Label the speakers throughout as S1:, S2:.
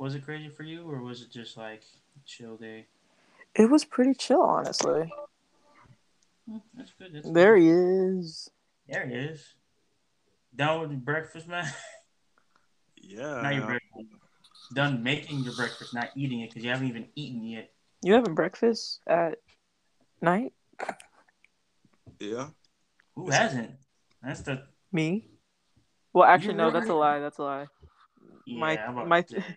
S1: was it crazy for you, or was it just like chill day?
S2: It was pretty chill, honestly.
S1: Hmm, That's good. That's
S2: There
S1: good.
S2: he is.
S1: There he is. Done with your breakfast, man.
S3: Yeah.
S1: Not your breakfast. Done making your breakfast, not eating it because you haven't even eaten yet.
S2: You having breakfast at night?
S3: Yeah.
S1: Who hasn't? That's the
S2: Me? Well, actually,
S1: You
S2: no. That's a lie. That's a lie.
S1: yeah.
S2: my my
S1: to say.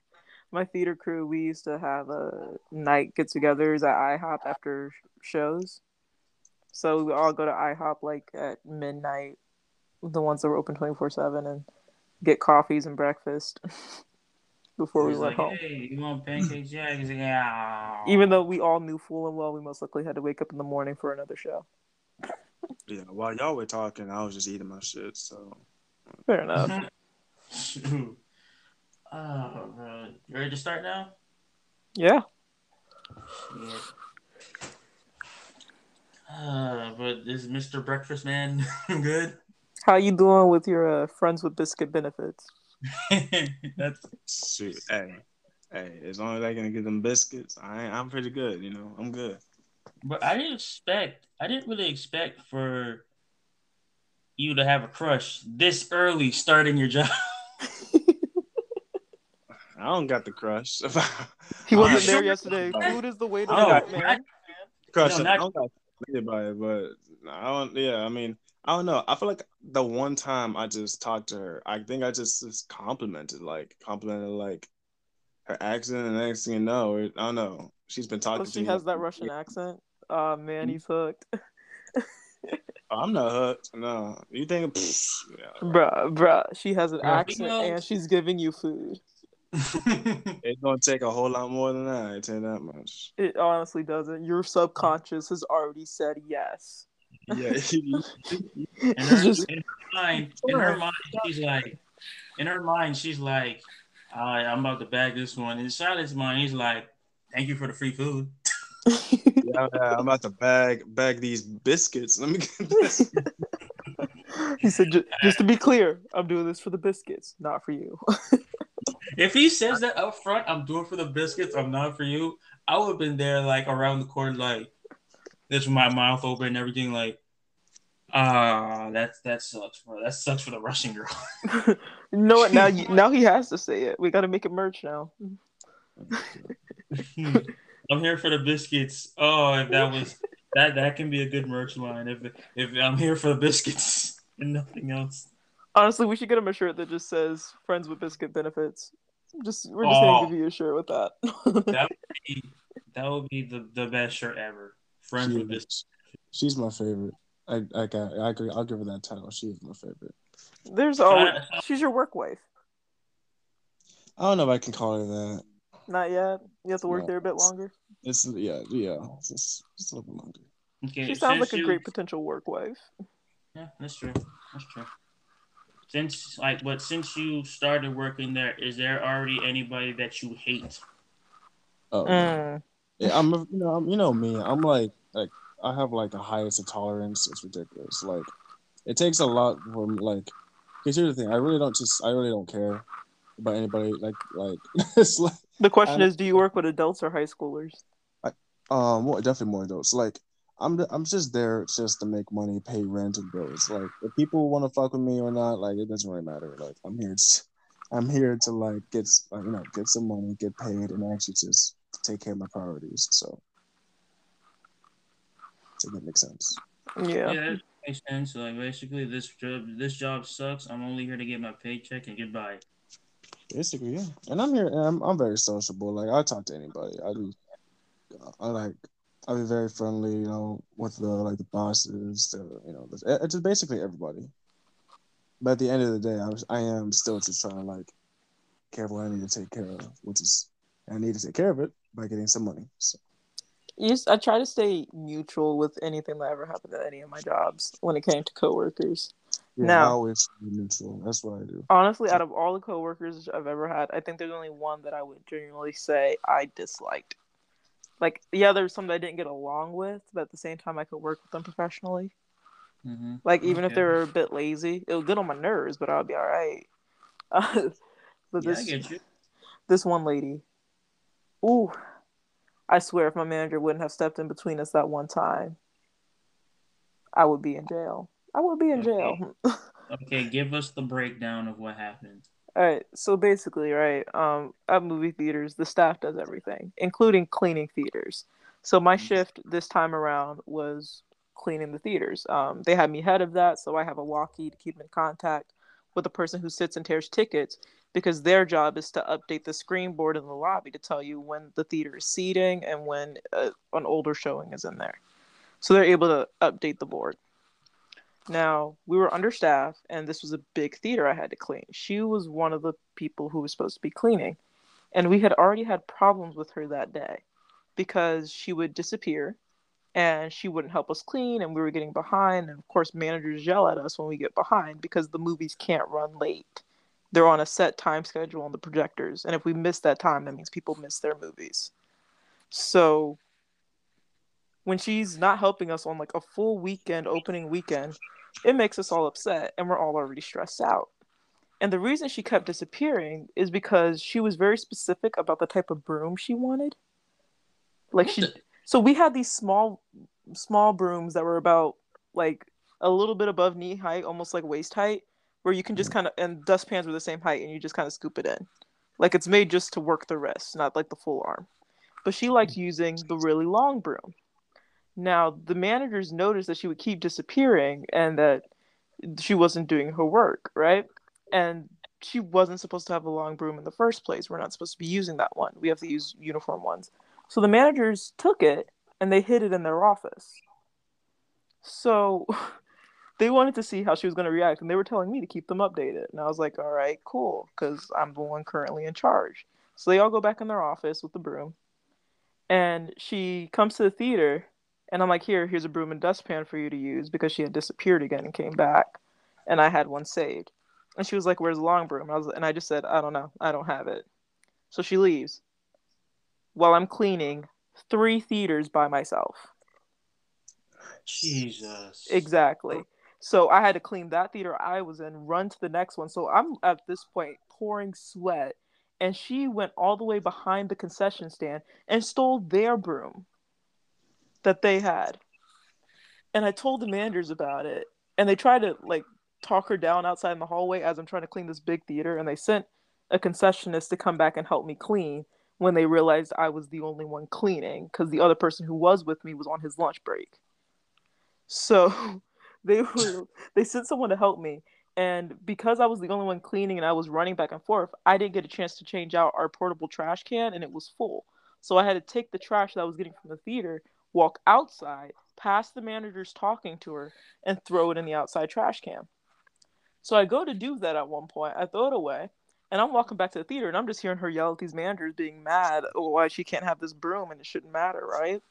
S2: My theater crew. We used to have a night get-togethers at IHOP after shows. So we all go to IHOP like at midnight, the ones that were open twenty four seven, and get coffees and breakfast before we
S1: He's
S2: went
S1: like,
S2: home.
S1: hey, you want pancakes? Yeah. He's like, yeah.
S2: Even though we all knew full and well we most likely had to wake up in the morning for another show.
S3: Yeah. While y'all were talking, I was just eating my shit. So
S2: Fair enough.
S1: Shoot. Oh, bro. You ready to start now?
S2: yeah.
S1: Shit. Uh, but is Mr. Breakfast Man good?
S2: How you doing with your uh, friends with biscuit benefits?
S1: That's
S3: shoot. Hey. Hey, as long as I can get them biscuits, I I'm pretty good, you know. I'm good.
S1: but I didn't expect I didn't really expect for you to have a crush this early starting your job.
S3: I don't got the crush.
S2: He wasn't
S3: not
S2: there yesterday. Food is the way to
S1: Oh,
S2: go, man.
S3: crush.
S1: No,
S3: I don't got offended by it, but I don't. Yeah, I mean, I don't know. I feel like the one time I just talked to her, I think I just, just complimented, like complimented, like her accent, and next thing you know, it, I don't know. She's been talking
S2: Oh,
S3: to
S2: she
S3: me.
S2: has that Russian accent. Oh man, he's hooked.
S3: Oh, I'm not hooked. No, you think? Pfft, yeah,
S2: Bruh, bruh. She has an
S1: Bruh,
S2: accent
S1: females-
S2: and she's giving you food.
S3: It's gonna take a whole lot more than that. I tell you that much.
S2: It honestly doesn't. Your subconscious has already said yes.
S3: Yeah,
S1: in, her,
S2: just
S1: in her mind, in her mind, she's like, in her mind, she's like, all right, I'm about to bag this one. In Charlotte's mind, he's like, thank you for the free food.
S3: yeah, yeah, I'm about to bag bag these biscuits. Let me get this.
S2: he said, "Ju- just to be clear, I'm doing this for the biscuits, not for you.
S1: If he says that up front, I'm doing for the biscuits, I'm not for you. I would have been there like around the corner, like this with my mouth open and everything, like ah, that's that sucks, bro. That sucks for the Russian girl.
S2: you know what? Now, now he has to say it. We got to make it merch now.
S1: I'm here for the biscuits. Oh, if that was that, that can be a good merch line. If if I'm here for the biscuits and nothing else.
S2: Honestly, we should get him a shirt that just says "Friends with Biscuit Benefits." Just we're just
S1: Oh.
S2: gonna give you a shirt with that.
S1: That would be that would be the, the best shirt ever. Friends with biscuits.
S3: She's my favorite. I I got I agree. I'll give her that title. She is my favorite.
S2: There's
S1: Shout out-
S2: she's your work wife.
S3: I don't know if I can call her that.
S2: Not yet. You have to work
S3: No.
S2: there a bit longer.
S3: It's yeah, yeah. It's just, just a little bit longer.
S1: Okay,
S2: She sounds
S1: since
S2: like a great potential work wife.
S1: Yeah, that's true. That's true. Since like, but since you started working there, is there already anybody that you hate?
S3: Oh,
S2: Mm.
S3: yeah. I'm you know I'm you know me. I'm like like I have like the highest of tolerance. It's ridiculous. Like it takes a lot from like. Because here's the thing. I really don't just I really don't care about anybody. Like like it's like
S2: The question
S3: I-
S2: is, do you work with adults or high schoolers?
S3: I, um well, definitely more adults. Like I'm I'm just there just to make money, pay rent and bills. Like if people want to fuck with me or not, like it doesn't really matter. Like I'm here to, I'm here to like get uh, you know get some money, get paid, and actually just take care of my priorities. So, so that makes sense.
S2: Yeah.
S1: Yeah, that makes sense. Like basically, this job this job sucks. I'm only here to get my paycheck and goodbye.
S3: Basically, yeah. And I'm here. And I'm I'm very sociable. Like I talk to anybody. I do. Uh, I like. I be very friendly. You know, with the like the bosses. The you know, the, it's just basically everybody. But at the end of the day, I was I am still just trying to like care of what I need to take care of, which is I need to take care of it by getting some money. So
S2: You I try to stay neutral with anything that ever happened at any of my jobs when it came to coworkers.
S3: yeah,
S2: Now-
S3: I always neutral. That's what I do.
S2: Honestly, out of all the coworkers I've ever had, I think there's only one that I would genuinely say I disliked. Like, yeah, there's some that I didn't get along with, but at the same time, I could work with them professionally.
S1: Mm-hmm.
S2: Like, even if they were a bit lazy, it was good on my nerves, but I'll be all right. Uh, but
S1: Yeah, I
S2: this. This one lady. Ooh. I swear if my manager wouldn't have stepped in between us that one time, I would be in jail. I would be in jail.
S1: Okay, give us the breakdown of what happened.
S2: All right, so basically, right, um, at movie theaters, the staff does everything, including cleaning theaters. So my shift this time around was cleaning the theaters. Um, they had me head of that, so I have a walkie to keep in contact with the person who sits and tears tickets because their job is to update the screen board in the lobby to tell you when the theater is seating and when uh, an older showing is in there. So they're able to update the board. Now, we were understaffed, and this was a big theater I had to clean. She was one of the people who was supposed to be cleaning, and we had already had problems with her that day because she would disappear and she wouldn't help us clean, and we were getting behind. And of course, managers yell at us when we get behind because the movies can't run late. They're on a set time schedule on the projectors, and if we miss that time, that means people miss their movies. So when she's not helping us on like a full weekend opening weekend it makes us all upset and we're all already stressed out. And the reason she kept disappearing is because she was very specific about the type of broom she wanted. Like she so we had these small small brooms that were about like a little bit above knee height almost like waist height where you can just mm. kind of and dustpans were the same height and you just kind of scoop it in. Like it's made just to work the wrist not like the full arm. But she liked mm. using the really long broom now, the managers noticed that she would keep disappearing and that she wasn't doing her work, right? And she wasn't supposed to have a long broom in the first place. We're not supposed to be using that one. We have to use uniform ones. So the managers took it and they hid it in their office. So they wanted to see how she was going to react and they were telling me to keep them updated. And I was like, all right, cool, because I'm the one currently in charge. So they all go back in their office with the broom. And she comes to the theater and I'm like, here, here's a broom and dustpan for you to use because she had disappeared again and came back. And I had one saved. And she was like, where's the long broom? I was, and I just said, I don't know. I don't have it. So she leaves while I'm cleaning three theaters by myself.
S1: Jesus.
S2: Exactly. So I had to clean that theater I was in, run to the next one. So I'm at this point pouring sweat. And she went all the way behind the concession stand and stole their broom that they had. And I told the managers about it, and they tried to like talk her down outside in the hallway as I'm trying to clean this big theater, and they sent a concessionist to come back and help me clean when they realized I was the only one cleaning because the other person who was with me was on his lunch break. So they were they sent someone to help me and because I was the only one cleaning and I was running back and forth, I didn't get a chance to change out our portable trash can and it was full. So I had to take the trash that I was getting from the theater walk outside, past the managers talking to her, and throw it in the outside trash can. So I go to do that at one point. I throw it away, and I'm walking back to the theater, and I'm just hearing her yell at these managers, being mad why she can't have this broom and it shouldn't matter, right?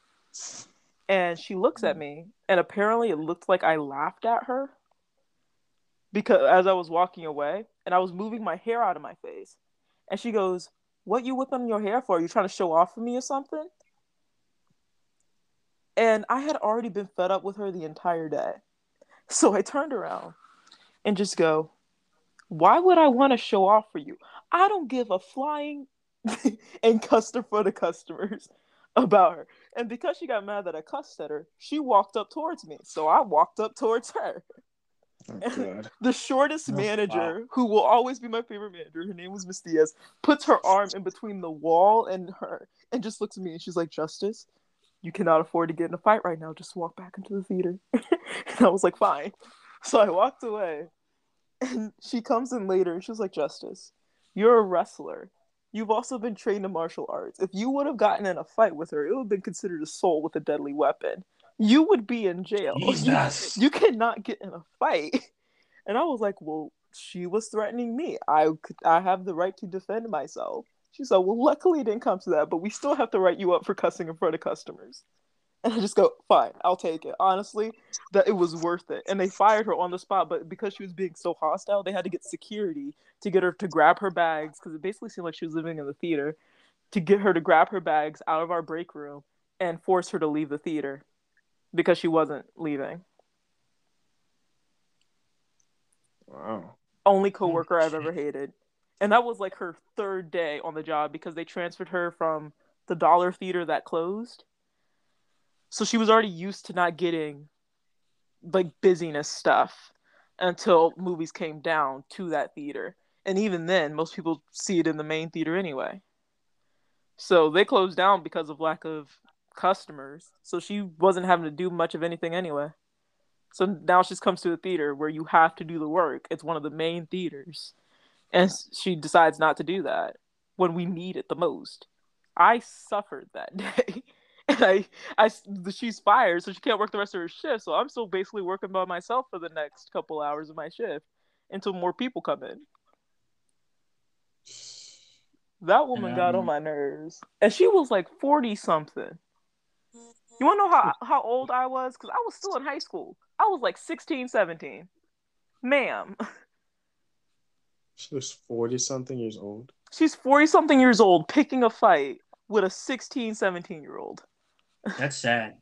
S2: And she looks at me, and apparently it looked like I laughed at her because as I was walking away, and I was moving my hair out of my face, and she goes, "What you whipping your hair for? Are you trying to show off for me or something?" And I had already been fed up with her the entire day. So I turned around and just go, Why would I want to show off for you? I don't give a flying and cussed her for the customers about her. And because she got mad that I cussed at her, she walked up towards me. So I walked up towards her. Oh, the shortest oh, manager, wow. who will always be my favorite manager, her name was Miss Diaz, puts her arm in between the wall and her and just looks at me and she's like, Justice, you cannot afford to get in a fight right now. Just walk back into the theater. and I was like, fine. So I walked away. And she comes in later and she was like, Justice, you're a wrestler. You've also been trained in martial arts. If you would have gotten in a fight with her, it would have been considered a assault with a deadly weapon. You would be in jail.
S1: Jesus.
S2: You, you cannot get in a fight. And I was like, well, she was threatening me. I could, I have the right to defend myself. She's like, well, luckily it didn't come to that, but we still have to write you up for cussing in front of customers. And I just go, fine, I'll take it. Honestly, that it was worth it. And they fired her on the spot, but because she was being so hostile, they had to get security to get her to grab her bags because it basically seemed like she was living in the theater to get her to grab her bags out of our break room and force her to leave the theater because she wasn't leaving.
S3: Wow.
S2: Only coworker I've ever hated And that was like her third day on the job because they transferred her from the dollar theater that closed. So she was already used to not getting like busyness stuff until movies came down to that theater. And even then, most people see it in the main theater anyway. So they closed down because of lack of customers. So she wasn't having to do much of anything anyway. So now she comes to a theater where you have to do the work. It's one of the main theaters. And she decides not to do that when we need it the most. I suffered that day. and I, I, she's fired, so she can't work the rest of her shift. So I'm still basically working by myself for the next couple hours of my shift until more people come in. That woman got on my nerves, and she was like forty something. You want to know how how old I was? Because I was still in high school. I was like 16, 17. Ma'am.
S3: She was 40 something years old.
S2: She's 40 something years old picking a fight with a 16, 17 year old.
S1: That's sad.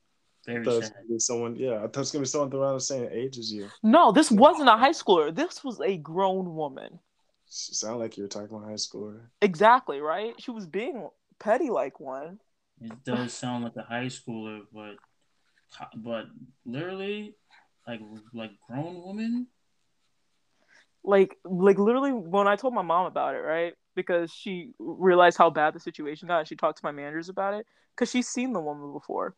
S1: Very sad.
S3: Someone, yeah, I thought it was gonna be someone around the same age as you.
S2: No, this wasn't a high schooler. This was a grown woman.
S3: She sound like you were talking about high schooler.
S2: Exactly right. She was being petty like one.
S1: It does sound like a high schooler, but but literally, like like grown woman.
S2: Like like literally, when I told my mom about it, right? Because she realized how bad the situation got, and she talked to my managers about it because she's seen the woman before,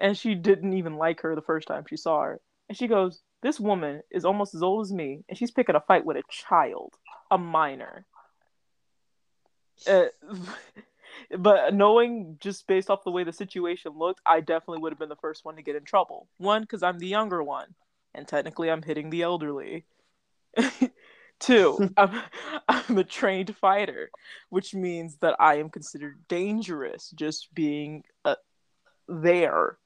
S2: and she didn't even like her the first time she saw her. And she goes, "This woman is almost as old as me, and she's picking a fight with a child, a minor." Uh, but knowing just based off the way the situation looked, I definitely would have been the first one to get in trouble. One, because I'm the younger one, and technically I'm hitting the elderly. Two, I'm, I'm a trained fighter, which means that I am considered dangerous just being uh, there.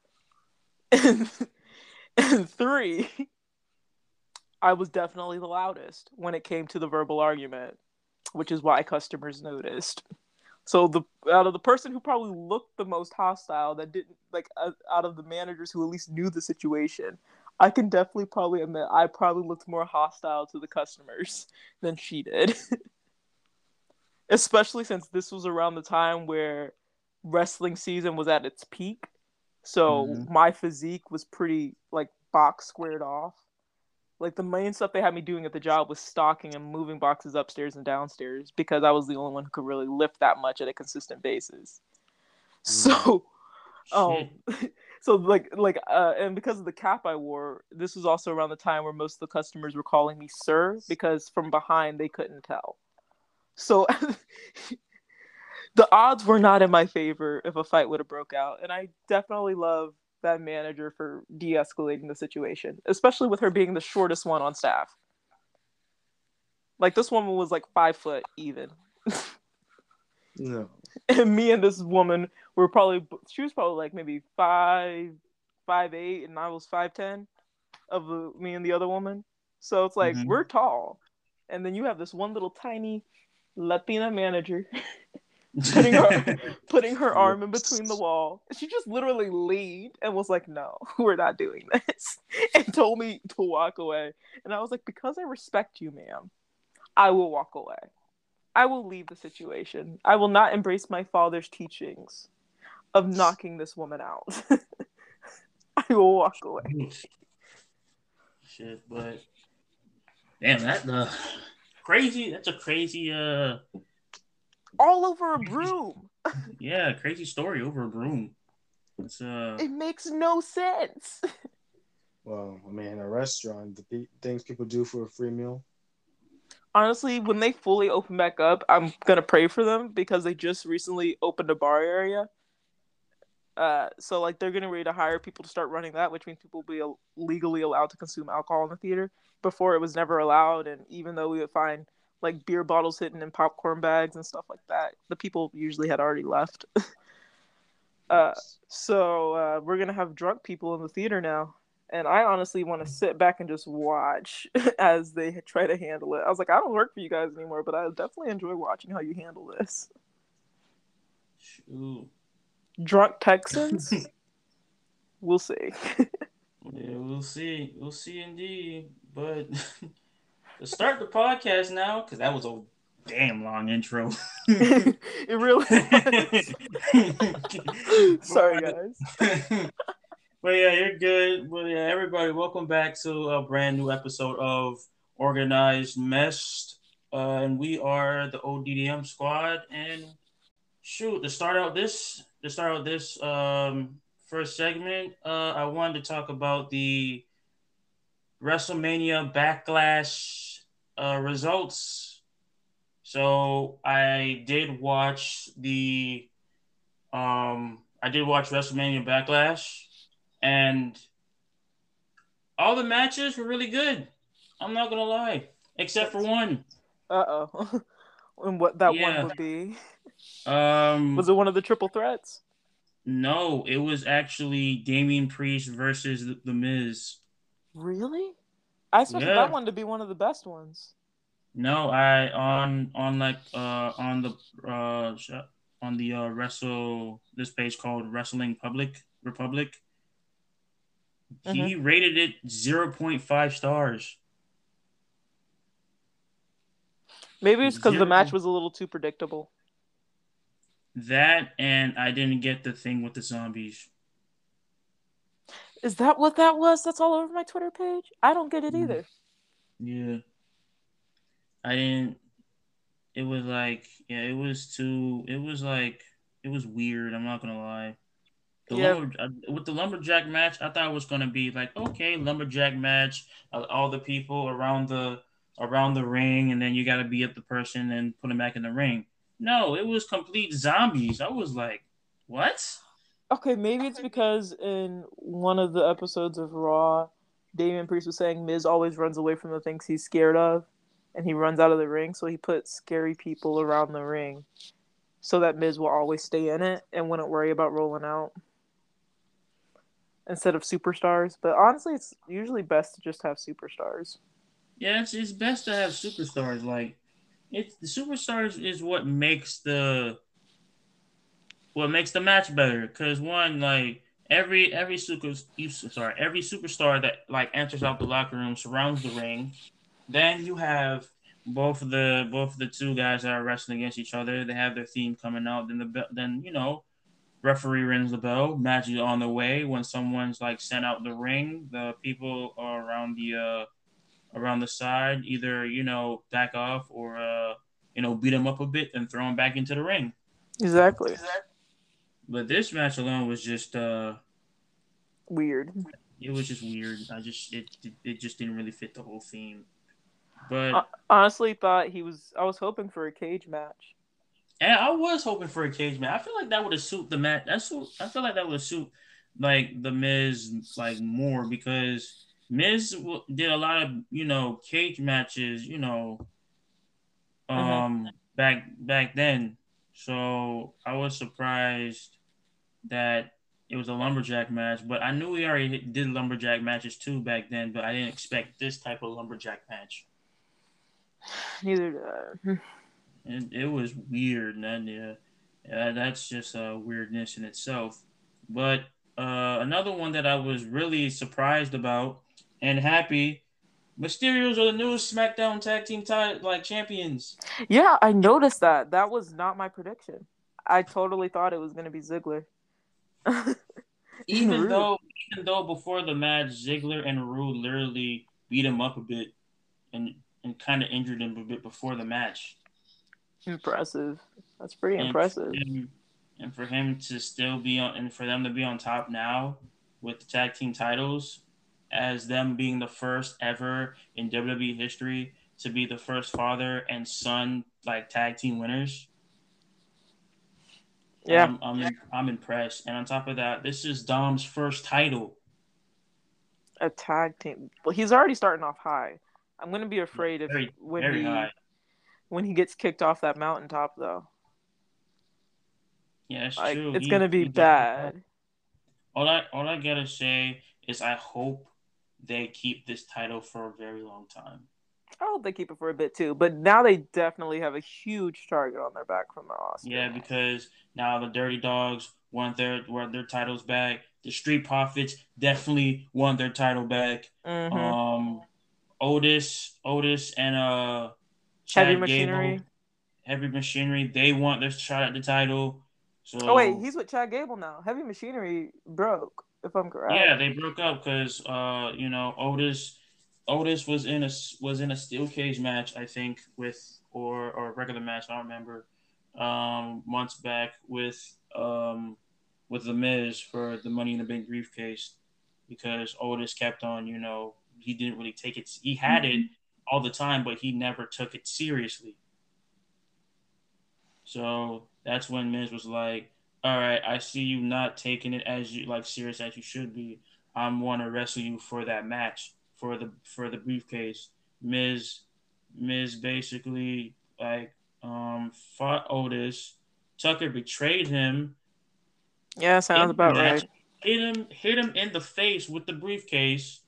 S2: And, and three, I was definitely the loudest when it came to the verbal argument, which is why customers noticed. So the out of the person who probably looked the most hostile, that didn't like uh, out of the managers who at least knew the situation, I can definitely probably admit I probably looked more hostile to the customers than she did. Especially since this was around the time where wrestling season was at its peak. So mm-hmm. my physique was pretty like box squared off. Like the main stuff they had me doing at the job was stocking and moving boxes upstairs and downstairs because I was the only one who could really lift that much at a consistent basis. Mm. So, um, so like like uh, and because of the cap I wore, this was also around the time where most of the customers were calling me sir because from behind they couldn't tell. So. the odds were not in my favor if a fight would have broke out and i definitely love that manager for de-escalating the situation, especially with her being the shortest one on staff. Like this woman was like five foot even.
S3: no.
S2: And me and this woman were probably she was probably like maybe five five eight and I was five ten of the me and the other woman. So it's like mm-hmm. we're tall. And then you have this one little tiny Latina manager putting her putting her arm in between the wall. She just literally leaned and was like, "No, we're not doing this," and told me to walk away. And I was like, "Because I respect you, ma'am, I will walk away. I will leave the situation. I will not embrace my father's teachings of knocking this woman out. I will walk away."
S1: Shit, but damn, that uh, crazy. That's a crazy uh
S2: all over a broom.
S1: yeah, crazy story over a broom. It's, uh...
S2: It makes no sense.
S3: Well, I mean, a restaurant, the things people do for a free meal.
S2: Honestly, when they fully open back up, I'm gonna pray for them because they just recently opened a bar area. Uh, so like they're getting ready to hire people to start running that, which means people will be legally allowed to consume alcohol in the theater. Before it was never allowed, and even though we would find like beer bottles hidden in popcorn bags and stuff like that. The people usually had already left. uh, so uh, we're gonna have drunk people in the theater now, and I honestly want to sit back and just watch as they try to handle it. I was like, I don't work for you guys anymore, but I definitely enjoy watching how you handle this.
S1: Ooh.
S2: Drunk Texans. we'll see.
S1: yeah, we'll see. We'll see indeed, but. Let's start the podcast now because that was a damn long intro.
S2: it really. Sorry, guys.
S1: But yeah, you're good. But yeah, everybody, welcome back to a brand new episode of Organized Mess. Uh, and we are the ODDM squad. And shoot, to start out this, to start out this um, first segment, uh, I wanted to talk about the WrestleMania Backlash uh, results. So I did watch the, um, I did watch WrestleMania Backlash, and all the matches were really good. I'm not gonna lie, except for one.
S2: Uh oh. and what that
S1: Yeah.
S2: one would be?
S1: Um,
S2: Was it one of the triple threats?
S1: no, it was actually Damian Priest versus the, the Miz.
S2: Really? I expected
S1: Yeah.
S2: that one to be one of the best ones.
S1: No, I on on like uh on the uh on the uh wrestle this page called Wrestling Public Republic. He rated it zero point five stars.
S2: Maybe it's because the match was a little too predictable.
S1: That and I didn't get the thing with the zombies.
S2: Is that what that was? That's all over my Twitter page. I don't get it
S1: Mm.
S2: either.
S1: Yeah. I didn't it was like yeah, it was too it was like it was weird, I'm not gonna lie. The
S2: Yeah.
S1: lumber, uh, with the lumberjack match, I thought it was gonna be like okay, lumberjack match, uh, all the people around the around the ring, and then you got to be at the person and put them back in the ring. No, it was complete zombies. I was like, what?
S2: Okay, maybe it's because in one of the episodes of Raw, Damian Priest was saying Miz always runs away from the things he's scared of, and he runs out of the ring. So he put scary people around the ring, so that Miz will always stay in it and wouldn't worry about rolling out instead of superstars. But honestly, it's usually best to just have superstars.
S1: Yeah, it's, it's best to have superstars. Like, it's the superstars is what makes the what makes the match better. Cause one, like every every super sorry every superstar that like enters out the locker room surrounds the ring. Then you have both the both the two guys that are wrestling against each other. They have their theme coming out. Then the then you know referee rings the bell. Match is on the way. When someone's like sent out the ring, the people are around the uh around the side either you know back off or uh you know beat them up a bit and throw them back into the ring
S2: Exactly.
S1: but this match alone was just uh
S2: Weird.
S1: it was just weird i just it it, just didn't really fit the whole theme but
S2: Uh, Honestly, thought he was. I was hoping for a cage match.
S1: And i was hoping for a cage match i feel like that would have suit the match that's suit, i feel like that would suit like the miz like more because miz w- did a lot of you know cage matches you know um back back then. So i was surprised that it was a lumberjack match but i knew we already did lumberjack matches too back then but i didn't expect this type of lumberjack match.
S2: Neither did I.
S1: it, it was weird and yeah, yeah that's just a weirdness in itself but uh, another one that i was really surprised about and happy mysterios are the newest smackdown tag team ti- like champions
S2: Yeah, I noticed that. That was not my prediction. I totally thought it was going to be Ziggler.
S1: even
S2: Roode.
S1: though even though before the match Ziggler and Roode literally beat him up a bit and and kind of injured him a bit before the match
S2: impressive. That's pretty
S1: And
S2: impressive.
S1: him- and for him to still be on and for them to be on top now with the tag team titles as them being the first ever in WWE history to be the first father and son like tag team winners.
S2: Yeah.
S1: I'm, I'm, I'm impressed. And on top of that, this is Dom's first title.
S2: A tag team. Well, he's already starting off high. I'm going to be afraid if
S1: Very,
S2: when
S1: very
S2: he
S1: high.
S2: When he gets kicked off that mountaintop though.
S1: Yeah, it's
S2: Like
S1: true.
S2: it's
S1: He-
S2: going to be bad.
S1: All I all I gotta say is I hope they keep this title for a very long time.
S2: I hope they keep it for a bit too, but now they definitely have a huge target on their back from the Oscar.
S1: Yeah, because now the Dirty Dogs want their want their titles back. The Street Profits definitely want their title back.
S2: Mhm.
S1: Um, Otis, Otis, and uh, Chad
S2: Heavy
S1: Gable-
S2: Machinery.
S1: Heavy Machinery they want their shot at the title. So
S2: Oh wait, he's with Chad Gable now. Heavy Machinery broke, if I'm correct.
S1: yeah, they broke up because uh you know Otis Otis was in a was in a steel cage match I think with or or a regular match I don't remember um months back with um with the Miz for the Money in the Bank briefcase because Otis kept on you know he didn't really take it he had it all the time but he never took it seriously so that's when Miz was like, "All right, I see you not taking it as you like serious as you should be. I'm want to wrestle you for that match for the for the briefcase." Miz, Miz basically like um fought Otis. Tucker betrayed him.
S2: Yeah, sounds about
S1: match,
S2: right.
S1: Hit him, hit him in the face with the briefcase.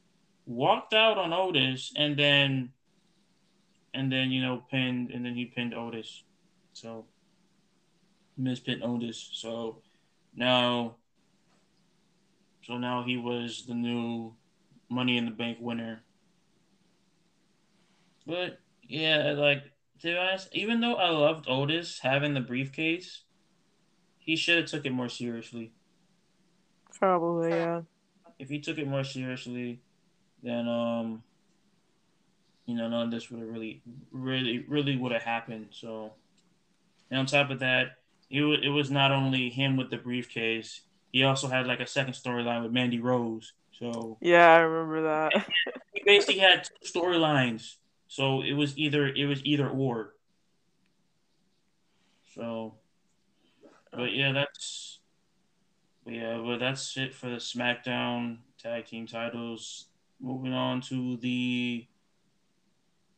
S1: Walked out on Otis, and then, and then you know pinned, and then he pinned Otis. So Miz pinned Otis. So now, so now he was the new Money in the Bank winner. But yeah, like to be honest, even though I loved Otis having the briefcase, he should have took it more seriously.
S2: Probably, yeah.
S1: If he took it more seriously, then um, you know, none of this would have really, really, really would have happened. So, and on top of that, it was, it was not only him with the briefcase. He also had like a second storyline with Mandy Rose. So
S2: Yeah, I remember that.
S1: he basically had two storylines. So it was either it was either or. So, but yeah, that's but yeah, but that's it for the SmackDown tag team titles. Moving on to the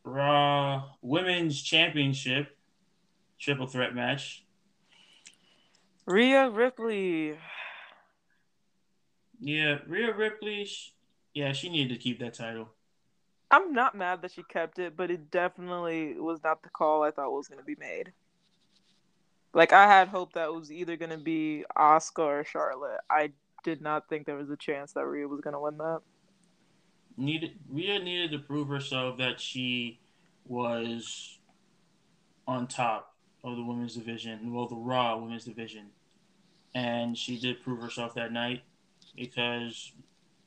S1: Raw Women's Championship triple threat match.
S2: Rhea Ripley.
S1: Yeah, Rhea Ripley. Yeah, she needed to keep that title.
S2: I'm not mad that she kept it, but it definitely was not the call I thought was going to be made. Like I had hope that it was either going to be Asuka or Charlotte. I did not think there was a chance that Rhea was going to win that.
S1: Needed Rhea needed to prove herself that she was on top of the women's division, well, the Raw women's division, and she did prove herself that night. Because,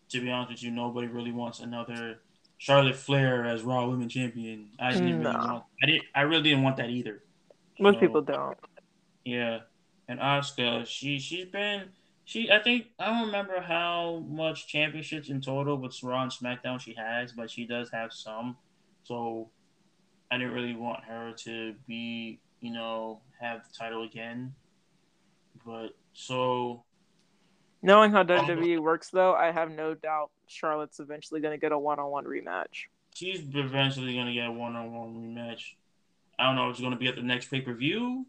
S1: to be honest with you, nobody really wants another Charlotte Flair as Raw Women Champion. I didn't really want. I didn't. I really didn't want that either.
S2: Most
S1: So,
S2: people don't.
S1: Yeah, and Asuka, she she's been she. I think I don't remember how much championships in total with Raw and SmackDown she has, but she does have some. So I didn't really want her to be, you know, have the title again. But so
S2: Knowing how um, WWE works, though, I have no doubt Charlotte's eventually going to get a one-on-one rematch.
S1: she's eventually gonna get a one-on-one rematch. I don't know if it's gonna be at the next pay per view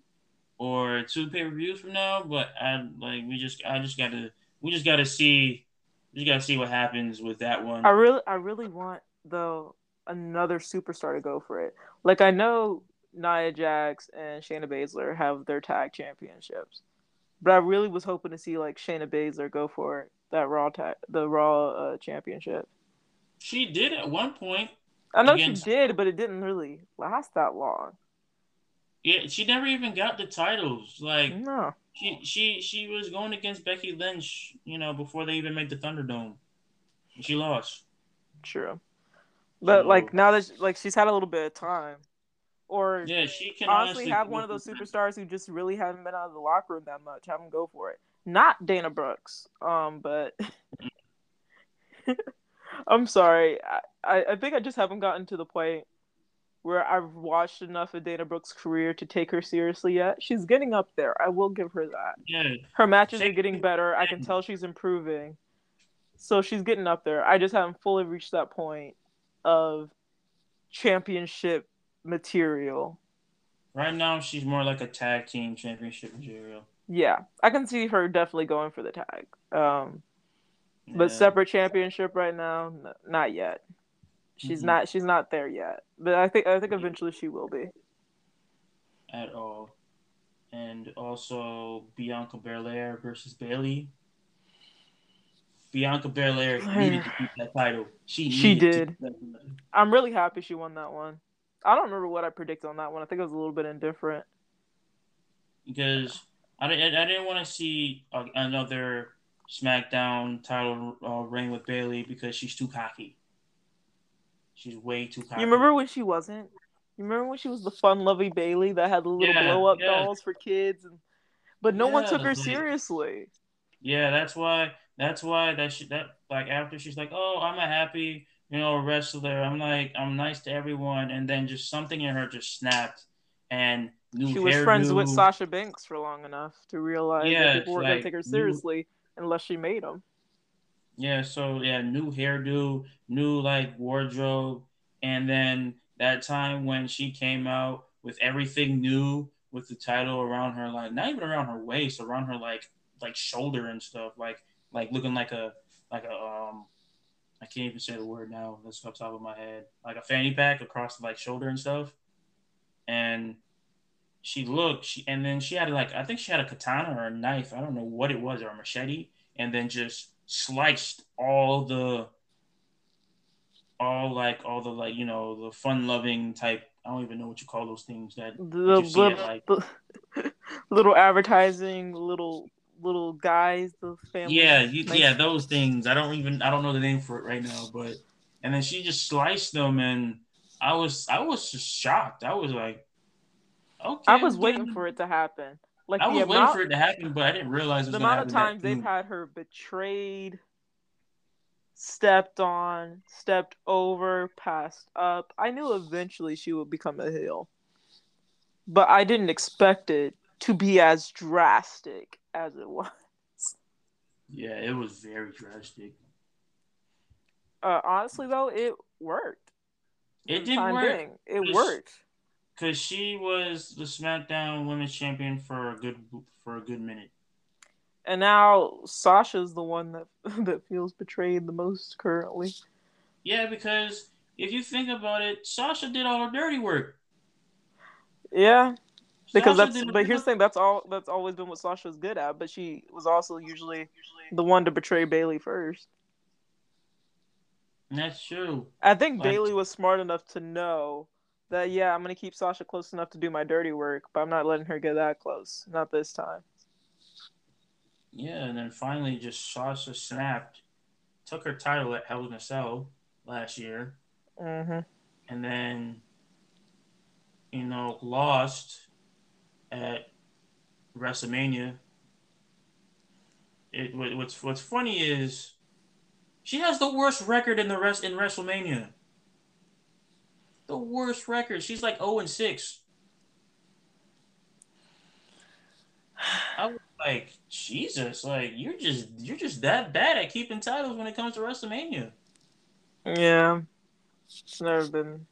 S1: or two pay per views from now, but I like we just I just gotta we just gotta see we just gotta see what happens with that one.
S2: I really, I really want though another superstar to go for it. Like I know Nia Jax and Shayna Baszler have their tag championships, but I really was hoping to see like Shayna Baszler go for that Raw tag, the Raw uh, championship.
S1: She did at one point.
S2: I know
S1: Against-
S2: she did, but it didn't really last that long.
S1: Yeah, she never even got the titles. Like
S2: No,
S1: she she she was going against Becky Lynch, you know, before they even made the Thunderdome. She lost.
S2: true. But
S1: So-
S2: like now that like she's had a little bit of time, or
S1: Yeah, she can
S2: honestly
S1: honestly
S2: have one of those superstars who just really haven't been out of the locker room that much. Have them go for it. Not Dana Brooks. Um, but I'm sorry. I, I think I just haven't gotten to the point where I've watched enough of Dana Brooks' career to take her seriously yet. She's getting up there. I will give her that.
S1: Yeah,
S2: Her matches are getting better. I can tell she's improving. So she's getting up there. I just haven't fully reached that point of championship material.
S1: right now she's more like a tag team championship material.
S2: Yeah, I can see her definitely going for the tag. Um, but
S1: Yeah.
S2: separate championship right now, n- not yet. She's
S1: Mhm.
S2: not. She's not there yet. But I think. I think eventually she will be.
S1: at all. And also Bianca Belair versus Bayley. Bianca Belair needed to keep that title. She
S2: She did.
S1: keep that title.
S2: I'm really happy she won that one. I don't remember what I predicted on that one. I think it was a little bit indifferent.
S1: because I didn't I didn't want to see another SmackDown title uh, reign with Bayley because she's too cocky. She's way too cocky.
S2: You remember when she wasn't? You remember when she was the fun-loving Bayley that had the little
S1: Yeah,
S2: blow-up
S1: yeah.
S2: dolls for kids, and but no one took her
S1: like-
S2: seriously.
S1: Yeah, that's why. That's why that she that like after she's like, oh, I'm a happy you know wrestler. I'm like I'm nice to everyone, and then just something in her just snapped, and new
S2: She was friends with. Sasha Banks for long enough to realize
S1: Yeah,
S2: that people weren't
S1: like,
S2: gonna take her seriously unless she made them.
S1: Yeah, so yeah, new hairdo, new like wardrobe, and then that time when she came out with everything new with the title around her like not even around her waist, around her like like shoulder and stuff, like like looking like a like a um I can't even say the word now, that's off top of my head. Like a fanny pack across the like shoulder and stuff. And she looked, she and then she had like I think she had a katana or a knife, I don't know what it was, or a machete, and then just sliced all the all like all the like you know the fun loving type I don't even know what you call those things that
S2: The
S1: you see it,
S2: little,
S1: like-
S2: the little advertising, little little guys, the family.
S1: yeah you,
S2: nice-
S1: yeah those things I don't even I don't know the name for it right now but and then she just sliced them and I was I was just shocked I was like okay
S2: I was waiting for it to happen. Like
S1: I was waiting for it to happen but I didn't realize it was
S2: the amount of times they've had her betrayed, stepped on, stepped over, passed up. I knew eventually she would become a heel, but I didn't expect it to be as drastic as it was.
S1: yeah it was very drastic
S2: Uh, honestly, though, it worked.
S1: It did work.
S2: being. It
S1: It's-
S2: worked.
S1: Because she was the SmackDown Women's Champion for a good for a good minute.
S2: And now Sasha's the one that that feels betrayed the most currently.
S1: Yeah, because if you think about it, Sasha did all her dirty work.
S2: Yeah, because
S1: Sasha
S2: that's but here's the thing that's all that's always been what Sasha's good at, but she was also usually the one to betray Bayley first.
S1: That's true.
S2: I think
S1: Like-
S2: Bayley was smart enough to know that yeah, I'm gonna keep Sasha close enough to do my dirty work, but I'm not letting her get that close. Not this time.
S1: Yeah, and then finally, just Sasha snapped, took her title at Hell in a Cell last year,
S2: hmm
S1: and then, you know, lost at WrestleMania. It what's what's funny is she has the worst record in the rest in WrestleMania. The worst record. She's like 0 and 6. I was like, Jesus, like you're just you're just that bad at keeping titles when it comes to WrestleMania.
S2: Yeah, it's never been.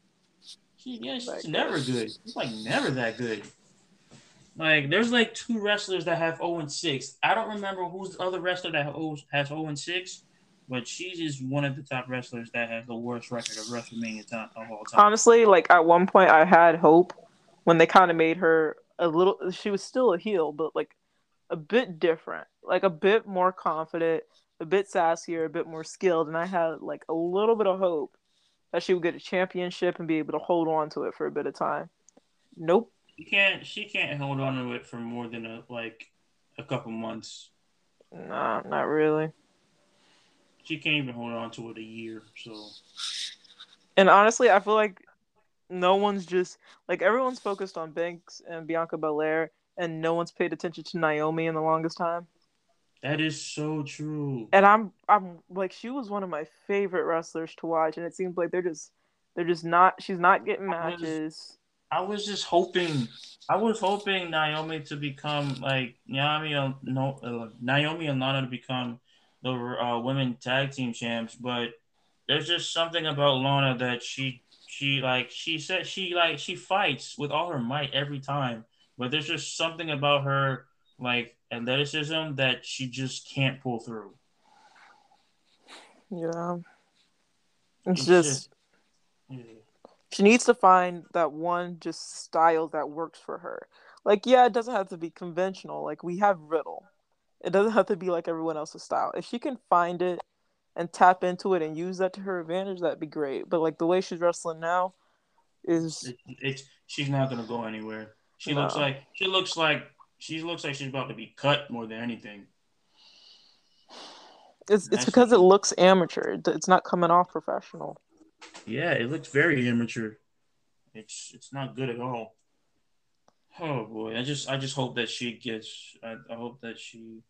S1: She, yeah, she's
S2: That
S1: never
S2: good.
S1: good. She's like never that good. Like there's like two wrestlers that have 0 and 6. I don't remember who's the other wrestler that oh, has has 0 and 6, but she's just one of the top wrestlers that has the worst record of WrestleMania time of all time.
S2: Honestly, like at one point, I had hope when they kind of made her a little. She was still a heel, but like a bit different, like a bit more confident, a bit sassier, a bit more skilled, and I had like a little bit of hope that she would get a championship and be able to hold on to it for a bit of time. Nope.
S1: She can't she can't hold on to it for more than a like a couple months.
S2: Nah, not really.
S1: She can't even hold on to it a year. So
S2: And honestly, I feel like no one's just like everyone's focused on Banks and Bianca Belair, and no one's paid attention to Naomi in the longest time.
S1: that is so true.
S2: And I'm I'm like she was one of my favorite wrestlers to watch, and it seems like they're just they're just not she's not getting matches.
S1: I was just hoping, I was hoping Naomi to become like Naomi, no, uh, Naomi and Lana to become the uh, women tag team champs. But there's just something about Lana that she, she like, she said she like she fights with all her might every time. But there's just something about her like athleticism that she just can't pull through.
S2: Yeah. It's,
S1: It's
S2: just,
S1: just- Yeah.
S2: she needs to find that one just style that works for her. Like, yeah, it doesn't have to be conventional. Like we have Riddle. It doesn't have to be like everyone else's style. If she can find it and tap into it and use that to her advantage, that'd be great. But like the way she's wrestling now is
S1: It, it's she's not gonna go anywhere. She
S2: No.
S1: looks like she looks like she looks like she's about to be cut more than anything.
S2: It's it's because it looks amateur. It's not coming off professional.
S1: Yeah, it looks very amateur. It's it's not good at all. Oh boy, I just I just hope that she gets. I, I hope that she.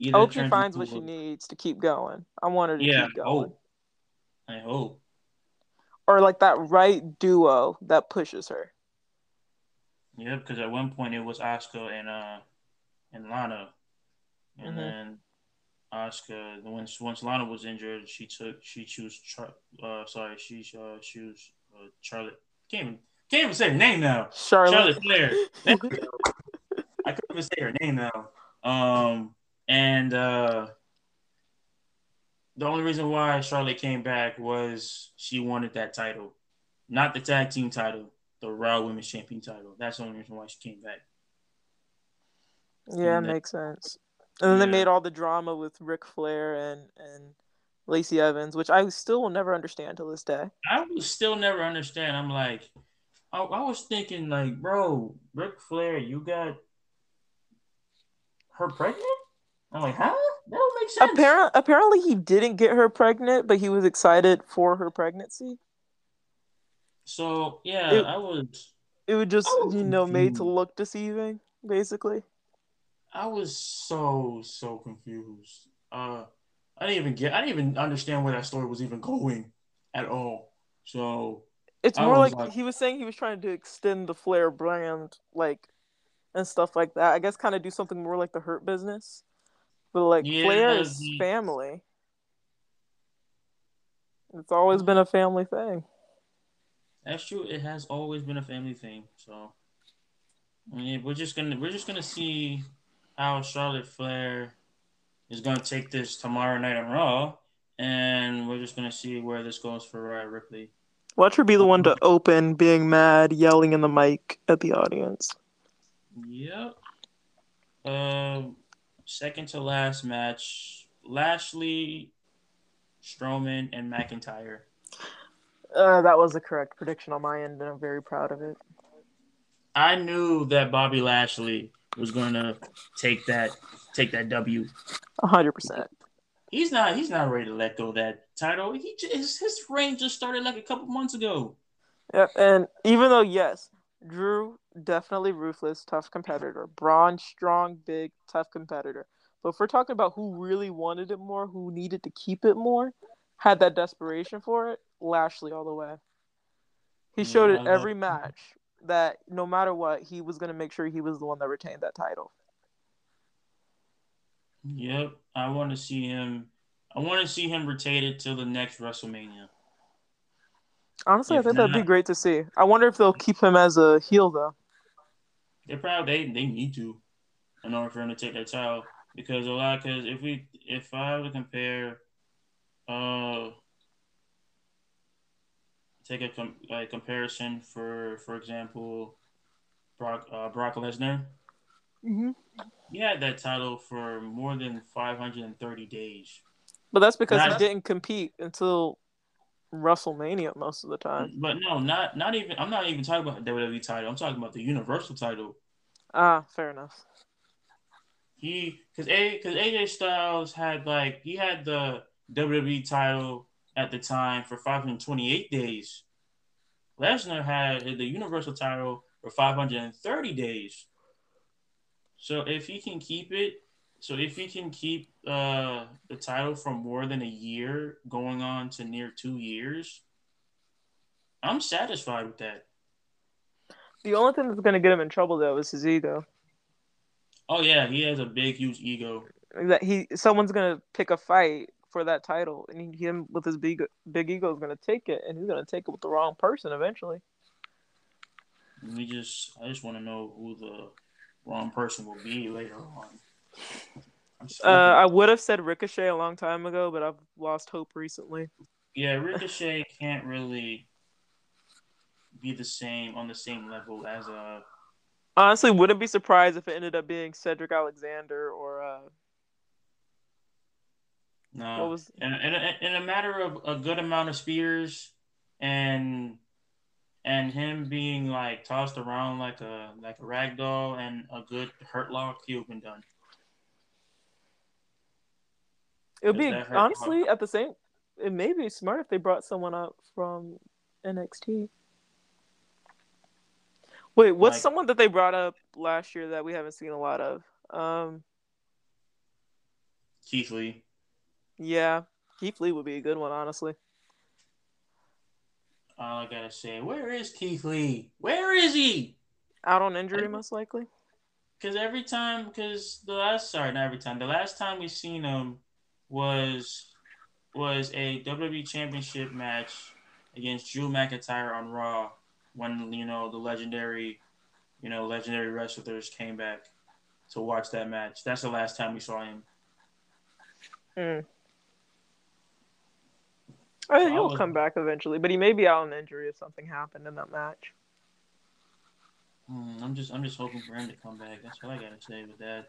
S1: Either
S2: I hope she finds what she needs to keep going. I want her to
S1: Yeah,
S2: keep going.
S1: hope. I hope.
S2: Or like that right duo that pushes her.
S1: Yeah, because at one point it was Asuka and uh and Lana, and
S2: Mhm.
S1: then Asuka once once Lana was injured, she took she chose Char- uh sorry she uh chose uh, Charlotte can't even can't even say her name now
S2: Charlotte.
S1: Charlotte Flair. I couldn't even say her name now. Um and uh the only reason why Charlotte came back was she wanted that title, not the tag team title, the Raw Women's Champion title. That's the only reason why she came back.
S2: yeah,
S1: And that-
S2: makes sense. And then they made all the drama with Ric Flair and and Lacey Evans, which I still will never understand to this day.
S1: I will still never understand. I'm like, I, I was thinking, like, bro, Ric Flair, you got her pregnant? I'm like, huh? That don't make sense.
S2: Apparently, apparently he didn't get her pregnant, but he was excited for her pregnancy.
S1: So yeah,
S2: It-
S1: I was,
S2: It was just,
S1: was
S2: you know, made to look deceiving, basically.
S1: I was so so confused. Uh, I didn't even get, I didn't even understand where that story was even going at all. So
S2: It's
S1: I
S2: more like,
S1: like-
S2: he was saying he was trying to extend the Flair brand, like, and stuff like that. I guess kind of do something more like the Hurt Business. But like
S1: Yeah,
S2: Flair is
S1: the-
S2: family. It's always been a family thing.
S1: That's true. It has always been a family thing. So, I mean, we're just gonna we're just gonna see how Charlotte Flair is gonna take this tomorrow night on Raw, and we're just gonna see where this goes for Rhea Ripley.
S2: Watch her be the one to open, being mad, yelling in the mic at the audience.
S1: Yep. Um, second to last match: Lashley, Strowman, and McIntyre.
S2: Uh, that was the correct prediction on my end, and I'm very proud of it.
S1: I knew that Bobby Lashley was gonna take that take that W.
S2: A hundred percent.
S1: He's not. He's not ready to let go of that title. He just, his, his reign just started like a couple months ago.
S2: Yep. And even though yes, Drew definitely ruthless, tough competitor. Braun strong, big, tough competitor. But if we're talking about who really wanted it more, who needed to keep it more, had that desperation for it, Lashley all the way. He showed
S1: I
S2: it every match that no matter what, he was going to make sure he was the one that retained that title.
S1: Yep. I want to see him. I want to see him retain it till the next WrestleMania.
S2: Honestly, I
S1: If
S2: think that'd be great to see. I wonder if they'll keep him as a heel though.
S1: They're probably they, they need to in order for him to take that title because a lot because if we if I have to compare, uh, take a com- like comparison for for example, Brock uh, Brock Lesnar.
S2: Mm-hmm.
S1: He had that title for more than 530 days.
S2: But that's because
S1: Not-
S2: he didn't compete until WrestleMania most of the time.
S1: But no, not not even. I'm not even talking about the WWE title. I'm talking about the Universal title.
S2: Ah, fair enough.
S1: He because a because AJ Styles had like he had the WWE title at the time for 528 days. Lesnar had the Universal title for 530 days. So if he can keep it, so if he can keep uh, the title for more than a year, going on to near two years, I'm satisfied with that.
S2: The only thing that's gonna get him in trouble though is his ego.
S1: Oh yeah, he has a big, huge ego.
S2: That he someone's gonna pick a fight for that title, and he, him with his big big ego is gonna take it, and he's gonna take it with the wrong person eventually.
S1: We just, I just want to know who the wrong person will be later on.
S2: Uh. I would have said Ricochet a long time ago, but I've lost hope recently.
S1: yeah, Ricochet can't really be the same on the same level as uh
S2: Honestly, wouldn't be surprised if it ended up being Cedric Alexander or uh,
S1: no.
S2: what was
S1: in, in, a, in a matter of a good amount of spears and and him being like tossed around like a like a rag doll and a good hurt lock, he would have been done.
S2: It would be honestly at the same. It may be smart if they brought someone up from NXT. Wait, what's
S1: Like-
S2: someone that they brought up last year that we haven't seen a lot of? Um,
S1: Keith Lee.
S2: yeah, Keith Lee would be a good one, honestly.
S1: All I gotta say, where is Keith Lee? Where is he?
S2: Out on injury,
S1: I-
S2: most likely.
S1: Because every time, because the last, sorry, not every time, the last time we seen him was was a WWE Championship match against Drew McIntyre on Raw when you know the legendary, you know, legendary wrestlers came back to watch that match. That's the last time we saw him.
S2: Mm. Oh,
S1: I
S2: he'll come back eventually, but he may be out on injury if something happened in that match.
S1: Hmm, I'm just, I'm just hoping for him to come back. That's all I gotta say with that.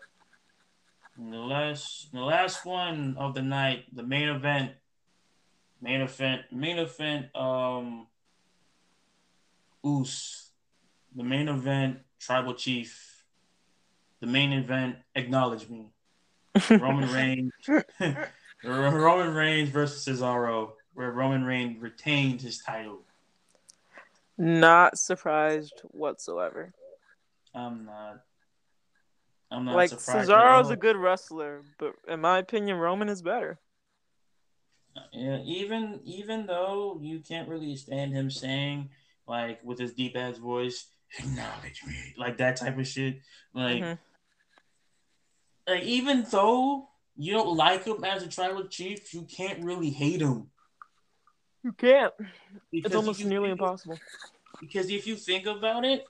S1: And the last, the last one of the night, the main event, main event, main event. Um, Oos, the main event, Tribal Chief, the main event. Acknowledge me, Roman Reigns, Roman Reigns versus Cesaro, where Roman Reigns retained his title.
S2: Not surprised whatsoever.
S1: I'm not. I'm not
S2: like
S1: surprised.
S2: Cesaro's a good wrestler, but in my opinion, Roman is better.
S1: Yeah, even even though you can't really stand him saying like with his deep ass voice, acknowledge me, like that type of shit. Like,
S2: Mhm.
S1: like even though you don't like him as a tribal chief, you can't really hate him.
S2: You can't.
S1: Because
S2: It's almost nearly
S1: think-
S2: impossible.
S1: Because if you think about it,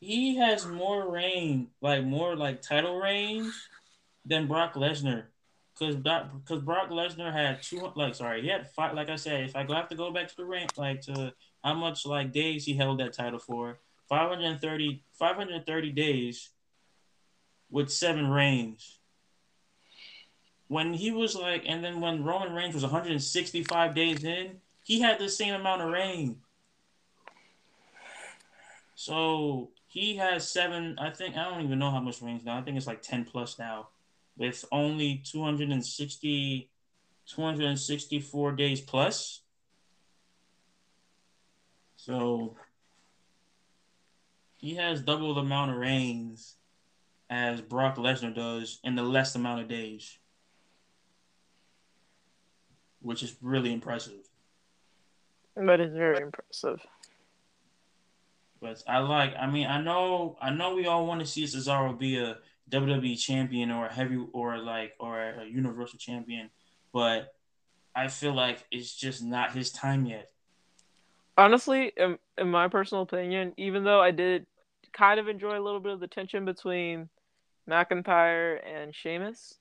S1: he has more reign, like more like title range than Brock Lesnar. Because because Brock Lesnar had two like sorry he had five like I said if I go have to go back to the rank like to how much like days he held that title for 530 530 days with seven reigns. When he was like and then when Roman Reigns was 165 days in, he had the same amount of reign. So he has seven. I think I don't even know how much rings now. I think it's like ten plus now, with only 260, 264 days plus. So he has double the amount of reigns as Brock Lesnar does in the less amount of days, which is really impressive.
S2: That is very impressive.
S1: But I like. I mean, I know. I know we all want to see Cesaro be a WWE champion or a heavy or like or a Universal champion, but I feel like it's just not his time yet.
S2: Honestly, in, in my personal opinion, even though I did kind of enjoy a little bit of the tension between McIntyre and Sheamus,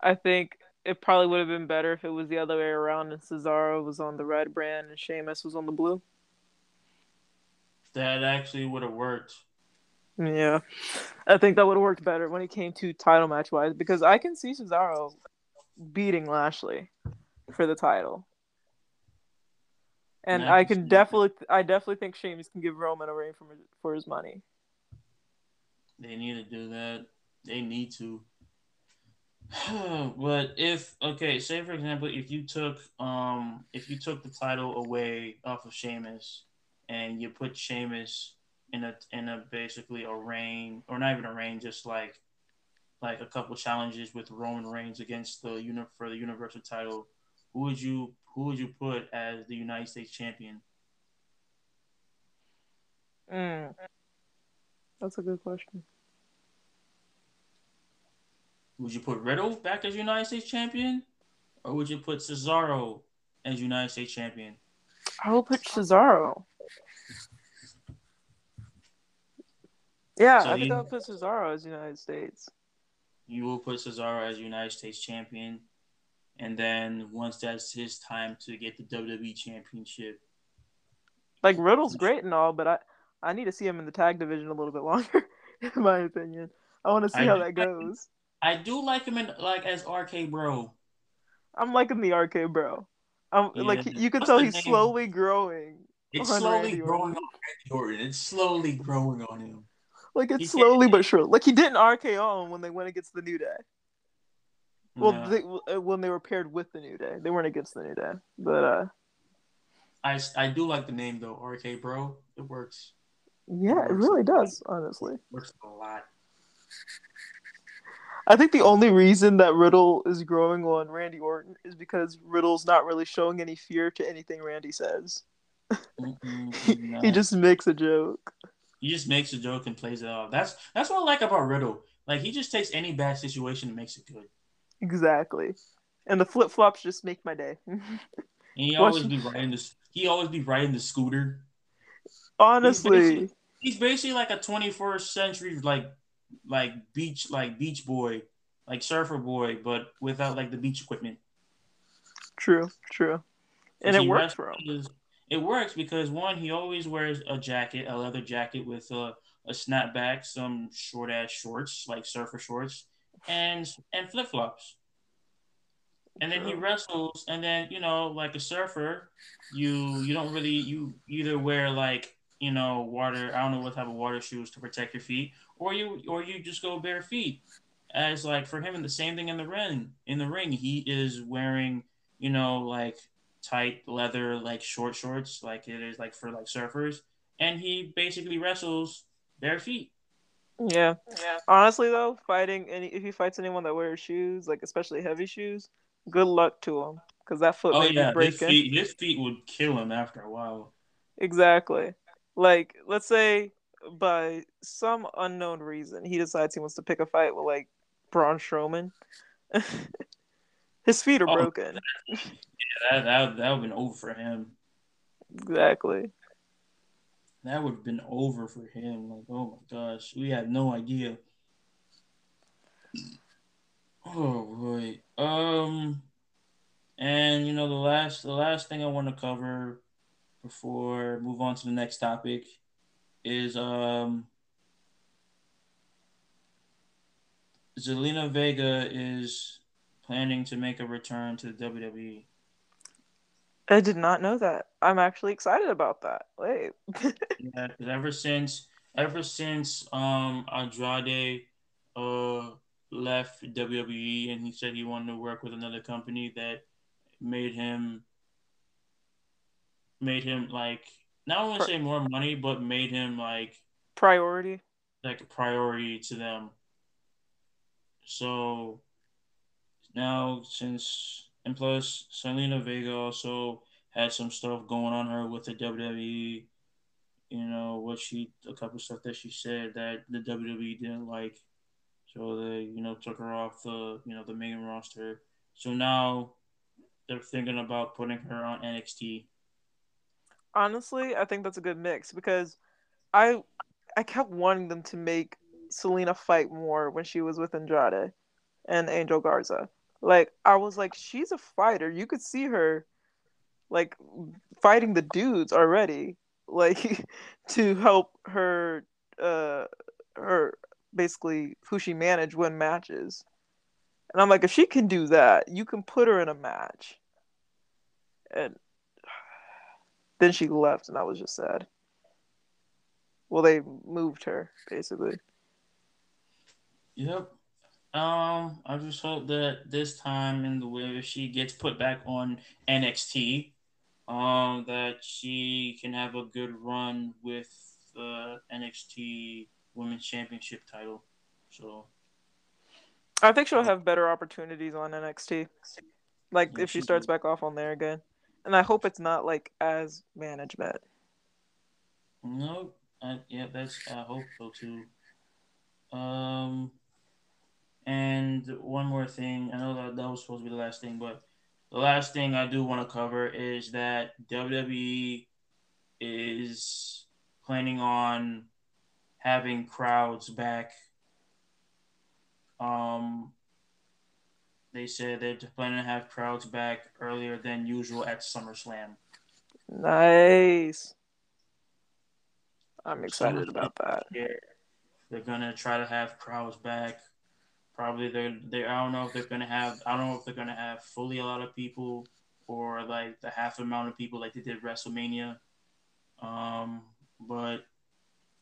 S2: I think it probably would have been better if it was the other way around and Cesaro was on the red brand and Sheamus was on the blue.
S1: That actually would have worked.
S2: Yeah, I think that would have worked better when it came to title match wise because I can see Cesaro beating Lashley for the title, and
S1: I can
S2: can
S1: see that.
S2: definitely, I definitely think Sheamus can give Roman a reign for for his money.
S1: They need to do that. They need to. but if okay, say for example, if you took um if you took the title away off of Sheamus and you put Sheamus in a in a basically a reign or not even a reign, just like like a couple challenges with Roman Reigns against the uni for the Universal title, who would you who would you put as the United States champion?
S2: Mm. That's a good question.
S1: Would you put Riddle back as United States champion, or would you put Cesaro as United States champion?
S2: I will put Cesaro. Yeah,
S1: So
S2: I think
S1: you-
S2: I'll put Cesaro as United States.
S1: You will put Cesaro as United States champion, and then once that's his time to get the WWE championship,
S2: Like Riddle's great and all, but I I need to see him in the tag division a little bit longer, in my opinion. I want to see
S1: I
S2: how that goes.
S1: I do like him in like as RK Bro.
S2: I'm liking the RK bro. I'm
S1: Yeah,
S2: like you can
S1: what's
S2: tell he's
S1: name?
S2: slowly growing
S1: It's slowly
S2: Randy
S1: growing
S2: Orton.
S1: on Randy Orton. It's slowly growing on him.
S2: Like it's
S1: can't-
S2: slowly but surely. Like he didn't RKO him when they went against the New Day. Well,
S1: No.
S2: they, uh, when they were paired with the New Day, they weren't against the New Day. But uh,
S1: I, I do like the name though, RK Bro. It works.
S2: yeah, it really does. Honestly,
S1: Works a lot.
S2: I think the only reason that Riddle is growing on Randy Orton is because Riddle's not really showing any fear to anything Randy says.
S1: No.
S2: He just makes a joke.
S1: he just makes a joke and plays it off. That's that's what I like about Riddle. Like he just takes any bad situation and makes it good.
S2: Exactly. And the flip flops just make my day.
S1: And he always be riding this. He always be riding the scooter.
S2: Honestly,
S1: He's basically like a 21st century like like beach like beach boy, like surfer boy, but without like the beach equipment.
S2: true, true. And it works for him.
S1: It works because one, he always wears a jacket, a leather jacket with a, a snapback, some short ass shorts like surfer shorts, and and flip flops. And then he wrestles, and then you know, like a surfer, you you don't really you either wear like you know water. I don't know what type of water shoes to protect your feet, or you or you just go bare feet. As like for him, and the same thing in the ring. In the ring, he is wearing you know like tight leather like short shorts, like it is like for like surfers, and he basically wrestles bare feet.
S2: Yeah. Yeah. Honestly though, fighting any if he fights anyone that wears shoes, like especially heavy shoes, good luck to him. Because that foot
S1: Oh
S2: may
S1: yeah,
S2: be
S1: his
S2: breaking.
S1: feet his feet would kill him after a while.
S2: Exactly. Like, let's say by some unknown reason he decides he wants to pick a fight with like Braun Strowman. His feet are
S1: Oh.
S2: broken.
S1: Yeah, that that that would have been over for him.
S2: Exactly.
S1: That would have been over for him. Like, oh my gosh, we had no idea. Oh boy. Um, and you know the last the last thing I want to cover before move on to the next topic is um Zelina Vega is planning to make a return to the. WWE.
S2: I did not know that. I'm actually excited about that. Wait.
S1: Yeah, ever since ever since um Andrade uh left WWE and he said he wanted to work with another company that made him made him like not only say more money but made him like
S2: Priority.
S1: like a priority to them. So now since and plus Zelina Vega also had some stuff going on her with the WWE. You know what she a couple stuff that she said that the WWE didn't like, so they you know took her off the you know the main roster. So now they're thinking about putting her on NXT.
S2: Honestly, I think that's a good mix because I I kept wanting them to make Zelina fight more when she was with Andrade and Angel Garza. Like I was like, she's a fighter. You could see her like fighting the dudes already, like to help her uh her basically who she managed win matches. And I'm like, if she can do that, you can put her in a match. And then she left, and I was just sad. Well, they moved her basically.
S1: Yep. Um, I just hope that this time in the way she gets put back on NXT, um, that she can have a good run with the NXT Women's Championship title. So
S2: I think she'll have better opportunities on NXT. Like
S1: Yeah,
S2: if she
S1: she
S2: starts
S1: will.
S2: back off on there again. And I hope it's not like as management.
S1: no, I, yeah, that's I hope so too. Um, and one more thing, I know that that was supposed to be the last thing, but the last thing I do want to cover is that WWE is planning on having crowds back. Um, they said they're planning to have crowds back earlier than usual at SummerSlam.
S2: Nice. I'm excited
S1: Summer-
S2: about that.
S1: Yeah, they're gonna try to have crowds back. Probably they're they. I don't know if they're gonna have. I don't know if they're gonna have fully a lot of people or like the half amount of people like they did WrestleMania. Um, but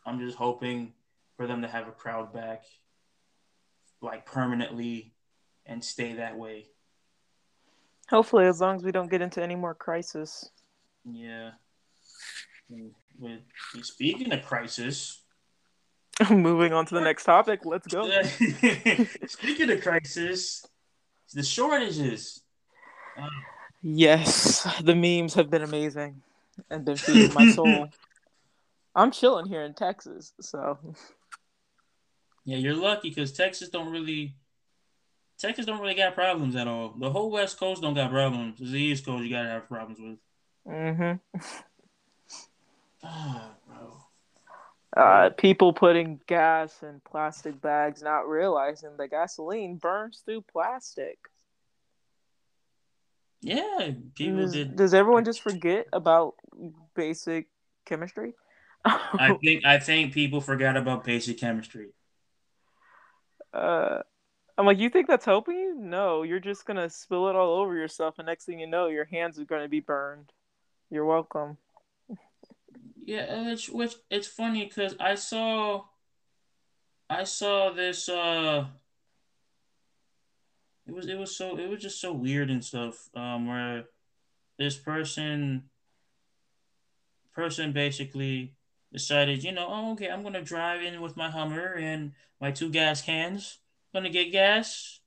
S1: I'm just hoping for them to have a crowd back, like permanently, and stay that way.
S2: Hopefully, as long as we don't get into any more crisis.
S1: Yeah. With speaking of crisis,
S2: Moving on to the next topic. Let's go.
S1: speaking of crisis, the shortages. Uh,
S2: Yes, the memes have been amazing and been feeding my soul. I'm chilling here in Texas, so
S1: yeah, you're lucky because Texas don't really. Texas don't really got problems at all. The whole West Coast don't got problems. It's the East Coast you gotta have problems with.
S2: Mm-hmm.
S1: Ah, bro.
S2: Uh, people putting gas in plastic bags, not realizing the gasoline burns through plastic.
S1: Yeah, people
S2: Does,
S1: did.
S2: does everyone just forget about basic chemistry?
S1: I think I think people forgot about basic chemistry.
S2: uh, I'm like, you think that's helping you? No, you're just gonna spill it all over yourself, and next thing you know, your hands are gonna be burned. You're welcome.
S1: Yeah, which which it's funny because I saw I saw this uh it was it was so it was just so weird and stuff um where this person person basically decided, you know, oh okay, I'm gonna drive in with my Hummer and my two gas cans, gonna get gas,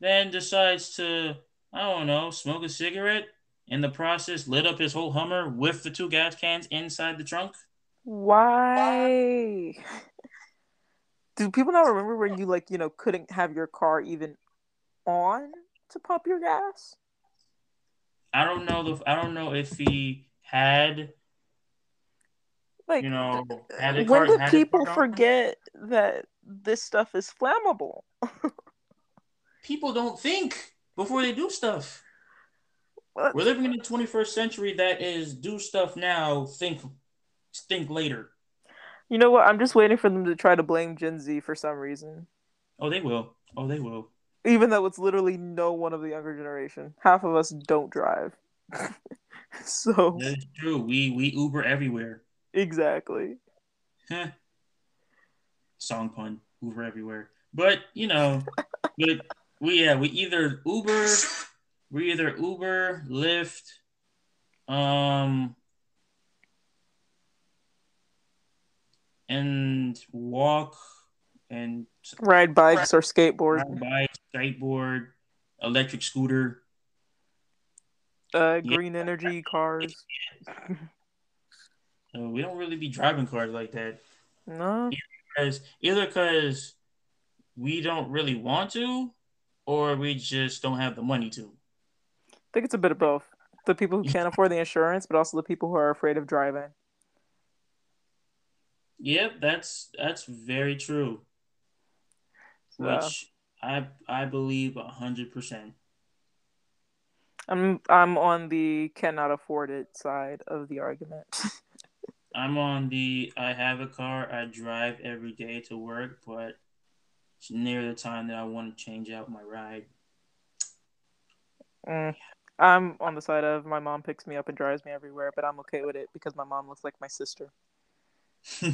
S1: then decides to I don't know, smoke a cigarette in the process lit up his whole Hummer with the two gas cans inside the trunk.
S2: Why? Do people not remember when you like you know couldn't have your car even on to pump your gas?
S1: I don't know the I don't know if he had
S2: Like,
S1: you know had a
S2: when do people forget that this stuff is flammable?
S1: People don't think before they do stuff.
S2: What?
S1: We're living in the 21st century that is do stuff now, think think later.
S2: You know what? I'm just waiting for them to try to blame Gen Z for some reason,
S1: Oh, they will. Oh, they will.
S2: even though it's literally no one of the younger generation. Half of us don't drive, so
S1: That's true. We we Uber everywhere.
S2: exactly.
S1: Huh. Song pun. Uber everywhere. But you know, but we yeah we either Uber, we either Uber, Lyft, um, and walk and
S2: Ride bikes or skateboard.
S1: ride bike, skateboard, electric scooter.
S2: Uh,
S1: Yeah.
S2: green energy cars.
S1: So we don't really be driving cars like that.
S2: No,
S1: Because either because we don't really want to, or we just don't have the money to.
S2: I think it's a bit of both. The people who can't afford the insurance, but also the people who are afraid of driving.
S1: Yep, that's that's very true.
S2: So,
S1: Which I I believe a hundred percent.
S2: I'm I'm on the cannot afford it side of the argument.
S1: I'm on the I have a car, I drive every day to work, but it's near the time that I want to change out my ride.
S2: Mm. I'm on the side of my mom picks me up and drives me everywhere, but I'm okay with it because my mom looks like my sister.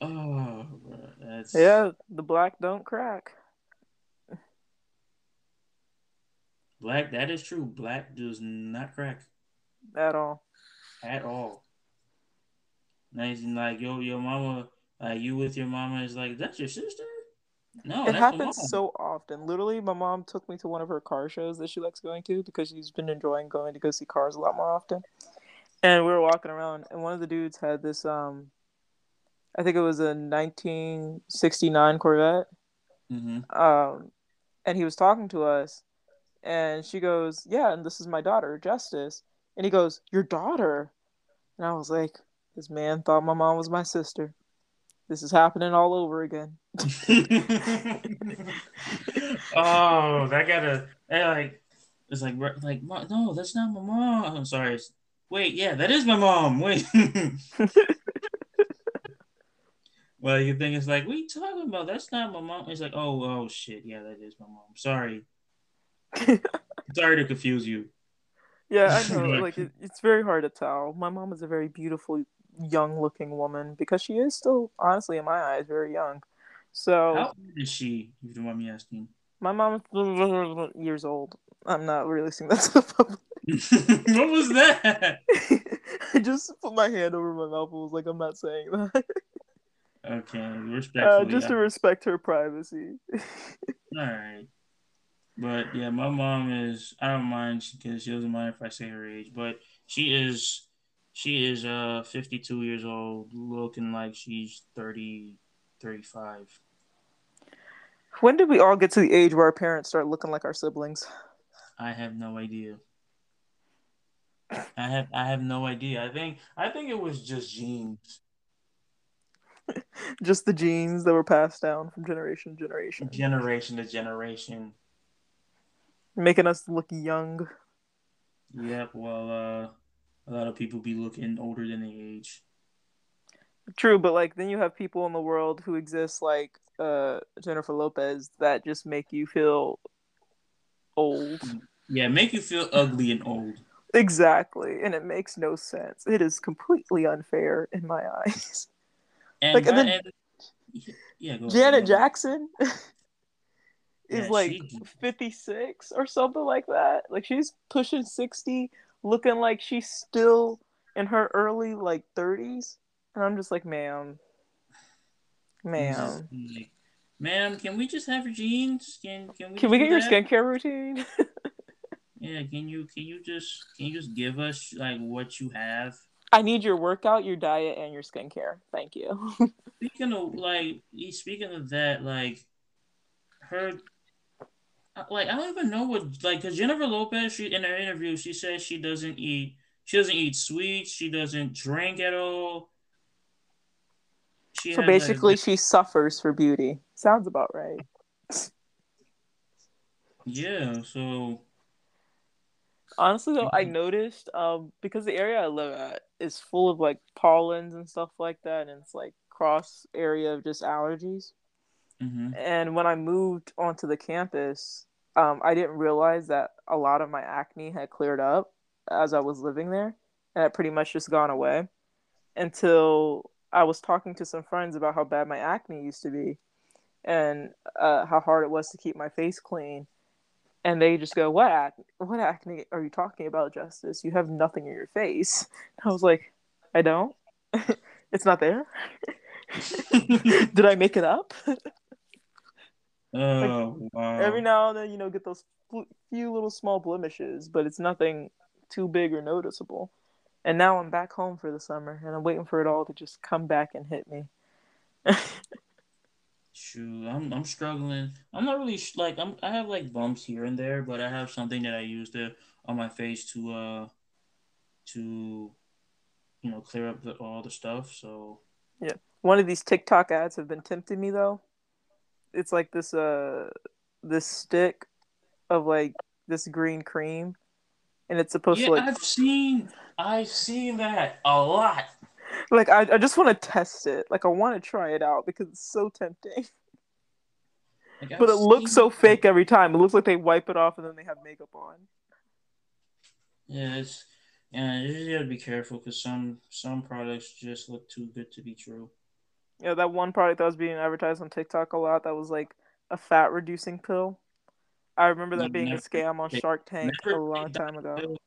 S1: oh, bro, that's
S2: Yeah, the black don't crack.
S1: Black. That is true. Black does not crack
S2: At all.
S1: at all. Nice and like yo, your mama, like you with your mama is like that's your sister. No,
S2: it happens so often. Literally, my mom took me to one of her car shows that she likes going to because she's been enjoying going to go see cars a lot more often. And we were walking around, and one of the dudes had this um, I think it was a 1969 Corvette.
S1: hmm
S2: Um, and he was talking to us, and she goes, "Yeah, and this is my daughter, Justice." And he goes, "Your daughter?" And I was like, "This man thought my mom was my sister. This is happening all over again."
S1: oh, that gotta that like it's like like no, that's not my mom. I'm sorry. Wait, yeah, that is my mom. Wait. well, you think it's like, what are you talking about? That's not my mom. It's like, oh, oh shit, yeah, that is my mom. Sorry, sorry to confuse you.
S2: Yeah, I know. Like it, it's very hard to tell. My mom is a very beautiful, young-looking woman because she is still, honestly, in my eyes, very young. So
S1: How old is she? If you don't mind me asking.
S2: my mom is years old. I'm not releasing that to the public.
S1: what was that?
S2: I just put my hand over my mouth and was like, I'm not saying that.
S1: Okay,
S2: Uh,
S1: respectfully.
S2: just to respect her privacy.
S1: All right. But yeah, my mom is. I don't mind because she doesn't mind if I say her age, but she is. She is uh 52 years old, looking like she's 30, 35.
S2: when did we all get to the age where our parents start looking like our siblings?
S1: I have no idea. I have I have no idea. I think I think it was just genes.
S2: Just the genes that were passed down from generation to generation,
S1: Generation to generation.
S2: making us look young.
S1: Yep. Well, uh, a lot of people be looking older than they age.
S2: True, but like then you have people in the world who exist like uh Jennifer Lopez that just make you feel old.
S1: Yeah, make you feel ugly and old.
S2: Exactly, and it makes no sense. It is completely unfair in my eyes.
S1: And,
S2: Like, and then-
S1: and- yeah, go ahead.
S2: Janet Jackson is
S1: Yeah,
S2: like
S1: she-
S2: 56 or something like that. Like she's pushing 60, looking like she's still in her early like 30s. And I'm just like, ma'am, ma'am,
S1: Like, Ma'am, can we just have your jeans? Can can we?
S2: can we get your skincare routine?
S1: Yeah, can you can you just can you just give us like what you have?
S2: I need your workout, your diet, and your skincare. Thank you.
S1: Speaking of like, speaking of that, like her, like I don't even know what like because Jennifer Lopez, she in her interview, she says she doesn't eat, she doesn't eat sweets, she doesn't drink at all. She
S2: so
S1: has, like,
S2: basically, she suffers for beauty. Sounds about right.
S1: yeah. So
S2: Honestly, though, I
S1: Mhm.
S2: noticed um because the area I live at is full of like pollens and stuff like that, and it's like cross area of just allergies.
S1: mhm.
S2: And when I moved onto the campus, um, I didn't realize that a lot of my acne had cleared up as I was living there, and it pretty much just gone away until I was talking to some friends about how bad my acne used to be and uh, how hard it was to keep my face clean. And they just go, "What acne? What acne are you talking about, Justice? You have nothing in your face." I was like, "I don't. it's not there. Did I make it up?"
S1: Oh wow.
S2: every now and then, you know, get those few little small blemishes, but it's nothing too big or noticeable. And now I'm back home for the summer, and I'm waiting for it all to just come back and hit me.
S1: Shoot, I'm I'm struggling. I'm not really sh- like I'm. I have like bumps here and there, but I have something that I use to on my face to uh to you know clear up the, all the stuff. So yeah,
S2: One of these TikTok ads have been tempting me though. It's like this uh this stick of like this green cream, and it's supposed
S1: yeah,
S2: to like
S1: I've seen I've seen that a lot.
S2: like I, I just want to test it. Like I want to try it out because it's so tempting.
S1: Like,
S2: But it looks so fake every time. It looks like they wipe it off and then they have makeup on.
S1: Yeah, it's yeah. You just gotta be careful because some some products just look too good to be true.
S2: Yeah, that one product that was being advertised on TikTok a lot that was like a fat reducing pill. I remember that being a scam on Shark Tank a long time ago.
S1: pills.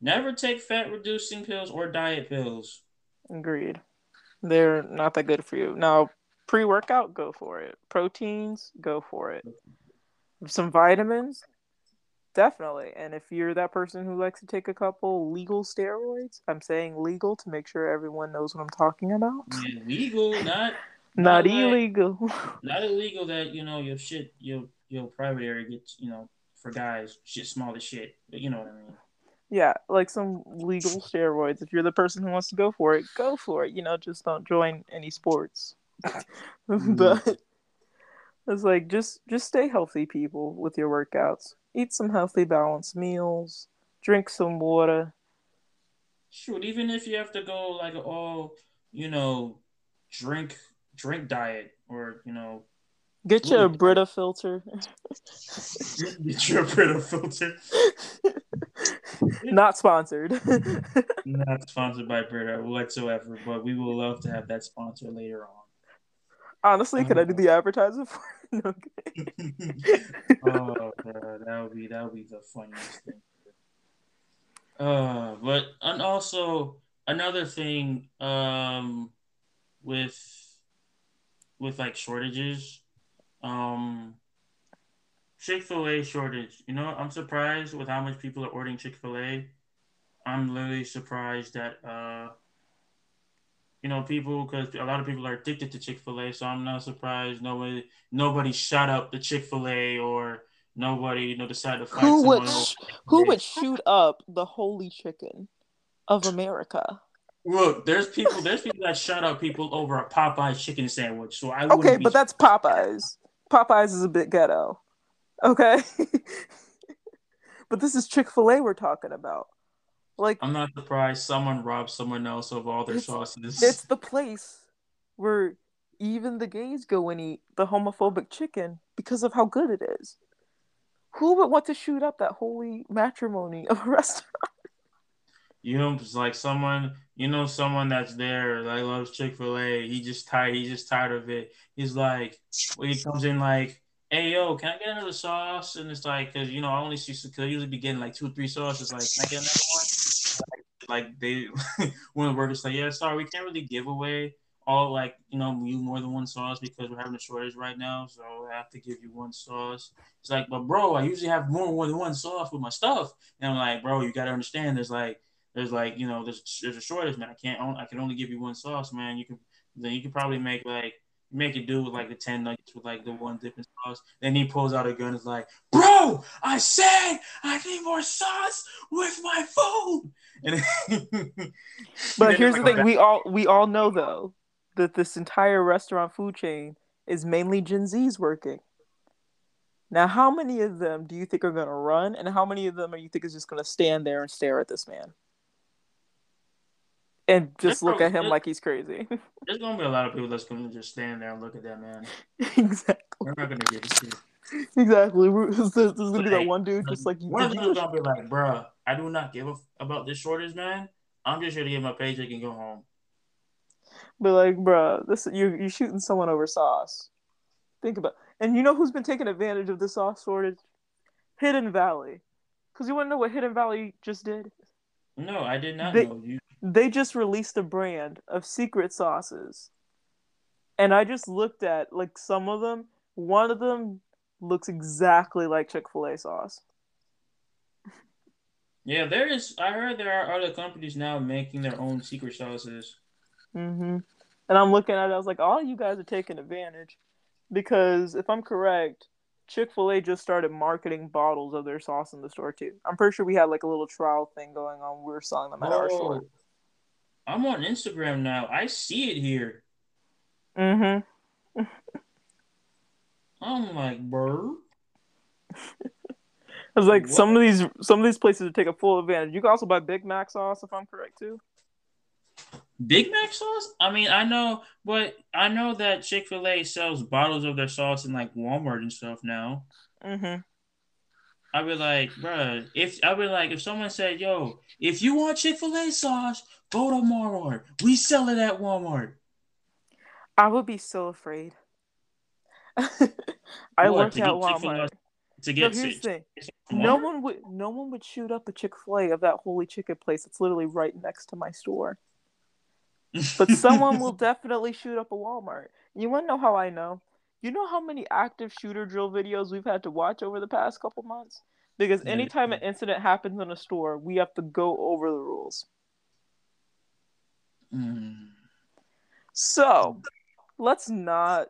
S1: Never take fat reducing pills or diet pills.
S2: Agreed. They're not that good for you. Now, pre workout, go for it. Proteins, go for it. Some vitamins, definitely. And if you're that person who likes to take a couple legal steroids, I'm saying legal to make sure everyone knows what I'm talking about.
S1: Yeah, legal, not
S2: Not
S1: Not like-
S2: illegal.
S1: not illegal that you know your shit your your private area gets you know for guys shit small as shit but you know what i mean
S2: yeah, like some legal steroids. If you're the person who wants to go for it, go for it. You know, just don't join any sports. Mm-hmm. but it's like just just stay healthy, people, with your workouts. Eat some healthy, balanced meals. Drink some water.
S1: shoot even if you have to go like all you know drink drink diet or you know
S2: Get your
S1: Ooh.
S2: Brita filter.
S1: get your Brita filter
S2: Not sponsored.
S1: Not sponsored by Brita whatsoever, but we will love to have that sponsor later on.
S2: Honestly, can I do the advertising for it? No,
S1: oh, bro, that would be that would be the funniest thing. Uh, but and also another thing, um, with with like shortages, um, Chick Fil A shortage. You know, I'm surprised with how much people are ordering Chick Fil A. I'm literally surprised that uh, you know, people because a lot of people are addicted to Chick Fil A. So I'm not surprised nobody nobody shot up the Chick Fil A or nobody you know decided to fight
S2: who would sh- who would shoot up the holy chicken of America?
S1: Look, there's people there's people that shot up people over a Popeyes chicken sandwich. So I wouldn't
S2: Okay, but that's Popeyes. Popeyes is a bit ghetto. Okay. but this is Chick fil A we're talking about. Like,
S1: I'm not surprised someone robbed someone else of all their
S2: It's-
S1: sauces.
S2: it's the place where even the gays go and eat the homophobic chicken because of how good it is. Who would want to shoot up that holy matrimony of a restaurant?
S1: You know, it's like someone, you know, someone that's there that loves Chick Fil A. He just tired. He's just tired of it. He's like, when he comes in, like, "Hey, yo, can I get another sauce?" And it's like, cause you know, I only see, cause I usually be getting like two or three sauces. Like, can I get another one? Like they, one of the workers like, "Yeah, sorry, we can't really give away all like you know you more than one sauce because we're having a shortage right now, so I have to give you one sauce." It's like, but bro, I usually have more than one sauce with my stuff, and I'm like, bro, you gotta understand, there's like there's like you know there's there's a shortage man. I can't i can only give you one sauce man. You can then you can probably make like make it do with like the 10 nuggets with like the one dipping sauce. Then he pulls out a gun and is like bro i said i need more sauce with my food. And
S2: But here's the thing: we all we all know though that this entire restaurant food chain is mainly Gen Zs working. Now, how many of them do you think are going to run, and how many of them are you think is just going to stand there and stare at this man and just
S1: That's
S2: look at him like he's crazy?
S1: there's gonna be a lot of people that's gonna just stand there and look at that man
S2: exactly,
S1: we're not gonna give a shit
S2: exactly. We're- This, this is going to be that one dude just like
S1: one of them
S2: you
S1: gonna be like bruh i do not give a f- about this shortage man i'm just here to get my paycheck and go home
S2: Be like, bruh, this you you're shooting someone over sauce. Think about, and you know who's been taking advantage of the sauce shortage? Hidden Valley, because you want to know what Hidden Valley just did?
S1: no i did not
S2: They-
S1: know you
S2: They just released a brand of secret sauces, and I just looked at like some of them. One of them looks exactly like Chick Fil A sauce.
S1: Yeah, there is. I heard there are other companies now making their own secret sauces.
S2: Mm-hmm. And I'm looking at it, I was like, all you guys are taking advantage. Because if I'm correct, Chick fil A just started marketing bottles of their sauce in the store too. I'm pretty sure we had like a little trial thing going on. We were selling them at our store.
S1: I'm on Instagram now. I see it here.
S2: Mm-hmm.
S1: I'm like, bro.
S2: I was like,
S1: What?
S2: some of these some of these places take a full advantage. You can also buy Big Mac sauce if I'm correct too.
S1: Big Mac sauce? I mean, I know, but I know that Chick Fil A sells bottles of their sauce in like Walmart and stuff now.
S2: Mm-hmm.
S1: I'd be like, bruh, if I'd be like, if someone said, yo, if you want Chick Fil A sauce, go to Walmart. We sell it at Walmart.
S2: I would be so afraid. I
S1: What,
S2: worked at Walmart.
S1: To
S2: No,
S1: get
S2: here's the. No one would no one would shoot up a Chick fil A of that holy chicken place that's literally right next to my store. But someone will definitely shoot up a Walmart. You wanna know how I know? You know how many active shooter drill videos we've had to watch over the past couple months? Because anytime an incident happens in a store, we have to go over the rules.
S1: Mm.
S2: So let's not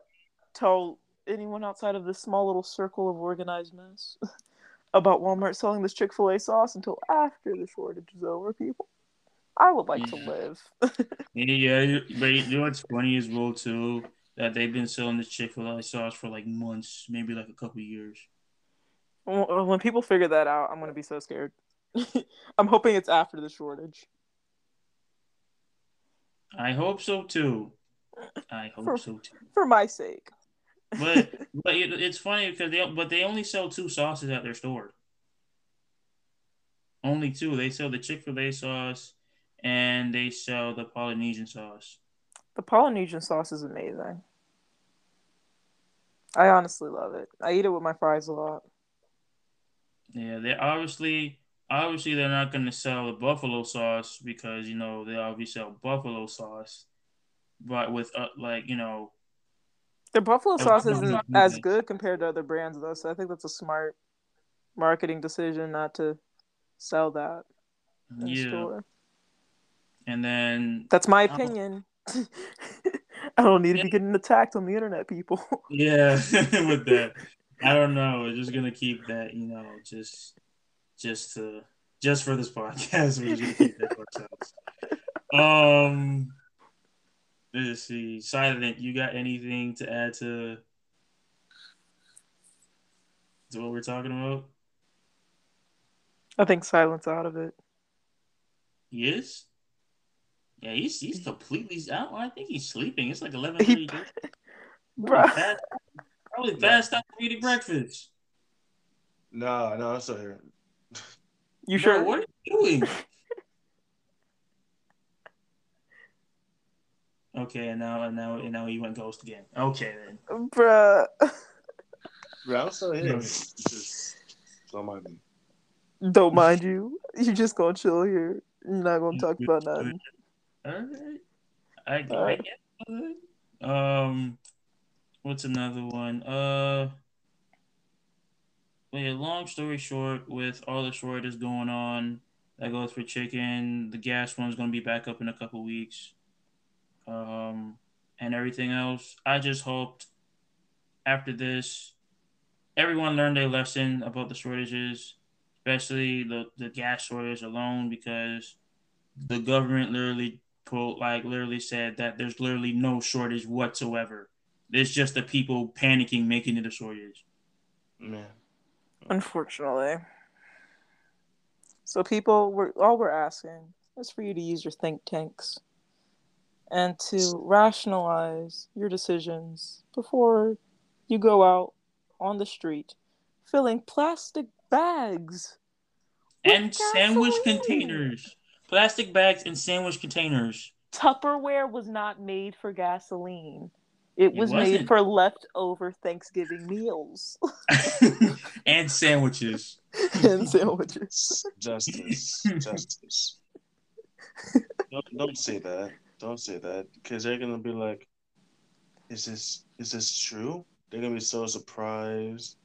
S2: tell anyone outside of this small little circle of organized mess about Walmart selling this Chick fil A sauce until after the shortage is over, people. I would like to live.
S1: Yeah, but you know what's funny as well too that they've been selling the Chick Fil A sauce for like months, maybe like a couple years.
S2: When uh, when people figure that out, I'm going to be so scared. I'm hoping it's after the shortage.
S1: I hope so too. I hope
S2: For-
S1: so too.
S2: For my sake.
S1: But but it, it's funny because they but they only sell two sauces at their store. Only two. They sell the Chick Fil A sauce, and they sell the Polynesian sauce.
S2: The Polynesian sauce is amazing. I honestly love it. I eat it with my fries a lot.
S1: Yeah, they obviously obviously they're not going to sell the buffalo sauce because you know they obviously sell buffalo sauce, but with uh, like you know
S2: The buffalo sauce isn't as good compared to other brands though, so I think that's a smart marketing decision not to sell that in
S1: yeah,
S2: store.
S1: and then
S2: That's my opinion. I don't need to be getting attacked on the internet, people.
S1: yeah with that I don't know. We're just gonna keep that you know just just to just for this podcast. We're just gonna keep that ourselves. Um. Let's see. Silent, you got anything to add to, to what we're talking about?
S2: I think silence out of it.
S1: He is. Yeah, he's he's completely. I, I think he's sleeping. It's like eleven
S2: He-
S1: thirty.
S2: Bruh.
S1: Probably, probably fast after eating breakfast.
S3: No, no, I'm still here.
S2: You
S1: Bro,
S2: sure?
S1: what are you doing? okay, and now and now and now he went ghost again. Okay then.
S2: Bruh.
S3: Bro, I'm still here. It's just don't mind me.
S2: Don't mind you. You just gonna chill here. You're not gonna talk about nothing.
S1: All right. I, I
S2: Alright.
S1: get. Um, what's another one? Uh, wait. long story short, with all the shortages going on, that goes for chicken. The gas one's gonna be back up in a couple weeks. Um, and everything else. I just hoped after this, everyone learned a lesson about the shortages, especially the the gas shortage alone, because the government literally pulled like literally said that there's literally no shortage whatsoever. It's just the people panicking making it a shortage.
S3: Man.
S2: Unfortunately. So people, we're all we're asking is for you to use your think tanks and to rationalize your decisions before you go out on the street filling plastic bags. with
S1: And sandwich
S2: gasoline.
S1: containers. Plastic bags and sandwich containers.
S2: Tupperware was not made for gasoline. It
S1: It
S2: was
S1: wasn't.
S2: made for leftover Thanksgiving meals
S1: and sandwiches.
S2: and sandwiches.
S3: Justice. Justice. don't, don't say that. Don't say that. Because they're gonna be like, is this is this true? They're gonna be so surprised.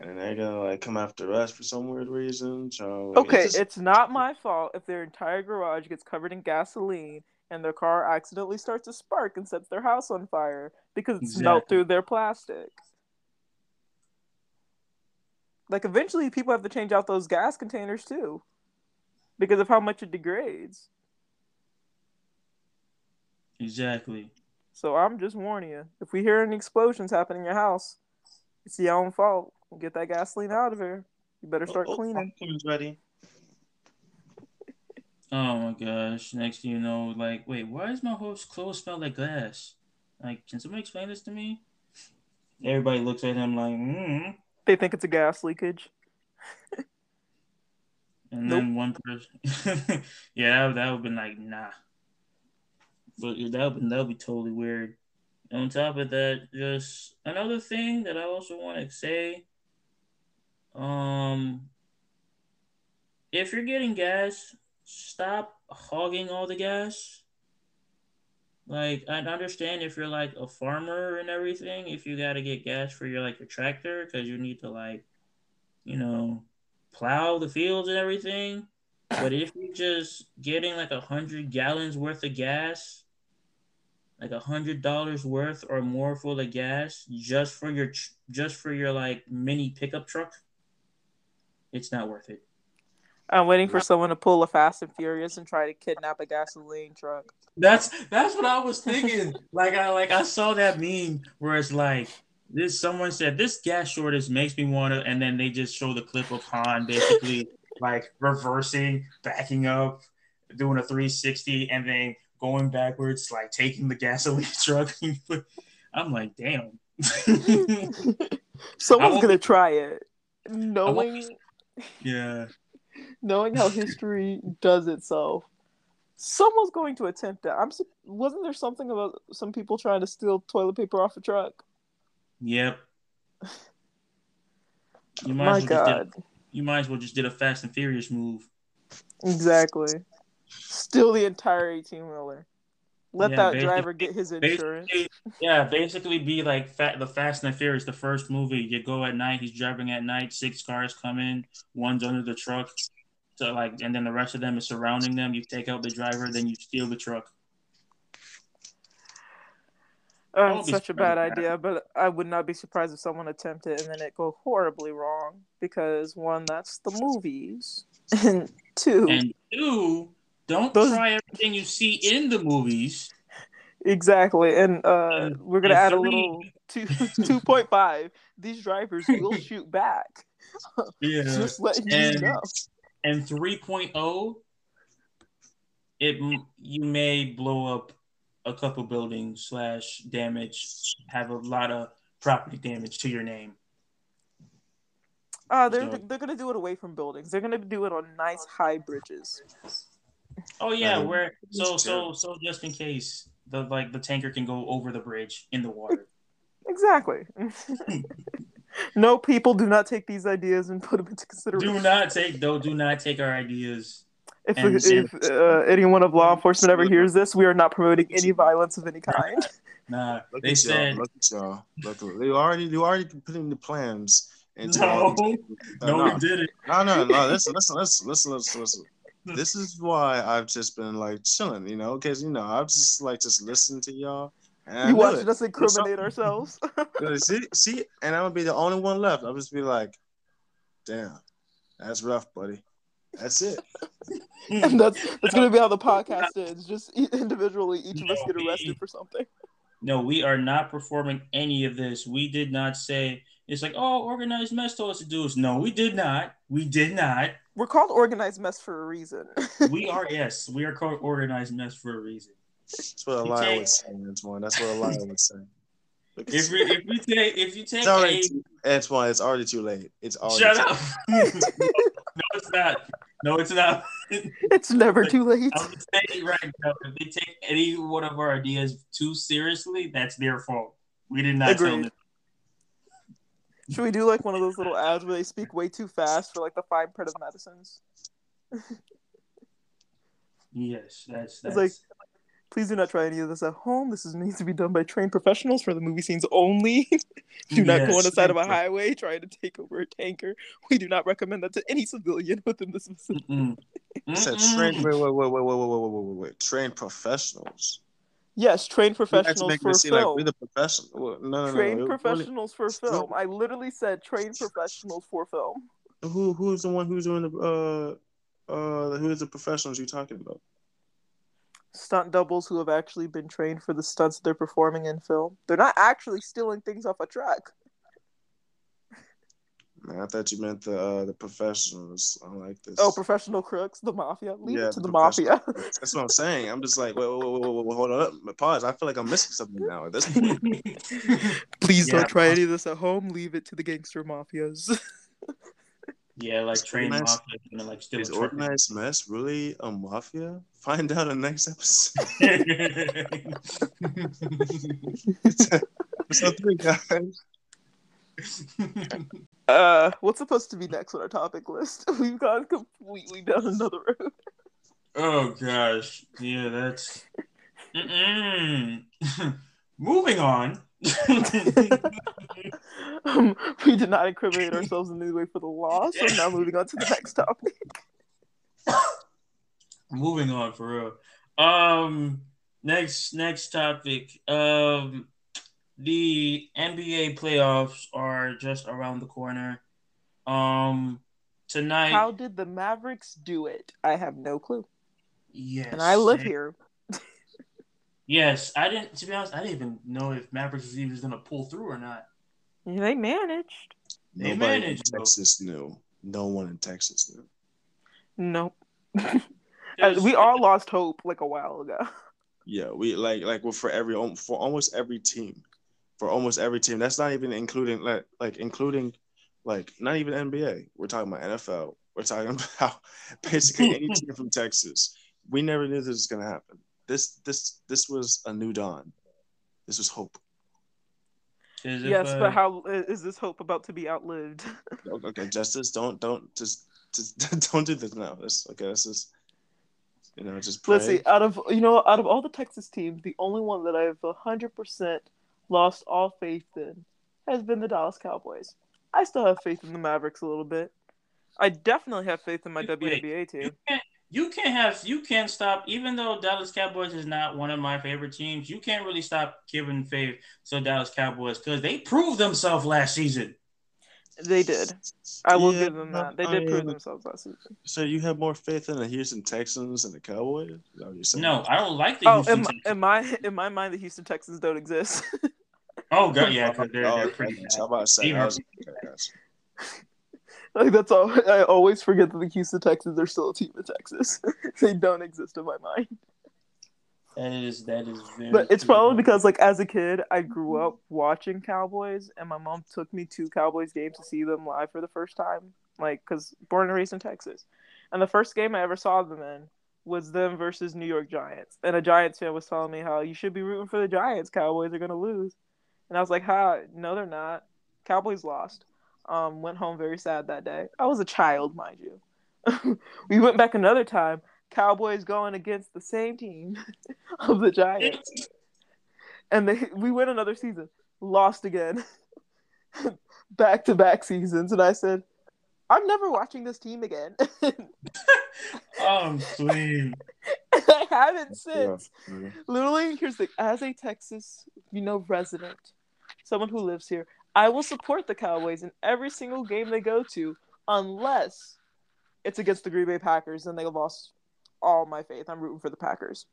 S3: And then they're gonna like come after us for some weird reason. So,
S2: Okay,
S3: it's
S2: it's, not my fault if their entire garage gets covered in gasoline and their car accidentally starts to spark and sets their house on fire because it's melt through their plastic. Like eventually people have to change out those gas containers too. Because of how much it degrades.
S1: Exactly.
S2: So I'm just warning you. If we hear any explosions happen in your house, it's your own fault. Get that gasoline out of here. You better start
S3: Oh, oh,
S2: cleaning.
S3: Pumpkin's ready.
S1: Oh my gosh. Next thing you know, like, wait, why does my whole clothes smell like glass? Like, can somebody explain this to me? Everybody looks at him like, mm.
S2: They think it's a gas leakage.
S1: And then one person, yeah, that, that would have been like, nah. But that would that would be totally weird. On top of that, just another thing that I also want to say. Um, if you're getting gas, stop hogging all the gas. Like I understand if you're like a farmer and everything, if you gotta get gas for your like your tractor because you need to like, you know, plow the fields and everything. But if you're just getting like a hundred gallons worth of gas, like a hundred dollars worth or more full of gas just for your just for your like mini pickup truck, it's not worth it.
S2: I'm waiting for someone to pull a Fast and Furious and try to kidnap a gasoline truck.
S1: That's that's what I was thinking. like I like I saw that meme where it's like this someone said this gas shortage makes me want to and then they just show the clip of Han basically like reversing, backing up, doing a 360 and then going backwards like taking the gasoline truck. I'm like, damn.
S2: Someone's gonna try it, knowing.
S1: Yeah.
S2: knowing how history does itself, someone's going to attempt that. I'm. Wasn't there something about some people trying to steal toilet paper off a truck?
S1: Yep. You might
S2: My
S1: as well just
S2: God,
S1: did, you might as well just did a Fast and Furious move.
S2: exactly. Steal the entire eighteen wheeler. Let
S1: Yeah,
S2: that driver get his insurance.
S1: Basically, yeah, basically be like fat, the Fast and the Furious, the first movie. You go at night, he's driving at night, six cars come in, one's under the truck. So like and then the rest of them is surrounding them. You take out the driver, then you steal the truck.
S2: Oh,
S1: Don't
S2: it's such a bad idea, but I would not be surprised if someone attempted and then it go horribly wrong because one, that's the movies, and two,
S1: And two, don't
S2: Those-
S1: try everything you see in the movies.
S2: exactly, and uh,
S1: And-
S2: we're gonna
S1: and
S2: add a little two two point five. These drivers will shoot back.
S1: Yeah.
S2: Just
S1: And-
S2: you know.
S1: and 3.0 it you may blow up a couple buildings slash damage have a lot of property damage to your name
S2: Uh, they're
S1: So-
S2: they're gonna do it away from buildings. They're gonna do it on nice high bridges.
S1: Oh yeah
S3: Um,
S1: where so so so just in case the like the tanker can go over the bridge in the water
S2: Exactly. no, people do not take these ideas and put them into consideration.
S1: do not take though do not take our ideas
S2: If,
S1: And-
S2: if uh, anyone of law enforcement ever hears this, we are not promoting any violence of any kind.
S1: nah
S3: Look
S1: they
S3: at
S1: said
S3: y'all. Look at y'all. Look, look, they already you already putting the plans into
S1: no no
S3: no,
S1: we did it
S3: no, no, no. Listen, listen, listen, listen, listen, listen. This is why I've just been like chilling, you know, because you know I've just like just listened to y'all. And I
S2: You
S3: knew
S2: watching
S3: it.
S2: us incriminate ourselves.
S3: See, see, and I'm gonna be the only one left. I'll just be like, damn, that's rough, buddy. That's it.
S2: and that's that's gonna be how the podcast ends. Just individually, each of us get arrested for something.
S1: No, we are not performing any of this. We did not say it's like, oh, organized mess told us to do this. No, we did not. We did not.
S2: We're called organized mess for a reason.
S1: We are yes, we are called organized mess for a reason.
S3: That's what a
S1: lion
S3: liar
S1: take-
S3: would say, Antoine. That's what a liar would say.
S1: If we if we take if you take
S3: It's already
S1: a
S3: too, Antoine. It's already too late. It's already
S1: shut
S3: too
S1: up. no, it's not. No, it's not.
S2: it's never too late.
S1: I'm saying right now, if they take any one of our ideas too seriously, that's their fault. We did not tell them.
S2: Should we do like one of those little ads where they speak way too fast for like the fine print of medicines?
S1: Yes, that's that's
S2: like- Please do not try any of this at home. This is meant to be done by trained professionals for the movie scenes only. do not go on the side of a highway trying to take over a tanker. We do not recommend that to any civilian within this vicinity.
S1: Mm-mm.
S3: I said
S1: Mm-mm.
S3: trained. Wait, wait, wait, wait, wait, wait, wait, wait, wait, wait. Trained professionals.
S2: Yes, trained professionals for
S3: seem like
S2: film.
S3: we're the professional. No, no,
S2: trained
S3: no.
S2: professionals for film. I literally said trained professionals for film.
S3: Who, who's the one who's doing the uh uh who's the professionals you're talking about?
S2: Stunt doubles who have actually been trained for the stunts they're performing in film. They're not actually stealing things off a truck.
S3: Man, I thought you meant the uh the professionals. I like this.
S2: Oh, professional crooks, the mafia. Leave
S3: Yeah,
S2: it to
S3: the
S2: the mafia.
S3: That's what I'm saying. I'm just like, wait, wait, wait, wait, wait, wait, hold on up. Pause. I feel like I'm missing something now at this point.
S2: Please
S1: Yeah.
S2: don't try any of this at home. Leave it to the gangster mafias.
S1: yeah, like trained
S3: Organized-
S1: mafia and like still
S3: Is organized mess really a mafia? Find out in the next episode. episode three, guys.
S2: Uh, what's supposed to be next on our topic list? We've gone completely down another road.
S1: oh gosh, yeah, that's. Moving on.
S2: um, we did not incriminate ourselves in any way for the law, so now moving on to the next topic.
S1: Moving on for real. Um, next next topic. Um, the NBA playoffs are just around the corner. Um, tonight.
S2: How did the Mavericks do it? I have no clue.
S1: yes,
S2: And I live
S1: they-
S2: here.
S1: Yes, I didn't. To be honest, I didn't even know if Mavericks was even going to pull through or not.
S2: They managed.
S1: They
S3: Nobody in
S1: managed, though.
S3: Texas knew. No one in Texas knew.
S2: Nope. Uh, we all lost hope like a while ago.
S3: Yeah, we like like well, for every for almost every team, for almost every team. That's not even including like like including like not even NBA. We're talking about NFL. We're talking about basically any team from Texas. We never knew this was gonna happen. This this this was a new dawn. This was hope.
S1: Is it,
S2: yes,
S1: uh,
S2: but how is this hope about to be outlived?
S3: Okay, Justice, don't don't just just don't do this now. This okay, this is you know just pray.
S2: Let's see. Out of you know, out of all the Texas teams, the only one that I've hundred percent lost all faith in has been the Dallas Cowboys. I still have faith in the Mavericks a little bit. I definitely have faith in my
S1: Wait,
S2: WNBA team.
S1: you can't you can't have you can't stop even though Dallas Cowboys is not one of my favorite teams, you can't really stop giving faith to Dallas Cowboys because they proved themselves last season.
S2: They did. I will
S3: Yeah,
S2: give them that. They did
S3: I
S2: prove
S3: mean-
S2: themselves last season.
S3: So you have more faith in the Houston Texans and the Cowboys? Is that what you're saying?
S1: No, I don't like the
S2: Oh,
S1: Houston
S2: in my,
S1: Texans.
S2: in my in my mind, the Houston Texans don't exist.
S1: Oh god, yeah, they're,
S3: Oh,
S1: they're
S3: okay.
S1: pretty
S3: So
S1: bad.
S3: I'm about to say, I
S1: are-
S3: was- okay,
S2: like that's all. I always forget that the Houston Texans are still a team in Texas. they don't exist in my mind.
S1: That is that is very.
S2: But it's probably because like as a kid, I grew up watching Cowboys, and my mom took me to Cowboys games to see them live for the first time. Like, cause born and raised in Texas, and the first game I ever saw them in was them versus New York Giants. And a Giants fan was telling me how you should be rooting for the Giants. Cowboys are gonna lose, and I was like, "Ha, no, they're not. Cowboys lost." Um, went home very sad that day. I was a child, mind you. we went back another time. Cowboys going against the same team of the Giants and they we went another season, lost again, back to back seasons, and I said, I'm never watching this team again.
S1: Oh, sweet.
S2: I haven't since.
S3: Yeah.
S2: Literally, here's the as a Texas, you know, resident, someone who lives here, I will support the Cowboys in every single game they go to, unless it's against the Green Bay Packers, and they lost all my faith. I'm rooting for the Packers.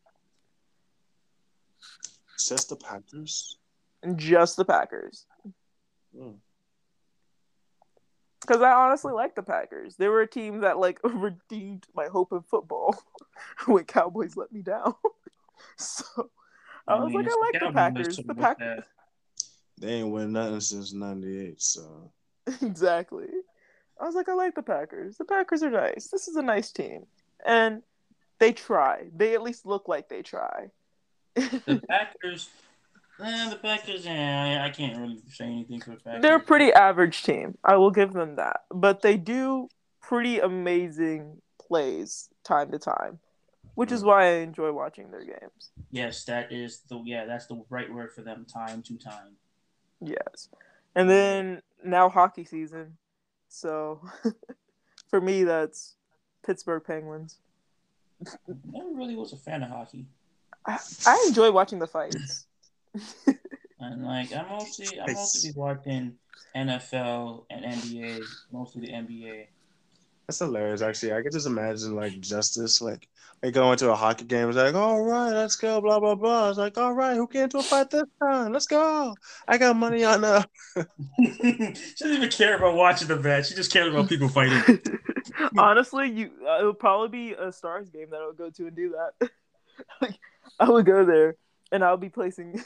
S3: Just the Packers.
S2: And just the Packers.
S3: Hmm.
S2: Because I honestly like the Packers. They were a team that like redeemed my hope in football when Cowboys let me down. so I, was
S1: mean,
S2: like, I like the
S1: Cowboys,
S2: Packers. The Packers
S3: They ain't win nothing since '98. So
S2: exactly. I was like, I like the Packers. The Packers are nice. This is a nice team. And they try. They at least look like they try.
S1: The Packers. Eh, the Packers. Yeah, I can't really say anything for the Packers.
S2: They're a pretty average team. I will give them that. But they do pretty amazing plays time to time, which is why I enjoy watching their games.
S1: Yes, that is the yeah. That's the right word for them. Time to time.
S2: Yes. And then now hockey season. So for me, that's Pittsburgh Penguins.
S1: Never really was a fan of hockey,
S2: I, I enjoy watching the fights.
S1: and like I mostly I mostly be watching NFL and NBA, mostly the NBA.
S3: That's hilarious. Actually, I can just imagine like Justice, like they go into a hockey game. It's like, all right, let's go, blah blah blah. It's like, all right, who get into a fight this time? Let's go. I got money on uh
S1: she doesn't even care about watching the match. She just cares about people fighting.
S2: Honestly, you uh, it would probably be a Stars game that I would go to and do that. like I would go there and I'll be placing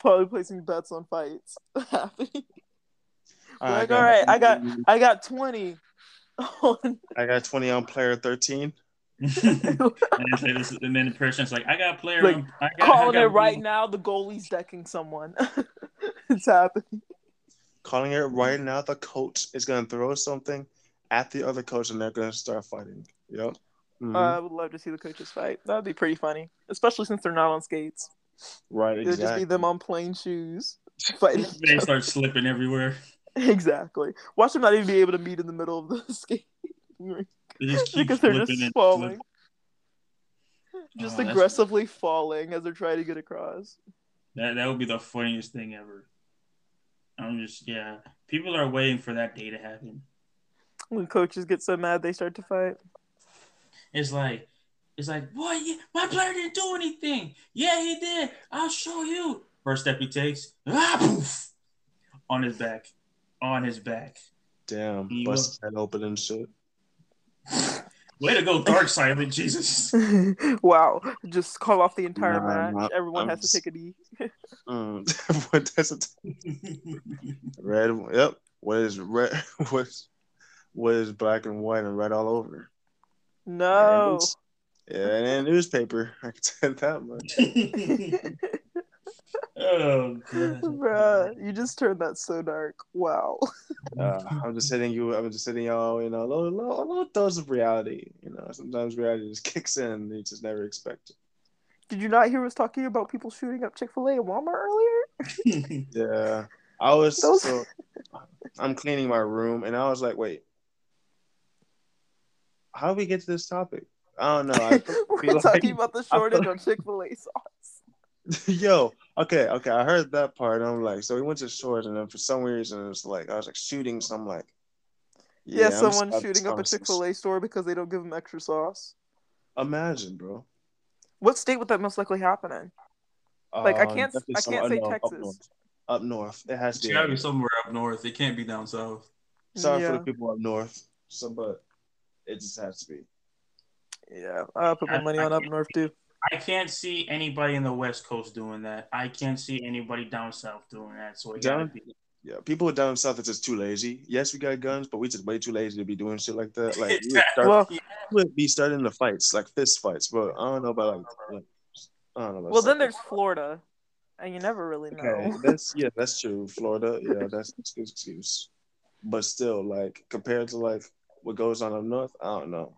S2: probably placing bets on fights happening. Like, all right, I got I got twenty on
S3: I got 20 on player 13.
S1: and, then this, and then the person's like, "I got a player.
S2: Like,
S1: on- I got,
S2: calling
S1: I got
S2: it right now. The goalie's decking someone. it's happening.
S3: Calling it right now, the coach is gonna throw something at the other coach and they're gonna start fighting. Yep. Mhm.
S2: Uh, I would love to see the coaches fight. That would be pretty funny, especially since they're not on skates.
S3: right,
S2: It would just be them on plain shoes fighting.
S1: They start slipping everywhere.
S2: Exactly. Watch them not even be able to meet in the middle of the skate rink because they're just falling, just
S1: Oh, that's-
S2: aggressively falling as they're trying to get across.
S1: That that would be the funniest thing ever. I'm just yeah. People are waiting for that day to happen.
S2: When coaches get so mad, they start to fight.
S1: It's like it's like, boy, yeah, my player didn't do anything. Yeah, he did. I'll show you. First step he takes, ah, poof, on his back, on his back.
S3: Damn,
S1: You
S3: bust his head open and shit.
S1: Way to go, Dark Silent Jesus.
S2: wow! Just call off the entire
S3: Nah,
S2: match.
S3: nah,
S2: Everyone
S3: I'm
S2: has
S3: just-
S2: to take a D. knee.
S3: Mm. what does it? Red. Yep. What is red? What's what is black and white and red all over.
S2: No.
S3: Yeah, and in newspaper, I can tell you that much.
S1: Oh.
S2: Bruh, you just turned that so dark. Wow.
S3: Uh, I'm just hitting you. I'm just hitting y'all. You know, a little, little, a little dose of reality. You know, sometimes reality just kicks in. and You just never expect it.
S2: Did you not hear us talking about people shooting up Chick fil A and Walmart earlier?
S3: Yeah, I was.
S2: Those-
S3: So, I'm cleaning my room, and I was like, wait, how do we get to this topic? I don't know. I
S2: We're
S3: feel like-
S2: talking about the shortage of Chick fil A sauce.
S3: Yo, okay, okay. I heard that part. I'm like, so we went to shores, and then for some reason, it's like I was like shooting some like.
S2: Yeah,
S3: I'm
S2: someone shooting up a
S3: I'm-
S2: Chick fil A store because they don't give them extra sauce.
S3: Imagine, bro.
S2: What state would that most likely happen in? Like, I
S3: Uh,
S2: can't-
S3: definitely
S2: I can't say
S3: no,
S2: Texas.
S3: Up north. Up north, it has
S1: It's
S3: to be.
S1: gotta be somewhere up north. It can't be down south.
S3: Sorry for the people up north. So, but it just has to be.
S2: Yeah, I'll put my money on up north too.
S1: I can't see anybody in the West Coast doing that. I can't see anybody down south doing that. So it
S3: Down-
S1: be.
S3: Yeah, people down south are just too lazy. Yes, we got guns, but we just way too lazy to be doing shit like that. Like we would, start,
S2: Well-
S3: we would be starting the fights, like fist fights. But I don't know about like, like I don't know. About
S2: Well, then there's Florida, and you never really know.
S3: okay. That's yeah, that's true. Florida, yeah, that's that's a good excuse. But still, like compared to like what goes on up north, I don't know.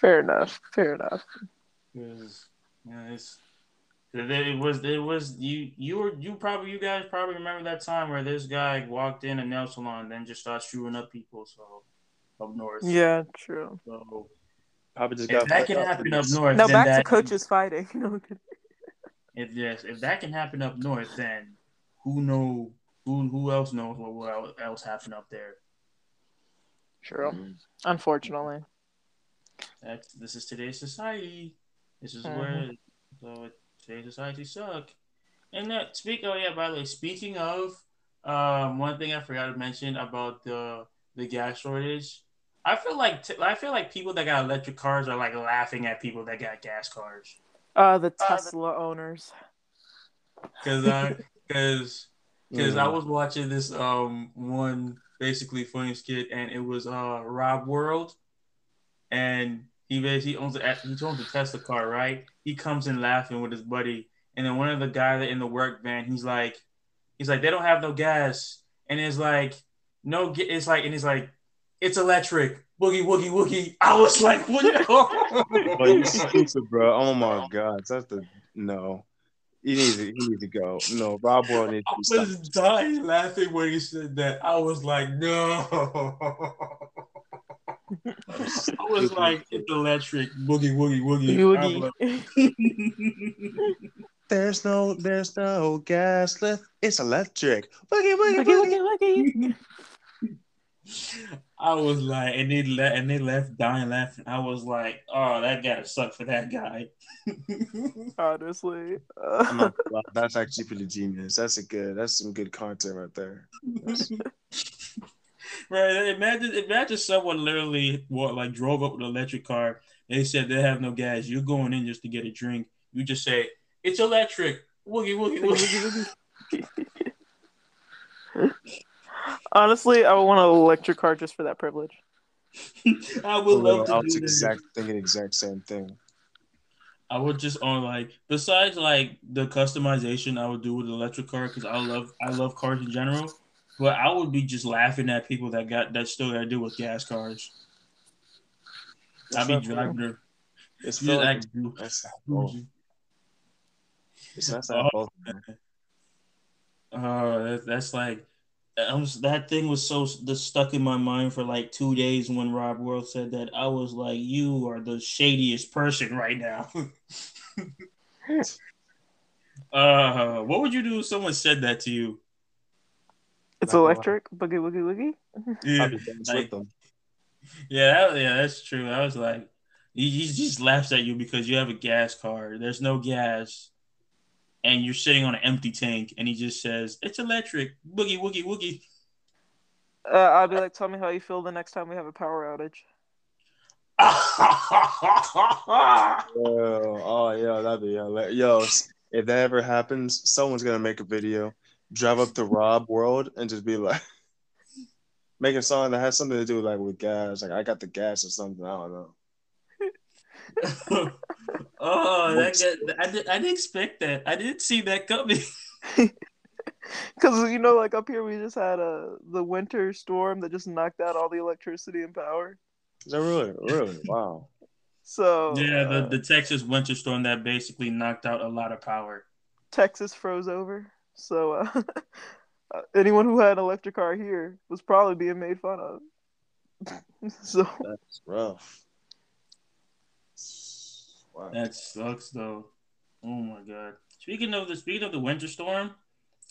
S2: Fair enough. Fair enough.
S1: Because yeah, it's it was it was you you were you probably you guys probably remember that time where this guy walked in a nail salon and then just started shooting up people so up north.
S2: Yeah, true.
S1: So
S3: Probably just
S1: if that can
S3: up
S1: happen up north,
S2: Now
S1: then
S2: back
S1: that,
S2: to coaches fighting. No,
S1: If yes, if that can happen up north, then who know who who else knows what, what else happened up there?
S2: True.
S3: Mhm.
S2: Unfortunately.
S1: That's this is today's society. This is
S2: Mhm.
S1: where so today's society suck. And that speak oh yeah, by the way, speaking of um one thing I forgot to mention about the the gas shortage. I feel like t- I feel like people that got electric cars are like laughing at people that got gas cars.
S2: Uh, the Tesla owners.
S1: Cause I cause because I
S3: Mhm.
S1: was watching this um one basically funny skit and it was uh Rob World and he basically owns a he owns a Tesla car right he comes in laughing with his buddy and then one of the guys in the work van he's like he's like they don't have no gas and it's like no it's like and he's like it's electric boogie woogie woogie I was like what
S3: But oh, you stupid, bro. Oh my god, that's the no. He needs to. He needs to go. No, Rob World needs
S1: I
S3: to be stopped.
S1: was dying laughing when he said that. I was like, no. I was like, it's electric. Boogie, woogie, woogie. I was
S2: Boogie.
S3: There's no, there's no gas left. It's electric. Boogie, boogie,
S2: Boogie,
S3: boogie.
S2: woogie, woogie.
S1: I was like, and they left, and they left dying laughing. I was like, oh, that gotta suck for that guy.
S2: Honestly.
S3: I'm not, gonna lie, that's actually pretty genius. That's a good. That's some good content right there.
S1: Right? Imagine, imagine someone literally what like drove up with an electric car. They said they have no gas. You're going in just to get a drink. You just say it's electric. Woogie, woogie, woogie.
S2: Honestly, I would want an electric car just for that privilege.
S1: I would love
S3: I
S1: to
S3: was
S1: do that.
S3: exact thinking exact same thing.
S1: I would just on like besides like the customization I would do with the electric car because I love I love cars in general. But I would be just laughing at people that got that still got to do with gas cars. I'd be
S3: not-
S1: driving her.
S3: It's
S1: You
S3: like
S1: bougie.
S3: it's not.
S1: Oh. Oh, that, that's like I was, that thing was so just stuck in my mind for like two days when Rob World said that. I was like, "You are the shadiest person right now." uh, what would you do if someone said that to you?
S2: It's
S3: Not gonna
S2: electric. Boogie, woogie, woogie.
S1: Yeah,
S3: I'd be friends
S1: like- yeah, that, yeah, that's true. I was like, he, he just laughs at you because you have a gas car. There's no gas, and you're sitting on an empty tank, and he just says, "It's electric." Boogie, woogie, woogie.
S2: Uh, I'll be like, tell me how you feel the next time we have a power outage.
S3: Yo, oh yeah, that'd be hilarious. Yo, if that ever happens, someone's gonna make a video, drive up to Rob World, and just be like, making a song that has something to do like with gas. Like I got the gas or something. I don't know.
S1: oh, that got, I, did, I didn't expect that. I didn't see that coming.
S2: Because you know, like up here, we just had a the winter storm that just knocked out all the electricity and power.
S3: Is that really, really? Wow.
S2: So
S1: yeah, the,
S2: uh,
S1: the Texas winter storm that basically knocked out a lot of power.
S2: Texas froze over. So uh, anyone who had an electric car here was probably being made fun of. so
S3: That's rough. Wow.
S1: That sucks though. Oh my god. Speaking of the speaking of the winter storm,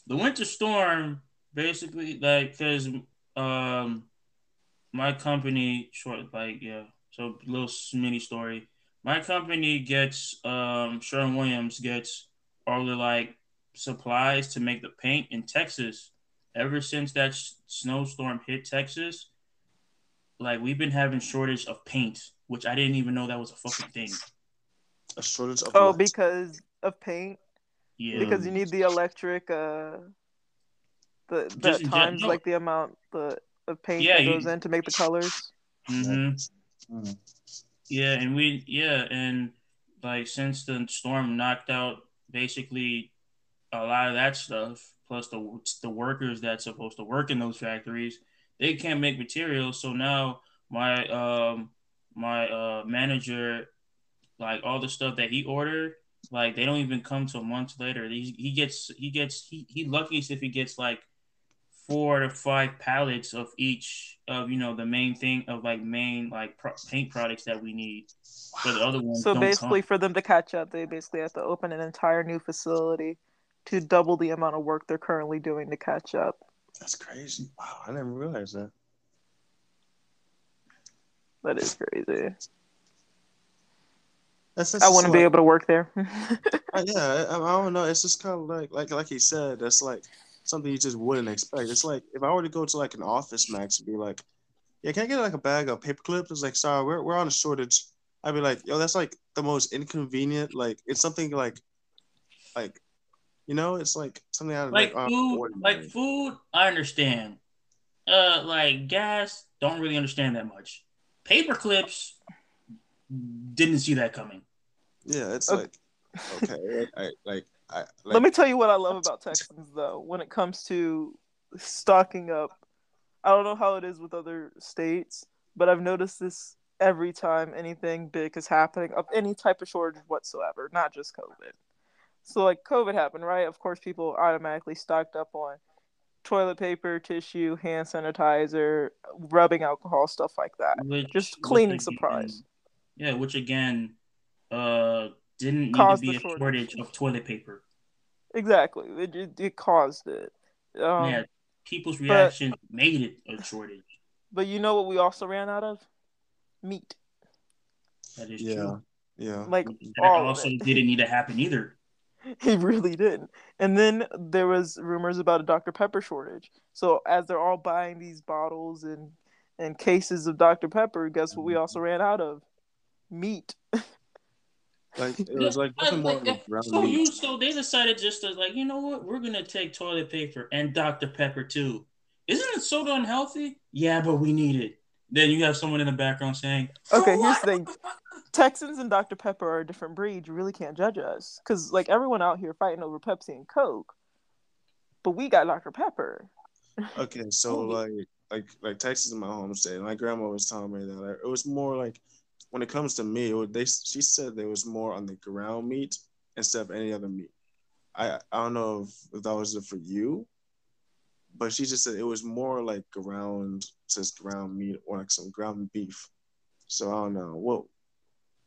S1: the winter storm basically like because um my company short like yeah so little mini story. My company gets um Sherwin Williams gets all the like supplies to make the paint in Texas. Ever since that s- snowstorm hit Texas, like we've been having shortage of paint, which I didn't even know that was a fucking thing.
S3: A shortage of
S2: oh,
S3: what?
S2: because of paint,
S1: Yeah.
S2: because you need the electric. Uh, the
S1: Just
S2: that times
S1: no.
S2: like the amount the of paint
S1: Yeah,
S2: that
S1: you-
S2: goes in to make the colors.
S1: hmm
S3: Mm.
S1: Yeah, and we yeah, and like since the storm knocked out basically a lot of that stuff, plus the the workers that's supposed to work in those factories, they can't make materials. So now my um my uh manager, like all the stuff that he ordered, like they don't even come till months later. He he gets he gets he he lucky if he gets like four to five pallets of each of you know the main thing of like main like pro- paint products that we need for the other ones.
S2: So basically,
S1: come.
S2: for them to catch up, they basically have to open an entire new facility to double the amount of work they're currently doing to catch up.
S3: That's crazy. Wow, I never realized that.
S2: That is crazy.
S3: That's, that's
S2: I wouldn't be able to work there.
S3: Yeah, I, I don't know. It's just kind of like, like, like he said. That's like something you just wouldn't expect. It's like if I were to go to like an office max and be like, "Yeah, can I get like a bag of paper clips?" It's like, "Sorry, we're we're on a shortage." I'd be like, "Yo, that's like the most inconvenient. Like, it's something like, like, you know, it's like something out of
S1: like
S3: like,
S1: food,
S3: ordinary.
S1: like food. I understand. Uh, like gas, don't really understand that much. Paper clips, didn't see that coming.
S3: Yeah, it's
S2: Okay.
S3: like okay, like, I like I like,
S2: Let me tell you what I love about Texans, though, when it comes to stocking up. I don't know how it is with other states, but I've noticed this every time anything big is happening of any type of shortage whatsoever, not just COVID. So, like, COVID happened, right? Of course, people automatically stocked up on toilet paper, tissue, hand sanitizer, rubbing alcohol, stuff like that.
S1: Which,
S2: Just cleaning
S1: again-
S2: supplies.
S1: Yeah, which again, uh, didn't need
S2: Caused
S1: to be
S2: the
S1: a
S2: shortage.
S1: shortage of toilet paper.
S2: Exactly. It, it, it caused it. Um,
S1: yeah, people's reaction made it a shortage.
S2: But you know what we also ran out of? Meat.
S1: That is
S3: yeah,
S1: true.
S3: yeah.
S2: Like
S1: That
S2: all of
S1: also
S2: it.
S1: didn't need to happen either.
S2: He really didn't. And then there was rumors about a Dr. Pepper shortage. So as they're all buying these bottles and and cases of Dr. Pepper, guess what we mm-hmm. also ran out of? Meat.
S3: Like it was like
S1: I-
S3: nothing more
S1: like,
S3: ground
S1: so
S3: meat.
S1: you so they decided just to like you know what we're gonna take toilet paper and Dr Pepper too. Isn't it soda unhealthy? Yeah, but we need it. Then you have someone in the background saying, "For
S2: Okay, here's the thing. Texans and Dr. Pepper are a different breed. You really can't judge us. Because, like, everyone out here fighting over Pepsi and Coke. But we got Dr. Pepper.
S3: Okay, so like like like Texas is my home state. My grandma was telling me that like, it was more like when it comes to meat, it they she said there was more on the ground meat instead of any other meat. I I don't know if, if that was it for you, but she just said it was more like ground says ground meat or like some ground beef. So I don't know what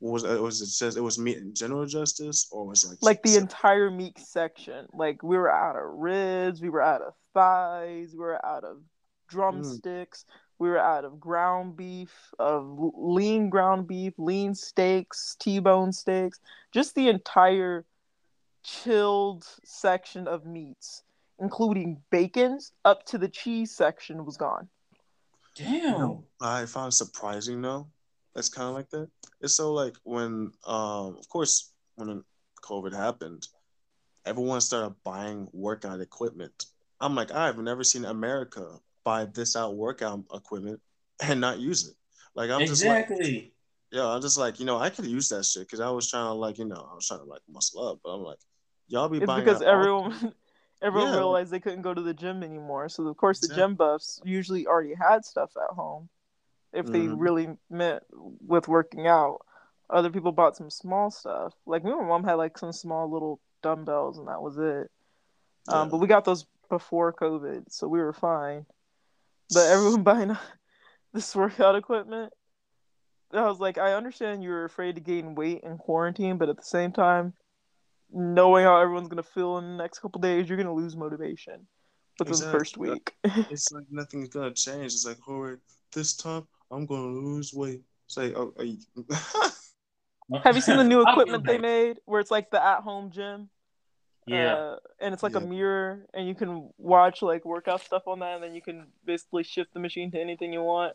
S3: what was it was it says it was meat in general justice or was it like
S2: like the entire meat section. Like we were out of ribs, we were out of thighs, we were out of mm. drumsticks, we were out of ground beef, of lean ground beef, lean steaks, T-bone steaks, just the entire chilled section of meats, including bacons up to the cheese section was gone.
S1: Damn.
S3: I found surprising though. That's kind of like that. It's so like when, um, of course, when COVID happened, everyone started buying workout equipment. I'm like, I've never seen America buy this out workout equipment and not use it. Like I'm
S1: exactly.
S3: just like, yeah, I'm just like, you know, I could use that shit because I was trying to like, you know, I was trying to like muscle up, but I'm like, y'all be
S2: It's
S3: buying
S2: because
S3: out all-
S2: everyone everyone
S3: Yeah.
S2: realized they couldn't go to the gym anymore. So of course the gym buffs usually already had stuff at home. If they
S3: Mhm.
S2: really meant with working out. Other people bought some small stuff. Like me and my mom had like some small little dumbbells and that was it. Um, but we got those before COVID, so we were fine. But everyone buying this workout equipment, I was like, I understand you're afraid to gain weight in quarantine, but at the same time, knowing how everyone's gonna feel in the next couple days, you're gonna lose motivation within the first week.
S3: it's like nothing's gonna change. It's like, all right, this time I'm gonna lose weight. It's like, oh, are you...
S2: Have you seen the new equipment they made, where it's like the at-home gym?
S1: Yeah.
S2: Uh, and it's like a mirror, and you can watch like workout stuff on that, and then you can basically shift the machine to anything you want.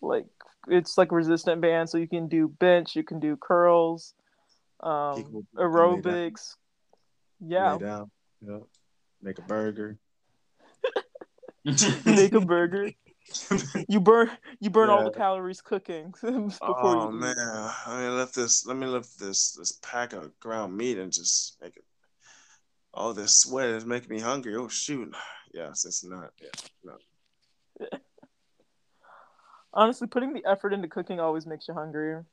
S2: Like it's like resistant band, so you can do bench, you can do curls, um,
S3: People can lay down.
S2: aerobics. Yeah,
S3: lay down, you know, make a burger.
S2: make a burger. You burn you burn all the calories cooking before
S3: oh
S2: you eat.
S3: man, let me lift this. Let me lift this this pack of ground meat and just make it. All this sweat is making me hungry. Oh shoot! Yes, it's not. Yeah, no.
S2: Honestly, putting the effort into cooking always makes you hungrier.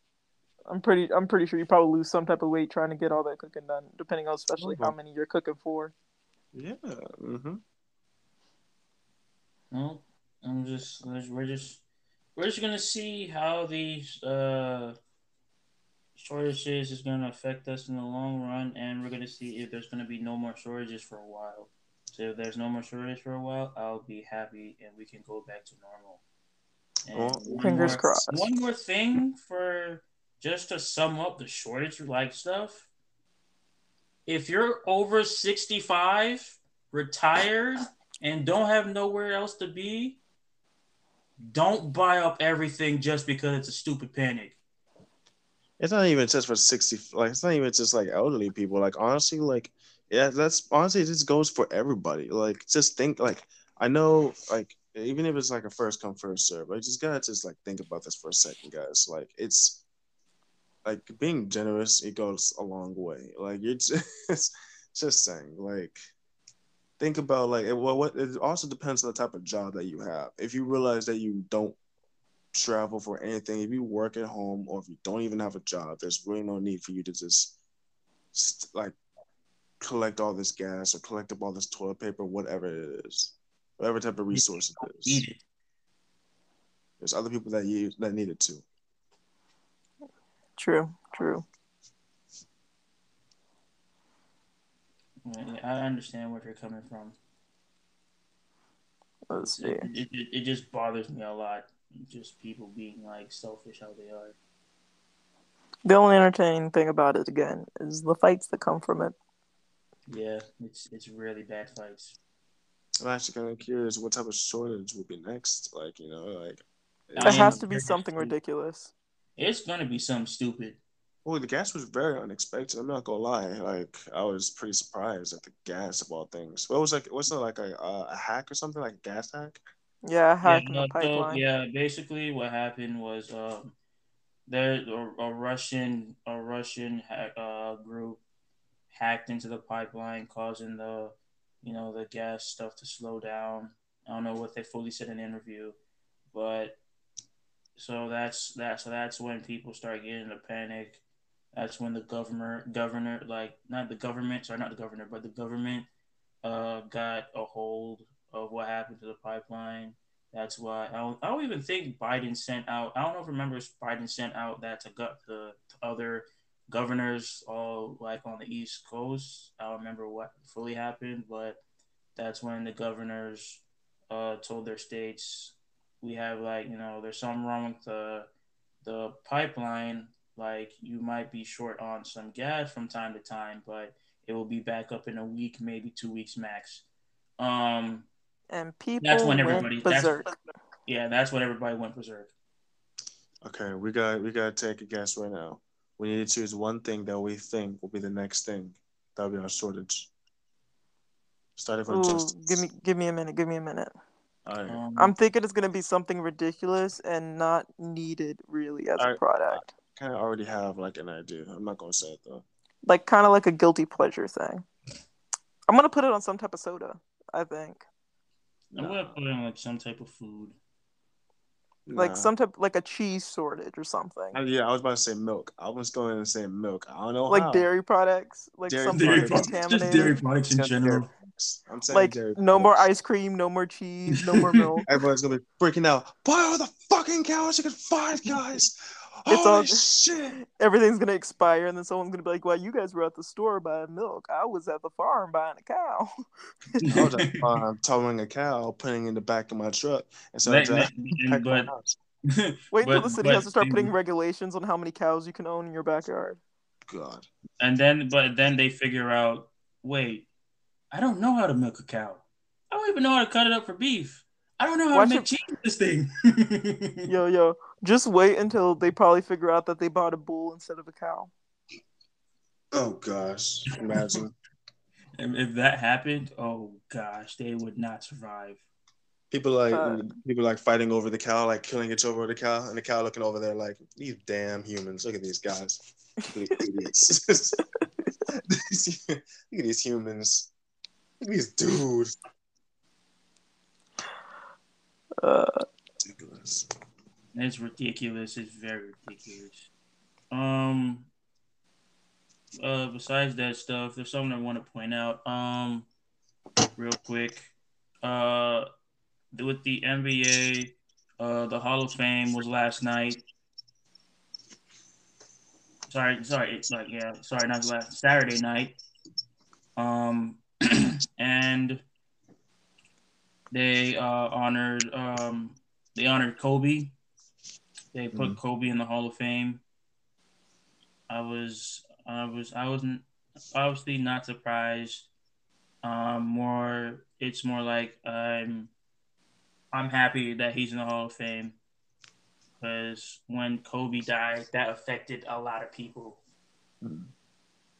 S2: I'm pretty I'm pretty sure you probably lose some type of weight trying to get all that cooking done, depending on especially how
S3: Mhm.
S2: many you're cooking for.
S3: Yeah. Mm-hmm.
S1: No, I'm just we're just we're just gonna see how these uh shortages is gonna affect us in the long run, and we're gonna see if there's gonna be no more shortages for a while. So if there's no more shortages for a while, I'll be happy and we can go back to normal. And
S3: Well,
S2: Fingers
S1: more-
S2: crossed.
S1: One more thing for just to sum up the shortage like stuff. If you're over 65, retired, and don't have nowhere else to be, don't buy up everything just because it's a stupid panic.
S3: It's not even just for sixty. Like it's not even just like elderly people. Like honestly, like yeah, that's honestly just goes for everybody. Like just think like I know like even if it's like a first come first serve, I just gotta just like think about this for a second, guys. Like it's like being generous. It goes a long way. Like you're just just saying like. Think about like it, well, what it also depends on the type of job that you have. If you realize that you don't travel for anything, if you work at home or if you don't even have a job, there's really no need for you to just st- like collect all this gas or collect up all this toilet paper, whatever it is, whatever type of resource it is. There's other people that use that need it too.
S2: True, true.
S1: Yeah, I understand where you're coming from.
S2: Let's see.
S1: It, it, it, it just bothers me a lot. Just people being like selfish how they are.
S2: The only entertaining thing about it again is the fights that come from it.
S1: Yeah, it's it's really bad fights.
S3: I'm actually kind of curious what type of shortage will be next. Like you know, like
S2: It has to be something ridiculous.
S1: It's gonna be something stupid.
S3: Well, the gas was very unexpected. I'm not gonna lie. Like I was pretty surprised at the gas of all things. What was like? Wasn't it like a uh, a hack or something like a gas hack?
S2: Yeah, a hack in
S1: yeah,
S2: the
S1: no, so,
S2: pipeline.
S1: yeah, basically what happened was um, there a, a Russian a Russian hack, uh, group hacked into the pipeline, causing the you know the gas stuff to slow down. I don't know what they fully said in the interview, but so that's that. So that's when people start getting a panic. That's when the governor governor like not the government sorry not the governor but the government uh got a hold of what happened to the pipeline. That's why I don't, I don't even think Biden sent out. I don't know if remember Biden sent out that to gut the other governors all like on the East Coast. I don't remember what fully happened, but that's when the governors uh, told their states we have like you know there's something wrong with the the pipeline. Like you might be short on some gas from time to time, but it will be back up in a week, maybe two weeks max. Um,
S2: And people
S1: That's when
S2: went
S1: everybody- that's- yeah, that's when everybody went berserk.
S3: Okay, we got we got to take a guess right now. We need to choose one thing that we think will be the next thing. That'll be our shortage. Starting from
S2: Ooh, give me give me a minute. Give me a minute.
S3: All right.
S1: Um,
S2: I'm thinking it's gonna be something ridiculous and not needed really as a
S3: Alright.
S2: product.
S3: kind of already have like an idea. I'm not gonna say it though.
S2: Like kind of like a guilty pleasure thing. I'm gonna put it on some type of soda. I think
S1: I'm gonna put in like some type of food.
S2: Like some type like a cheese shortage or something.
S3: Uh, yeah, I was about to say milk. I was going to say milk. I don't know
S2: like
S3: how.
S2: dairy products, like
S3: Dairy
S2: something
S1: Dairy
S3: products.
S1: products, just dairy products in
S3: Just
S1: general.
S3: I'm saying
S2: like
S3: dairy
S2: no more ice cream, no more cheese, no more milk.
S3: Everyone's gonna be freaking out. Buy all the fucking cows you can find, guys.
S2: It's
S3: Holy
S2: all-
S3: shit!
S2: Everything's gonna expire, and then someone's gonna be like, "Well, you guys were at the store buying milk. I was at the farm buying a cow."
S3: I was like, uh, towing a cow, putting it in the back of my truck, and so
S1: Let-
S3: I
S1: let-
S3: pack my
S1: but.
S2: Wait until
S1: but-
S2: the city
S1: but
S2: has to start
S1: the-
S2: putting regulations on how many cows you can own in your backyard.
S3: God,
S1: and then but then they figure out, wait, I don't know how to milk a cow. I don't even know how to cut it up for beef. I don't know how
S2: Watch
S1: to make
S2: it-
S1: cheese with this thing.
S2: Yo, yo, just wait until they probably figure out that they bought a bull instead of a cow.
S3: oh gosh, imagine
S1: if that happened, oh gosh, they would not survive.
S3: people like
S2: Uh,
S3: people like fighting over the cow, like killing each other over the cow, and the cow looking over there like these damn humans. Look at these guys, These idiots. Look at these humans. Look at these dudes.
S2: Uh,
S3: Ridiculous.
S1: It's ridiculous. It's very ridiculous. Um. Uh, besides that stuff, there's something I want to point out. Um, real quick. Uh, with the NBA, uh, the Hall of Fame was last night. Sorry, sorry, it's like yeah, sorry, not last Saturday night. Um, and they uh honored um they honored Kobe. They put Kobe in the Hall of Fame. I was I was I wasn't obviously not surprised. Um more it's more like I'm I'm happy that he's in the Hall of Fame. Because when Kobe died, that affected a lot of people.
S3: Mhm.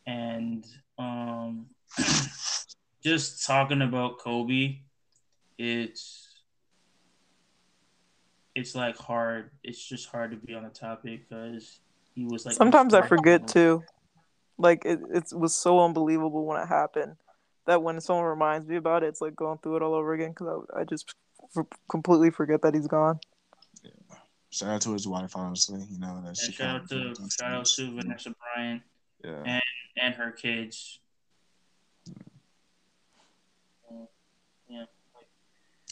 S1: And um just talking about Kobe, it's it's like hard. It's just hard to be on the topic because he was like.
S2: sometimes I forget too. Like it, it was so unbelievable when it happened that when someone reminds me about it, it's like going through it all over again because I, I just f- completely forget that he's gone. Yeah.
S3: Shout out to his wife, honestly. You know that
S1: And
S3: she
S1: shout out to
S3: kinda did
S1: shout out
S3: things.
S1: to Vanessa Bryant
S3: Yeah.
S1: and and her kids.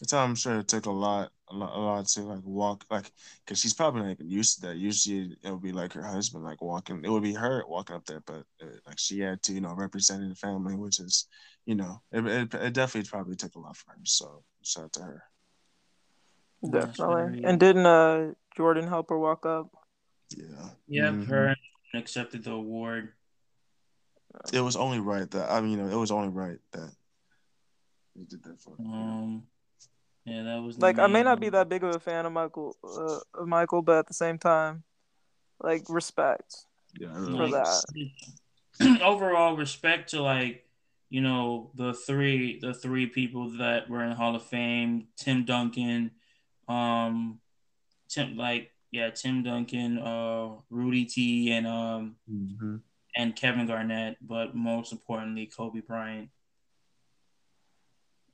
S3: That's how I'm sure it took a lot, a lot, a lot to like walk, like, cause she's probably like used to that. Usually it would be like her husband, like walking. It would be her walking up there, but uh, like she had to, you know, representing the family, which is, you know, it, it, it definitely probably took a lot for her. So shout out to her.
S2: Definitely. And didn't uh Jordan help her walk up?
S3: Yeah.
S1: Yep,
S3: Mhm.
S1: her accepted the award.
S3: It was only right that I mean, you know, it was only right that he did that for. her.
S1: Um, yeah, that was
S2: Like I may not be that big of a fan of Michael, uh, of Michael, but at the same time, like respect.
S3: Yeah.
S2: For
S3: really-
S2: that.
S1: overall respect to like you know the three the three people that were in Hall of Fame Tim Duncan um Tim like yeah Tim Duncan uh Rudy T and um
S3: Mhm.
S1: and Kevin Garnett but most importantly Kobe Bryant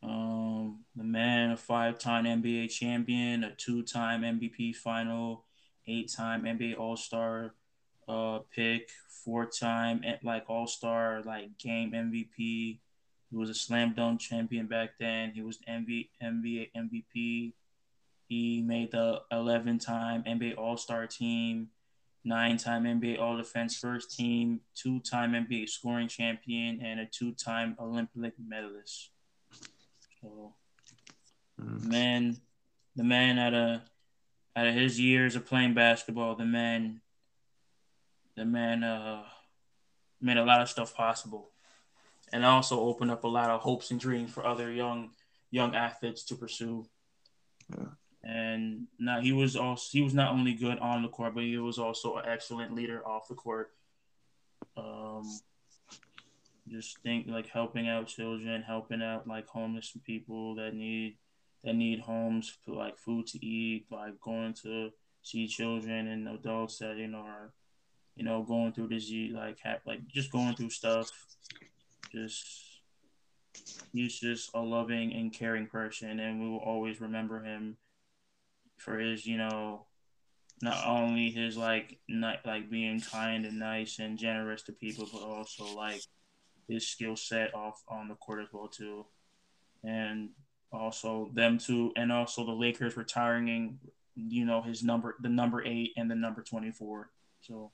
S1: um the man a five-time NBA champion a two-time MVP final eight-time NBA All-Star uh pick, four time like all star like game MVP. He was a slam dunk champion back then. He was MV, NBA MVP. He made the 11 time NBA All Star team, nine time NBA All Defense first team, two time NBA scoring champion, and a two time Olympic medalist. So
S3: Mhm.
S1: the man, the man at a out of his years of playing basketball, the man, the man, uh, made a lot of stuff possible, and also opened up a lot of hopes and dreams for other young young athletes to pursue.
S3: Yeah.
S1: And now he was also he was not only good on the court, but he was also an excellent leader off the court. Um, just think like helping out children, helping out like homeless people that need that need homes for like food to eat, like going to see children and adults that you know are, you know, going through this like like just going through stuff. Just he's just a loving and caring person, and we will always remember him for his, you know, not only his like not like being kind and nice and generous to people, but also like his skill set off on the court as well too, and also them too, and also the Lakers retiring, you know, his number the number eight and the number twenty four. So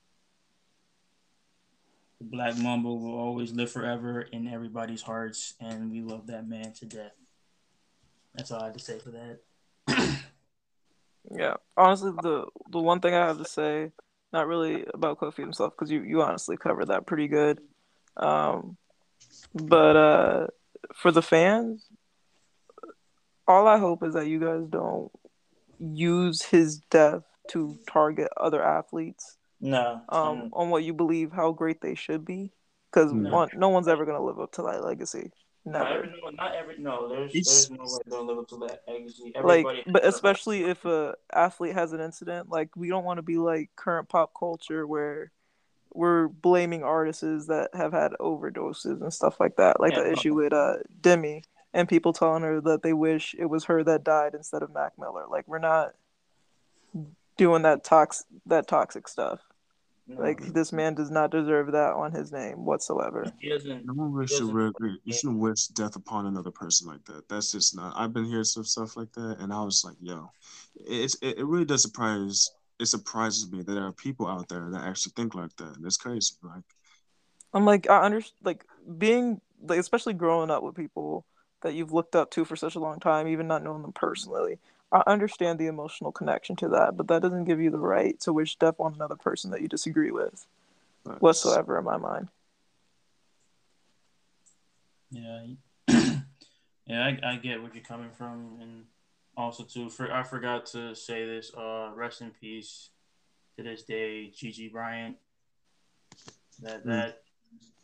S1: the Black Mamba will always live forever in everybody's hearts, and we love that man to death. That's all I have to say for that.
S2: yeah, honestly, the the one thing I have to say, not really about Kobe himself, because you you honestly covered that pretty good. Um, but uh, for the fans, all I hope is that you guys don't use his death to target other athletes.
S1: No.
S2: Um, on what you believe how great they should be, because no. no one's ever gonna live up to that legacy. Never.
S1: Not every, no, not every no. There's there's no way they'll live up to that legacy.
S2: Everybody like, but especially if a athlete has an incident, like we don't want to be like current pop culture where we're blaming artists that have had overdoses and stuff like that. Like yeah, the issue with uh Demi and people telling her that they wish it was her that died instead of Mac Miller. Like we're not doing that tox that toxic stuff. No, like this man does not deserve that on his name whatsoever.
S1: He doesn't.
S3: No one wish to you shouldn't wish death upon another person like that. That's just not. I've been hearing some stuff like that, and I was like, yo, it's it, it really does surprise. It surprises me that there are people out there that actually think like that. And it's crazy. Like,
S2: I'm like I understand. Like being like especially growing up with people that you've looked up to for such a long time, even not knowing them personally. I understand the emotional connection to that, but that doesn't give you the right to wish death on another person that you disagree with nice. whatsoever, in my mind.
S1: Yeah, yeah, I, I get what you're coming from, and also too, for I forgot to say this. Uh, rest in peace to this day, Gigi Bryant. That mm. that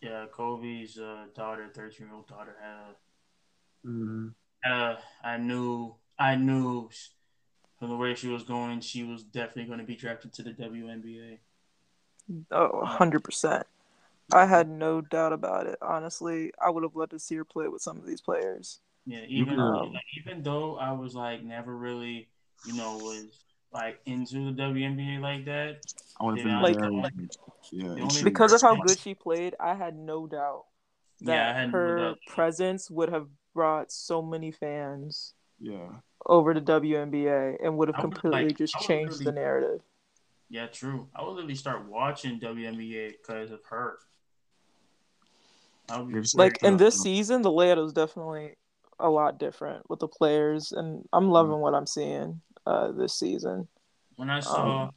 S1: yeah, Kobe's uh, daughter, thirteen year old daughter, had
S3: Mm-hmm.
S1: Uh, I knew, I knew from the way she was going, she was definitely going to be drafted to the WNBA.
S2: Oh, 100%. I had no doubt about it. Honestly, I would have loved to see her play with some of these players.
S1: Yeah, even um, even though I was like never really, you know, was like into the WNBA like that.
S3: I would have been like,
S2: yeah, because of how good she played, I had no doubt that yeah, her no doubt. presence would have brought so many fans
S3: yeah
S2: over to WNBA and would have completely like, just changed the narrative.
S1: Yeah, true. I would literally start watching WNBA because of her.
S2: Like in this season, the layout was definitely a lot different with the players, and I'm loving mm-hmm. what I'm seeing uh, this season.
S1: When I saw,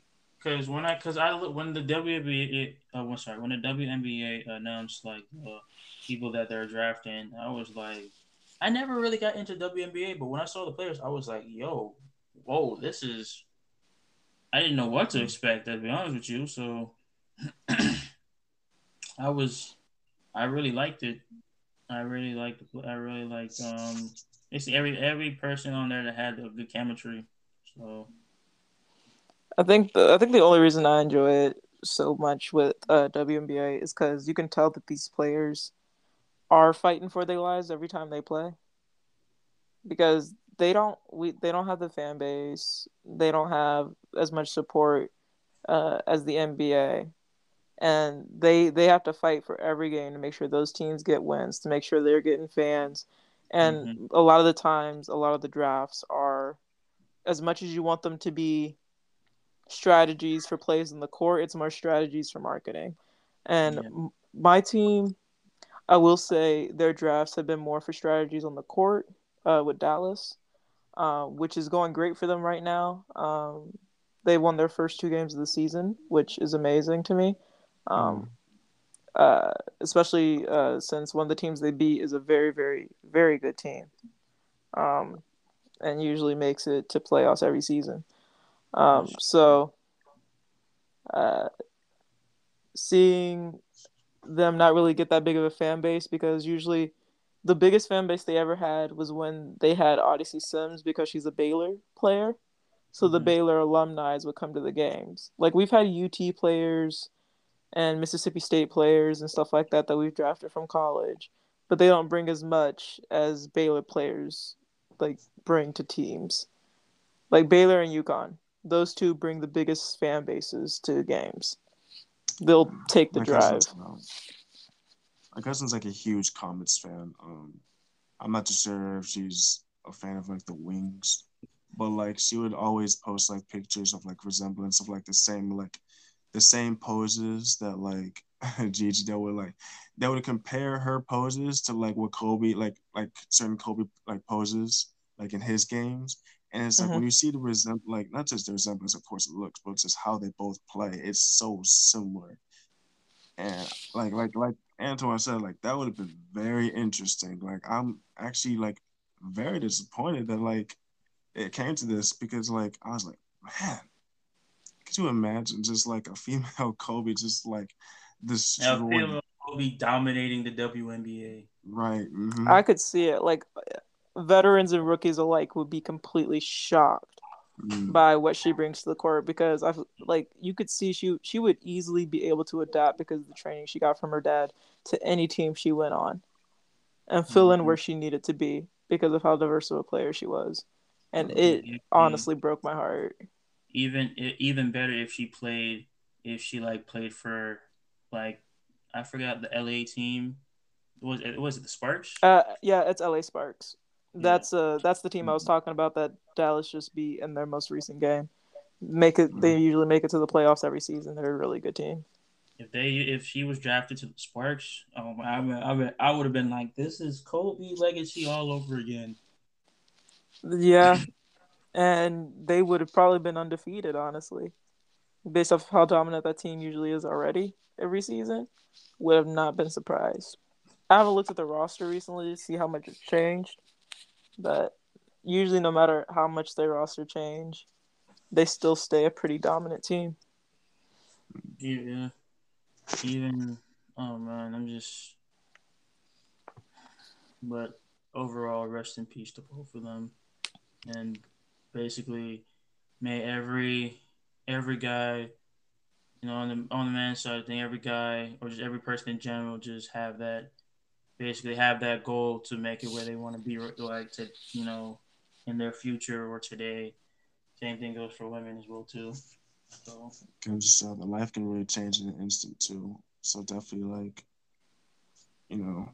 S1: because um, when I, because I when the WNBA, uh, sorry, when the WNBA announced like the people that they're drafting, I was like, I never really got into WNBA, but when I saw the players, I was like, yo, whoa, this is. I didn't know what to expect, to be honest with you. So I was, I really liked it. I really liked, I really like. um, it's every every person on there that had a good chemistry. So
S2: I think the I think the only reason I enjoy it so much with uh, WNBA is because you can tell that these players are fighting for their lives every time they play because they don't we they don't have the fan base they don't have as much support uh, as the NBA and they they have to fight for every game to make sure those teams get wins to make sure they're getting fans and mm-hmm. a lot of the times a lot of the drafts are as much as you want them to be strategies for plays in the court it's more strategies for marketing and yeah. my team I will say their drafts have been more for strategies on the court uh, with Dallas, uh, which is going great for them right now. Um, they won their first two games of the season, which is amazing to me. Um, mm. uh, especially uh, since one of the teams they beat is a very, very, very good team, um, and usually makes it to playoffs every season. Um, so, uh, seeing them not really get that big of a fan base because usually the biggest fan base they ever had was when they had Odyssey Sims because she's a Baylor player. So the
S1: Mhm.
S2: Baylor alumni would come to the games. Like we've had UT players and Mississippi State players and stuff like that that we've drafted from college, but they don't bring as much as Baylor players like bring to teams. Like Baylor and UConn, those two bring the biggest fan bases to games. They'll take the
S3: My
S2: drive.
S3: cousin's, um, my cousin's like a huge Comets fan. Um, I'm not too sure if she's a fan of like the Wings, but like she would always post like pictures of like resemblance of like the same like the same poses that like Gigi that would like that would compare her poses to like what Kobe like like certain Kobe like poses like in his games. And it's like
S2: Mhm.
S3: when you see the resemblance, like not just the resemblance, of course, it looks, but it's just how they both play. It's so similar. And like like like Antoine said, like that would have been very interesting. Like I'm actually like very disappointed that like it came to this because like I was like, man, could you imagine just like a female Kobe just like
S1: this
S3: destroying
S1: female Kobe dominating the WNBA.
S3: right? mhm.
S2: I could see it. Like veterans and rookies alike would be completely shocked
S3: Mm.
S2: by what she brings to the court because I like you could see she she would easily be able to adapt because of the training she got from her dad to any team she went on and fill in
S3: Mhm.
S2: where she needed to be because of how diverse of a player she was. And it honestly broke my heart.
S1: Even even better if she played if she like played for like I forgot the LA team. Was it was it the Sparks?
S2: Uh yeah, it's LA Sparks. That's uh that's the team I was talking about that Dallas just beat in their most recent game. Make it they usually make it to the playoffs every season. They're a really good team.
S1: If they if she was drafted to the Sparks, oh I would I would, I would have been like, this is Kobe legacy all over again.
S2: Yeah. and they would have probably been undefeated, honestly. Based off how dominant that team usually is already every season. Would have not been surprised. I haven't looked at the roster recently to see how much it's changed. But usually no matter how much their roster change, they still stay a pretty dominant team.
S1: Yeah. Even oh man, I'm just but overall rest in peace to both of them. And basically may every every guy you know on the on the men's side I think every guy or just every person in general just have that basically have that goal to make it where they want to be like to you know in their future or today. Same thing goes for women as well too. So
S3: because uh, the life can really change in an instant too. So definitely like, you know,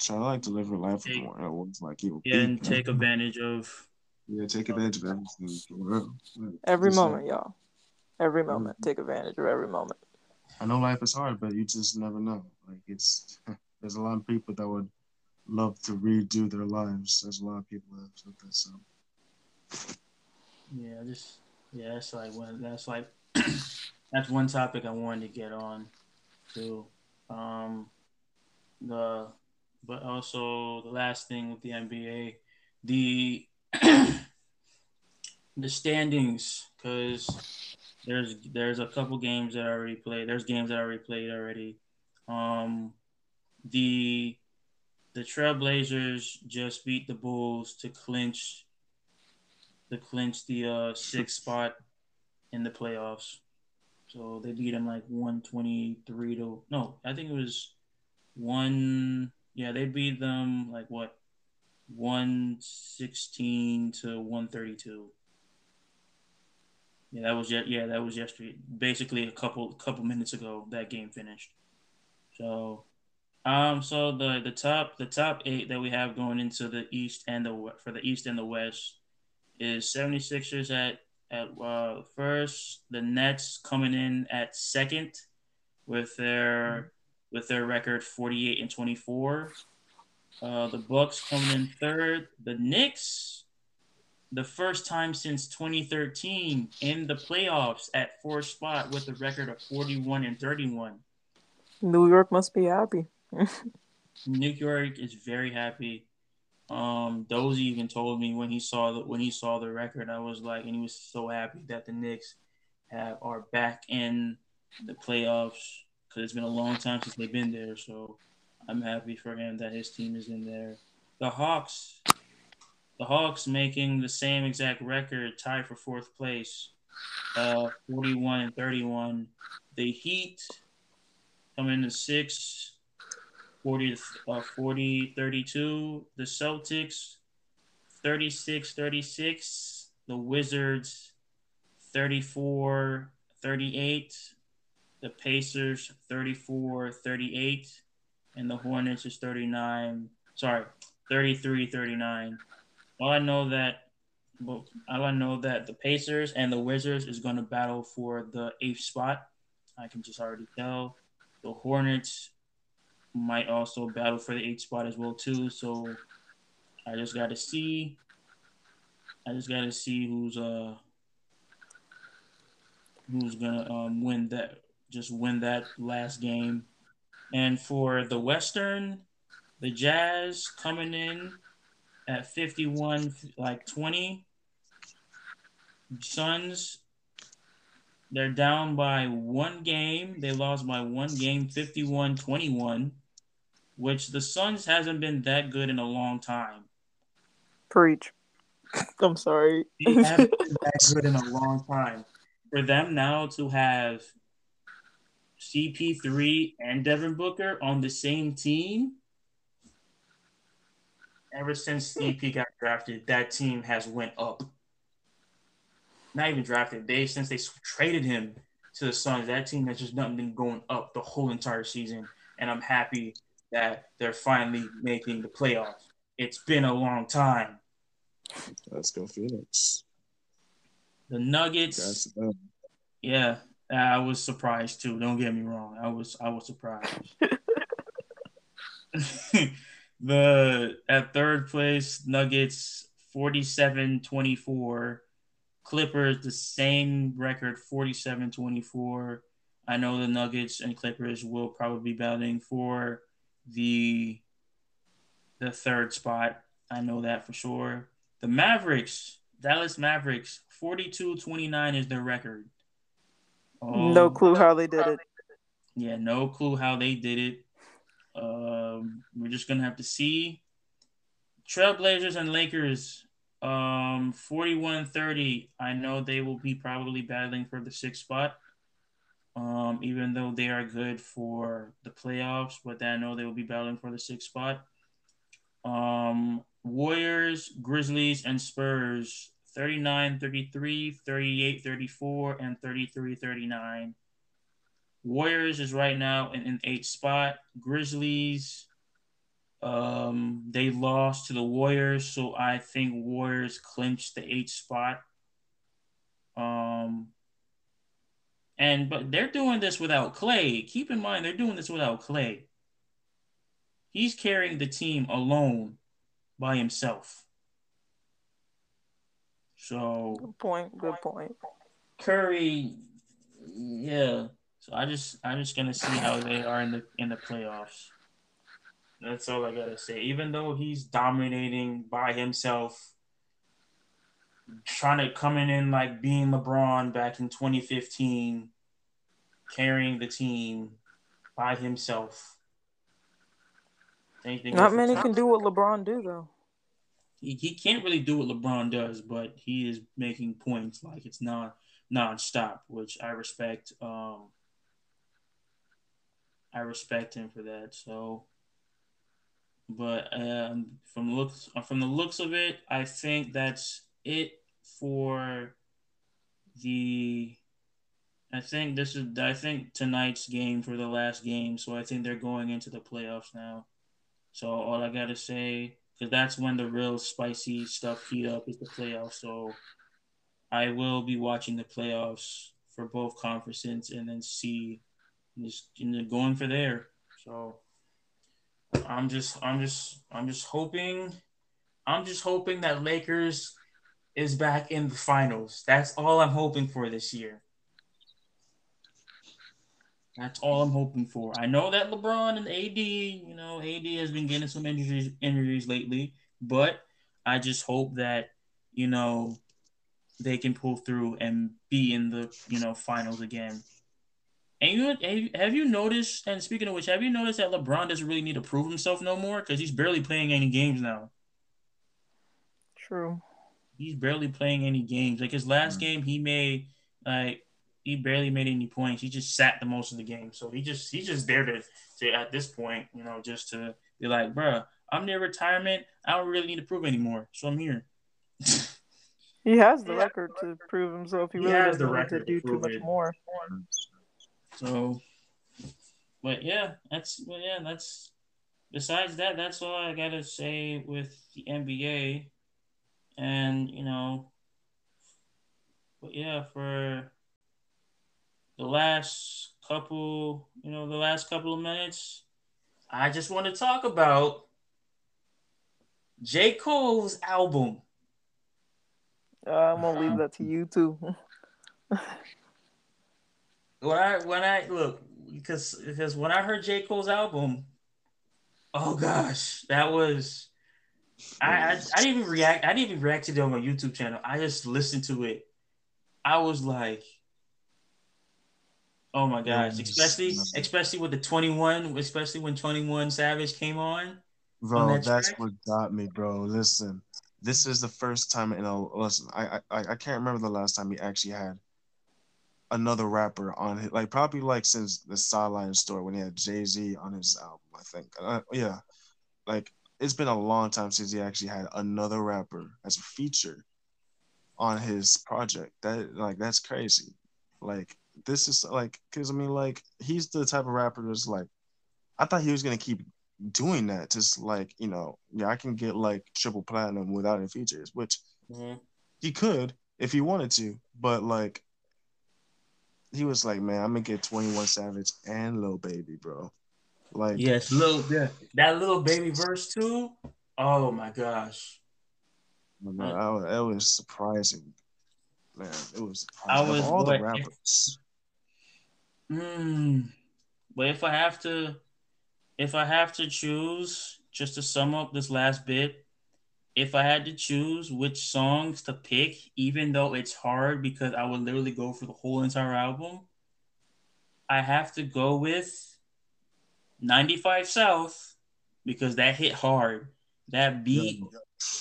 S3: try to like deliver life
S1: Take-
S3: more. It was like you
S1: yeah, and take advantage of
S3: yeah, take advantage of everything for real. Like,
S2: Every
S3: just, like,
S2: moment, y'all. Every moment. Take advantage of every moment.
S3: I know life is hard, but you just never know. Like it's there's a lot of people that would love to redo their lives. There's a lot of people that have said that. So
S1: Yeah, just yeah, that's like one. That's like that's one topic I wanted to get on too. Um, the but also the last thing with the NBA, the the standings because there's there's a couple games that I already played. There's games that I already played already. Um, the the Trailblazers just beat the Bulls to clinch to clinch the uh, sixth spot in the playoffs. So they beat them like 123 to no, I think it was one. Yeah, they beat them like what 116 to 132. Yeah, that was ye- yeah, that was yesterday. Basically, a couple couple minutes ago, that game finished. So, um, so the the top the top eight that we have going into the East and the for the East and the West is 76ers at at uh, first, the Nets coming in at second with their with their record 48 and 24. Uh, the Bucks coming in third. The Knicks, the first time since 2013 in the playoffs at fourth spot with a record of 41 and 31.
S2: New York must be happy.
S1: New York is very happy. Um, Dozy even told me when he saw the when he saw the record, I was like, and he was so happy that the Knicks have are back in the playoffs because it's been a long time since they've been there. So I'm happy for him that his team is in there. The Hawks, the Hawks making the same exact record, tied for fourth place, uh, 41 and 31. The Heat coming in six, 40, uh, 40 32. The Celtics, 36 36. The Wizards, 34 38. The Pacers, 34 38. And the Hornets is 39. Sorry, 33 39. All I know that all I know that the Pacers and the Wizards is going to battle for the eighth spot. I can just already tell. The Hornets might also battle for the eighth spot as well too. So I just got to see. I just got to see who's uh who's gonna um, win that. Just win that last game. And for the Western, the Jazz coming in at 51, like 20. Suns, they're down by one game. They lost by one game, 51 21, which the Suns hasn't been that good in a long time.
S2: Preach. I'm sorry.
S1: They haven't been that good in a long time. For them now to have CP3 and Devin Booker on the same team, ever since hmm. CP got drafted, that team has went up. Not even drafted. They since they traded him to the Suns, that team has just not been going up the whole entire season. And I'm happy that they're finally making the playoffs. It's been a long time.
S3: Let's go, Phoenix.
S1: The Nuggets. Um, yeah, I was surprised too. Don't get me wrong. I was I was surprised. the at third place Nuggets 47-24. Clippers the same record 47-24. I know the Nuggets and Clippers will probably be battling for the the third spot. I know that for sure. The Mavericks, Dallas Mavericks, 42-29 is their record.
S2: Um, no clue how they did it.
S1: Yeah, no clue how they did it. Um, we're just gonna have to see. Trailblazers and Lakers, um, 41-30. I know they will be probably battling for the sixth spot. Um, even though they are good for the playoffs, but I know they will be battling for the sixth spot. Um, Warriors, Grizzlies, and Spurs 39 33, 38 34, and 33 39. Warriors is right now in an eighth spot. Grizzlies, um, they lost to the Warriors, so I think Warriors clinched the eighth spot. Um, and but they're doing this without Clay. Keep in mind they're doing this without Clay. He's carrying the team alone by himself. So
S2: good point. Good point.
S1: Curry, yeah. So I just I'm just gonna see how they are in the in the playoffs. That's all I gotta say. Even though he's dominating by himself, trying to coming in like being LeBron back in 2015, carrying the team by himself.
S2: Not many can do what LeBron do though
S1: he, he can't really do what LeBron does, but he is making points like it's not non-stop, which I respect. Um, I respect him for that. So, but um, from looks from the looks of it, I think that's it for the. I think this is I think tonight's game for the last game, so I think they're going into the playoffs now. So all I gotta say because that's when the real spicy stuff heat up is the playoffs. So I will be watching the playoffs for both conferences and then see just going for there. So I'm just I'm just I'm just hoping I'm just hoping that Lakers is back in the finals. That's all I'm hoping for this year. That's all I'm hoping for. I know that LeBron and AD, you know, AD has been getting some injuries injuries lately, but I just hope that, you know, they can pull through and be in the, you know, finals again. And you have you- noticed? And speaking of which, have you noticed that LeBron doesn't really need to prove himself no more because he's barely playing any games now.
S2: True.
S1: He's barely playing any games. Like his last
S3: Mm.
S1: game, he made like he barely made any points. He just sat the most of the game. So he just he's just there to, to at this point, you know, just to be like, bruh, I'm near retirement. I don't really need to prove anymore. So I'm here.
S2: He has the record to prove himself. He
S1: He
S2: really
S1: has the record
S2: to
S1: to
S2: do too much
S1: it.
S2: more.
S1: So, but yeah, that's well, yeah, that's. Besides that, that's all I gotta say with the NBA, and you know, but yeah, for the last couple, you know, the last couple of minutes, I just want to talk about J. Cole's album.
S2: Uh, I'm gonna leave that to you too.
S1: when I when I look because because when I heard J Cole's album, oh gosh, that was I, I I didn't even react. I didn't even react to it on my YouTube channel. I just listened to it. I was like, oh my gosh, especially especially with the twenty one, especially when Twenty One Savage came on.
S3: Bro,
S1: that
S3: that's
S1: track?
S3: what got me, bro. Listen, this is the first time in a listen. I I I can't remember the last time he actually had another rapper on it, like probably like since the Sideline Story when he had Jay Z on his album. I think, uh, yeah, like it's been a long time since he actually had another rapper as a feature on his project. That like that's crazy. Like this is like because I mean like he's the type of rapper that's like I thought he was gonna keep doing that just like you know yeah i can get like triple platinum without any features which mm-hmm. he could if he wanted to but like he was like man i'm gonna get 21 savage and Lil baby bro like
S1: Yes, little yeah, that Lil Baby verse too. Oh my gosh.
S3: Oh, man, I was- it was surprising man it was
S1: I
S3: surprising. Of
S1: was
S3: all the
S1: what-
S3: rappers
S1: Hmm. But if I have to, if I have to choose, just to sum up this last bit, if I had to choose which songs to pick, even though it's hard because I would literally go for the whole entire album, I have to go with 95 South because that hit hard. That beat,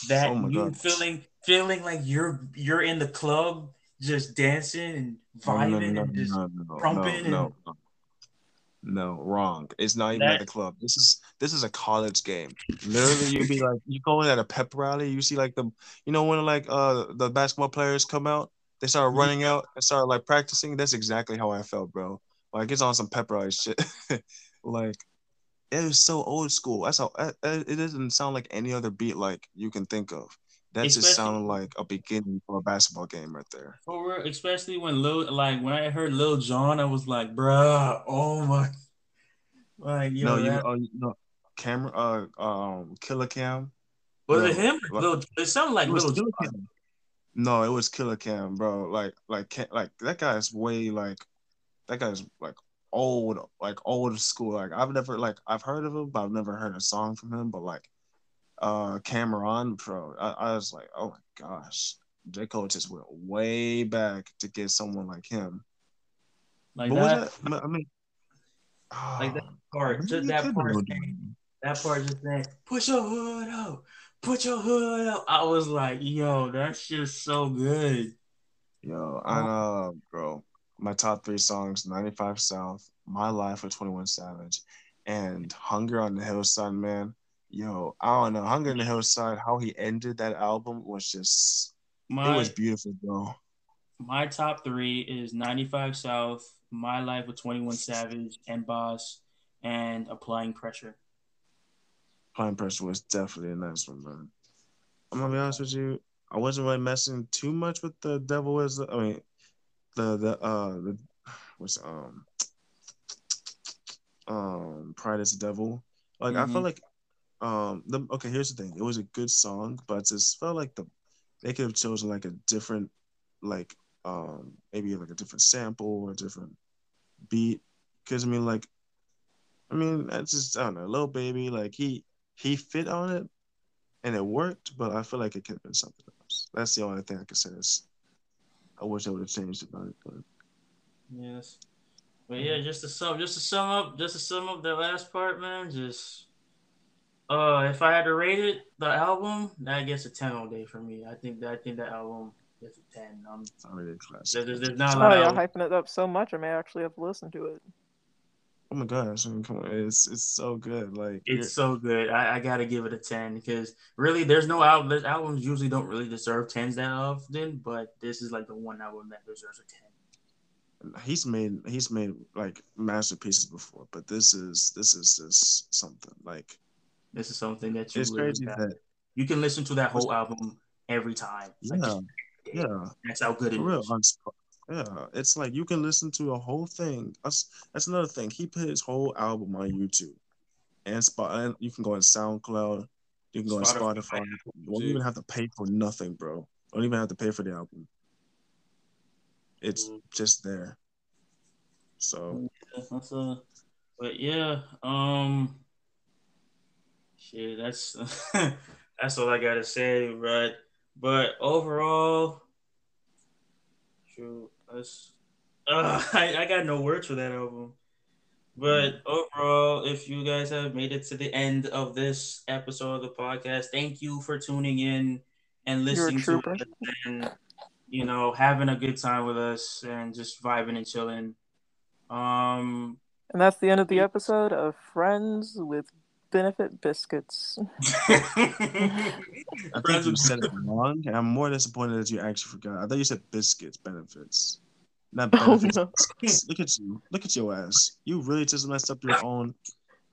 S1: that
S3: Oh
S1: you
S3: God.
S1: feeling feeling like you're you're in the club just dancing and
S3: No, no,
S1: vibing
S3: no,
S1: and just
S3: no, no,
S1: crumping
S3: no,
S1: and-
S3: no, no, wrong. It's not even
S1: That-
S3: at the club. This is this is a college game. Literally, you'd be like, you go in at a pep rally. You see like the, you know, when like uh the basketball players come out, they start
S1: Mhm.
S3: running out and start like practicing. That's exactly how I felt, bro. Like it's on some pep rally shit. like it was so old school. That's how it doesn't sound like any other beat like you can think of. That just sounded like a beginning for a basketball game right there.
S1: For real, especially when Lil, like when I heard Lil Jon, I was like, bruh, oh my, like yo,
S3: no, you,
S1: that,
S3: uh, you know, camera, uh, um, Killer Cam.
S1: was
S3: no,
S1: it him?
S3: like-
S1: Lil, it sounded like
S3: It
S1: Lil Jon.
S3: Cam. No, it was Killer Cam, bro. Like, like, like that guy's way like, that guy's like old, like old school. Like I've never like I've heard of him, but I've never heard a song from him. But like, uh, Cam'ron, bro, I, I was like, oh my gosh, J Cole just went way back to get someone like him.
S1: Like that
S3: that, I mean,
S1: Like that
S3: oh,
S1: part, just that part, saying- that part just saying, "Put your hood up, put your hood up." I was like, yo, that's just so good.
S3: Yo, I know, bro. My top three songs: "95 South," "My Life" with Twenty One Savage, and "Hunger on the Hillside." Man, yo, I don't know. "Hunger in the Hillside." How he ended that album was just
S1: My
S3: it was beautiful, bro.
S1: my top three is 95 South, My Life with 21 Savage, and Boss, and Applying Pressure.
S3: Applying Pressure was definitely a nice one, man. I'm gonna be honest with you. I wasn't really messing too much with the Devil is. I mean, the the uh the what's um um Pride is the Devil. Like I
S1: Mhm.
S3: felt like um the okay. Here's the thing. It was a good song, but it just felt like the they could have chosen like a different like um maybe like a different sample or a different beat. Because I mean like I mean I just I don't know. Lil Baby like he he fit on it and it worked, but I feel like it could have been something else. That's the only thing I could say is I wish I would have changed about it, but
S1: Yes. But yeah, just to sum, just to sum up, just to sum up that last part, man. Just, uh, if I had to rate it, the album that gets a ten all day for me. I think that I think that album gets a ten. Um,
S3: It's already a classic.
S1: there's, there's not a
S2: Oh,
S1: lot
S2: y'all hyping it up so much, I may actually have to listen to it.
S3: Oh my gosh! I mean, come on, it's it's so good. Like
S1: It's so good. I, I gotta give it a ten because really, there's no album. There's albums usually don't really deserve tens that often, but this is like the one album that deserves a ten.
S3: he's made he's made like masterpieces before, but this is this is just something like
S1: This is something that you
S3: it's
S1: really
S3: crazy that
S1: you can listen to that whole album every time. Like,
S3: yeah yeah
S1: that's how good it
S3: real
S1: is.
S3: yeah it's like you can listen to a whole thing. That's that's another thing. He put his whole album on YouTube and spot and you can go on SoundCloud. You can go on
S1: Spotify.
S3: You won't even have to pay for nothing, bro. Don't even have to pay for the album. It's
S1: Mhm.
S3: just there. So
S1: That's a, but yeah, um, shit, that's that's all I gotta say, right? But overall, true, that's uh, I, I got no words for that album. But overall, if you guys have made it to the end of this episode of the podcast, thank you for tuning in and listening to us and you know having a good time with us and just vibing and chilling. Um,
S2: And that's the end of the episode of Friends with Benefit Biscuits.
S3: I think you said it wrong, and I'm more disappointed that you actually forgot. I thought you said biscuits benefits, not
S2: Oh,
S3: benefits.
S2: no.
S3: Look at you, look at your ass. You really just messed up your own.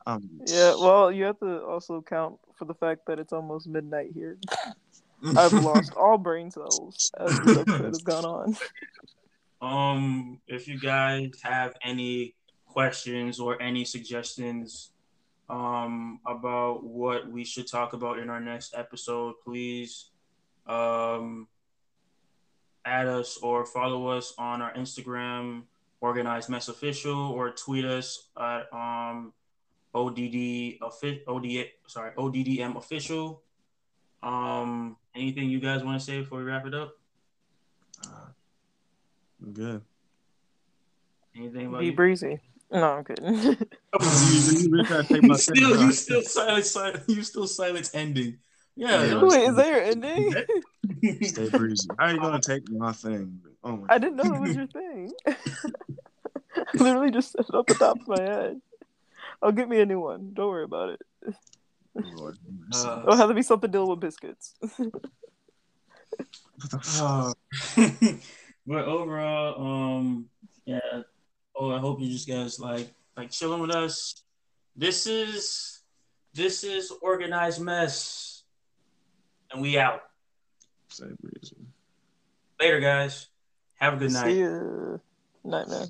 S3: Um,
S2: Yeah, well, you have to also count for the fact that it's almost midnight here. I've lost all brain cells as this episode has gone on.
S1: Um, if you guys have any questions or any suggestions um about what we should talk about in our next episode, please um add us or follow us on our Instagram, organized mess official, or tweet us at um ODD offi- OD sorry ODDM official. Um, anything you guys want to say before we wrap it up?
S3: uh, I'm good.
S1: Anything about
S2: Be
S1: you?
S2: breezy. No, I'm kidding.
S3: You- you really gotta take my
S1: still,
S3: thing,
S1: you still silence, silence, you still silence ending. Yeah.
S3: Yeah.
S2: Wait, is that your ending?
S3: Stay breezy. How are you gonna take my thing? Oh my
S2: I didn't know it was your thing. I literally just said it off the top of my head. I'll get me a new one. Don't worry about it.
S3: Lord.
S1: Uh,
S2: It'll have to be something dealing with biscuits.
S3: What the fuck?
S1: Uh, but overall, um, yeah. Oh, I hope you just guys like like chilling with us. This is this is organized mess, and we out
S3: Stay breezy.
S1: later, guys. Have a good night.
S2: See ya. Night, man.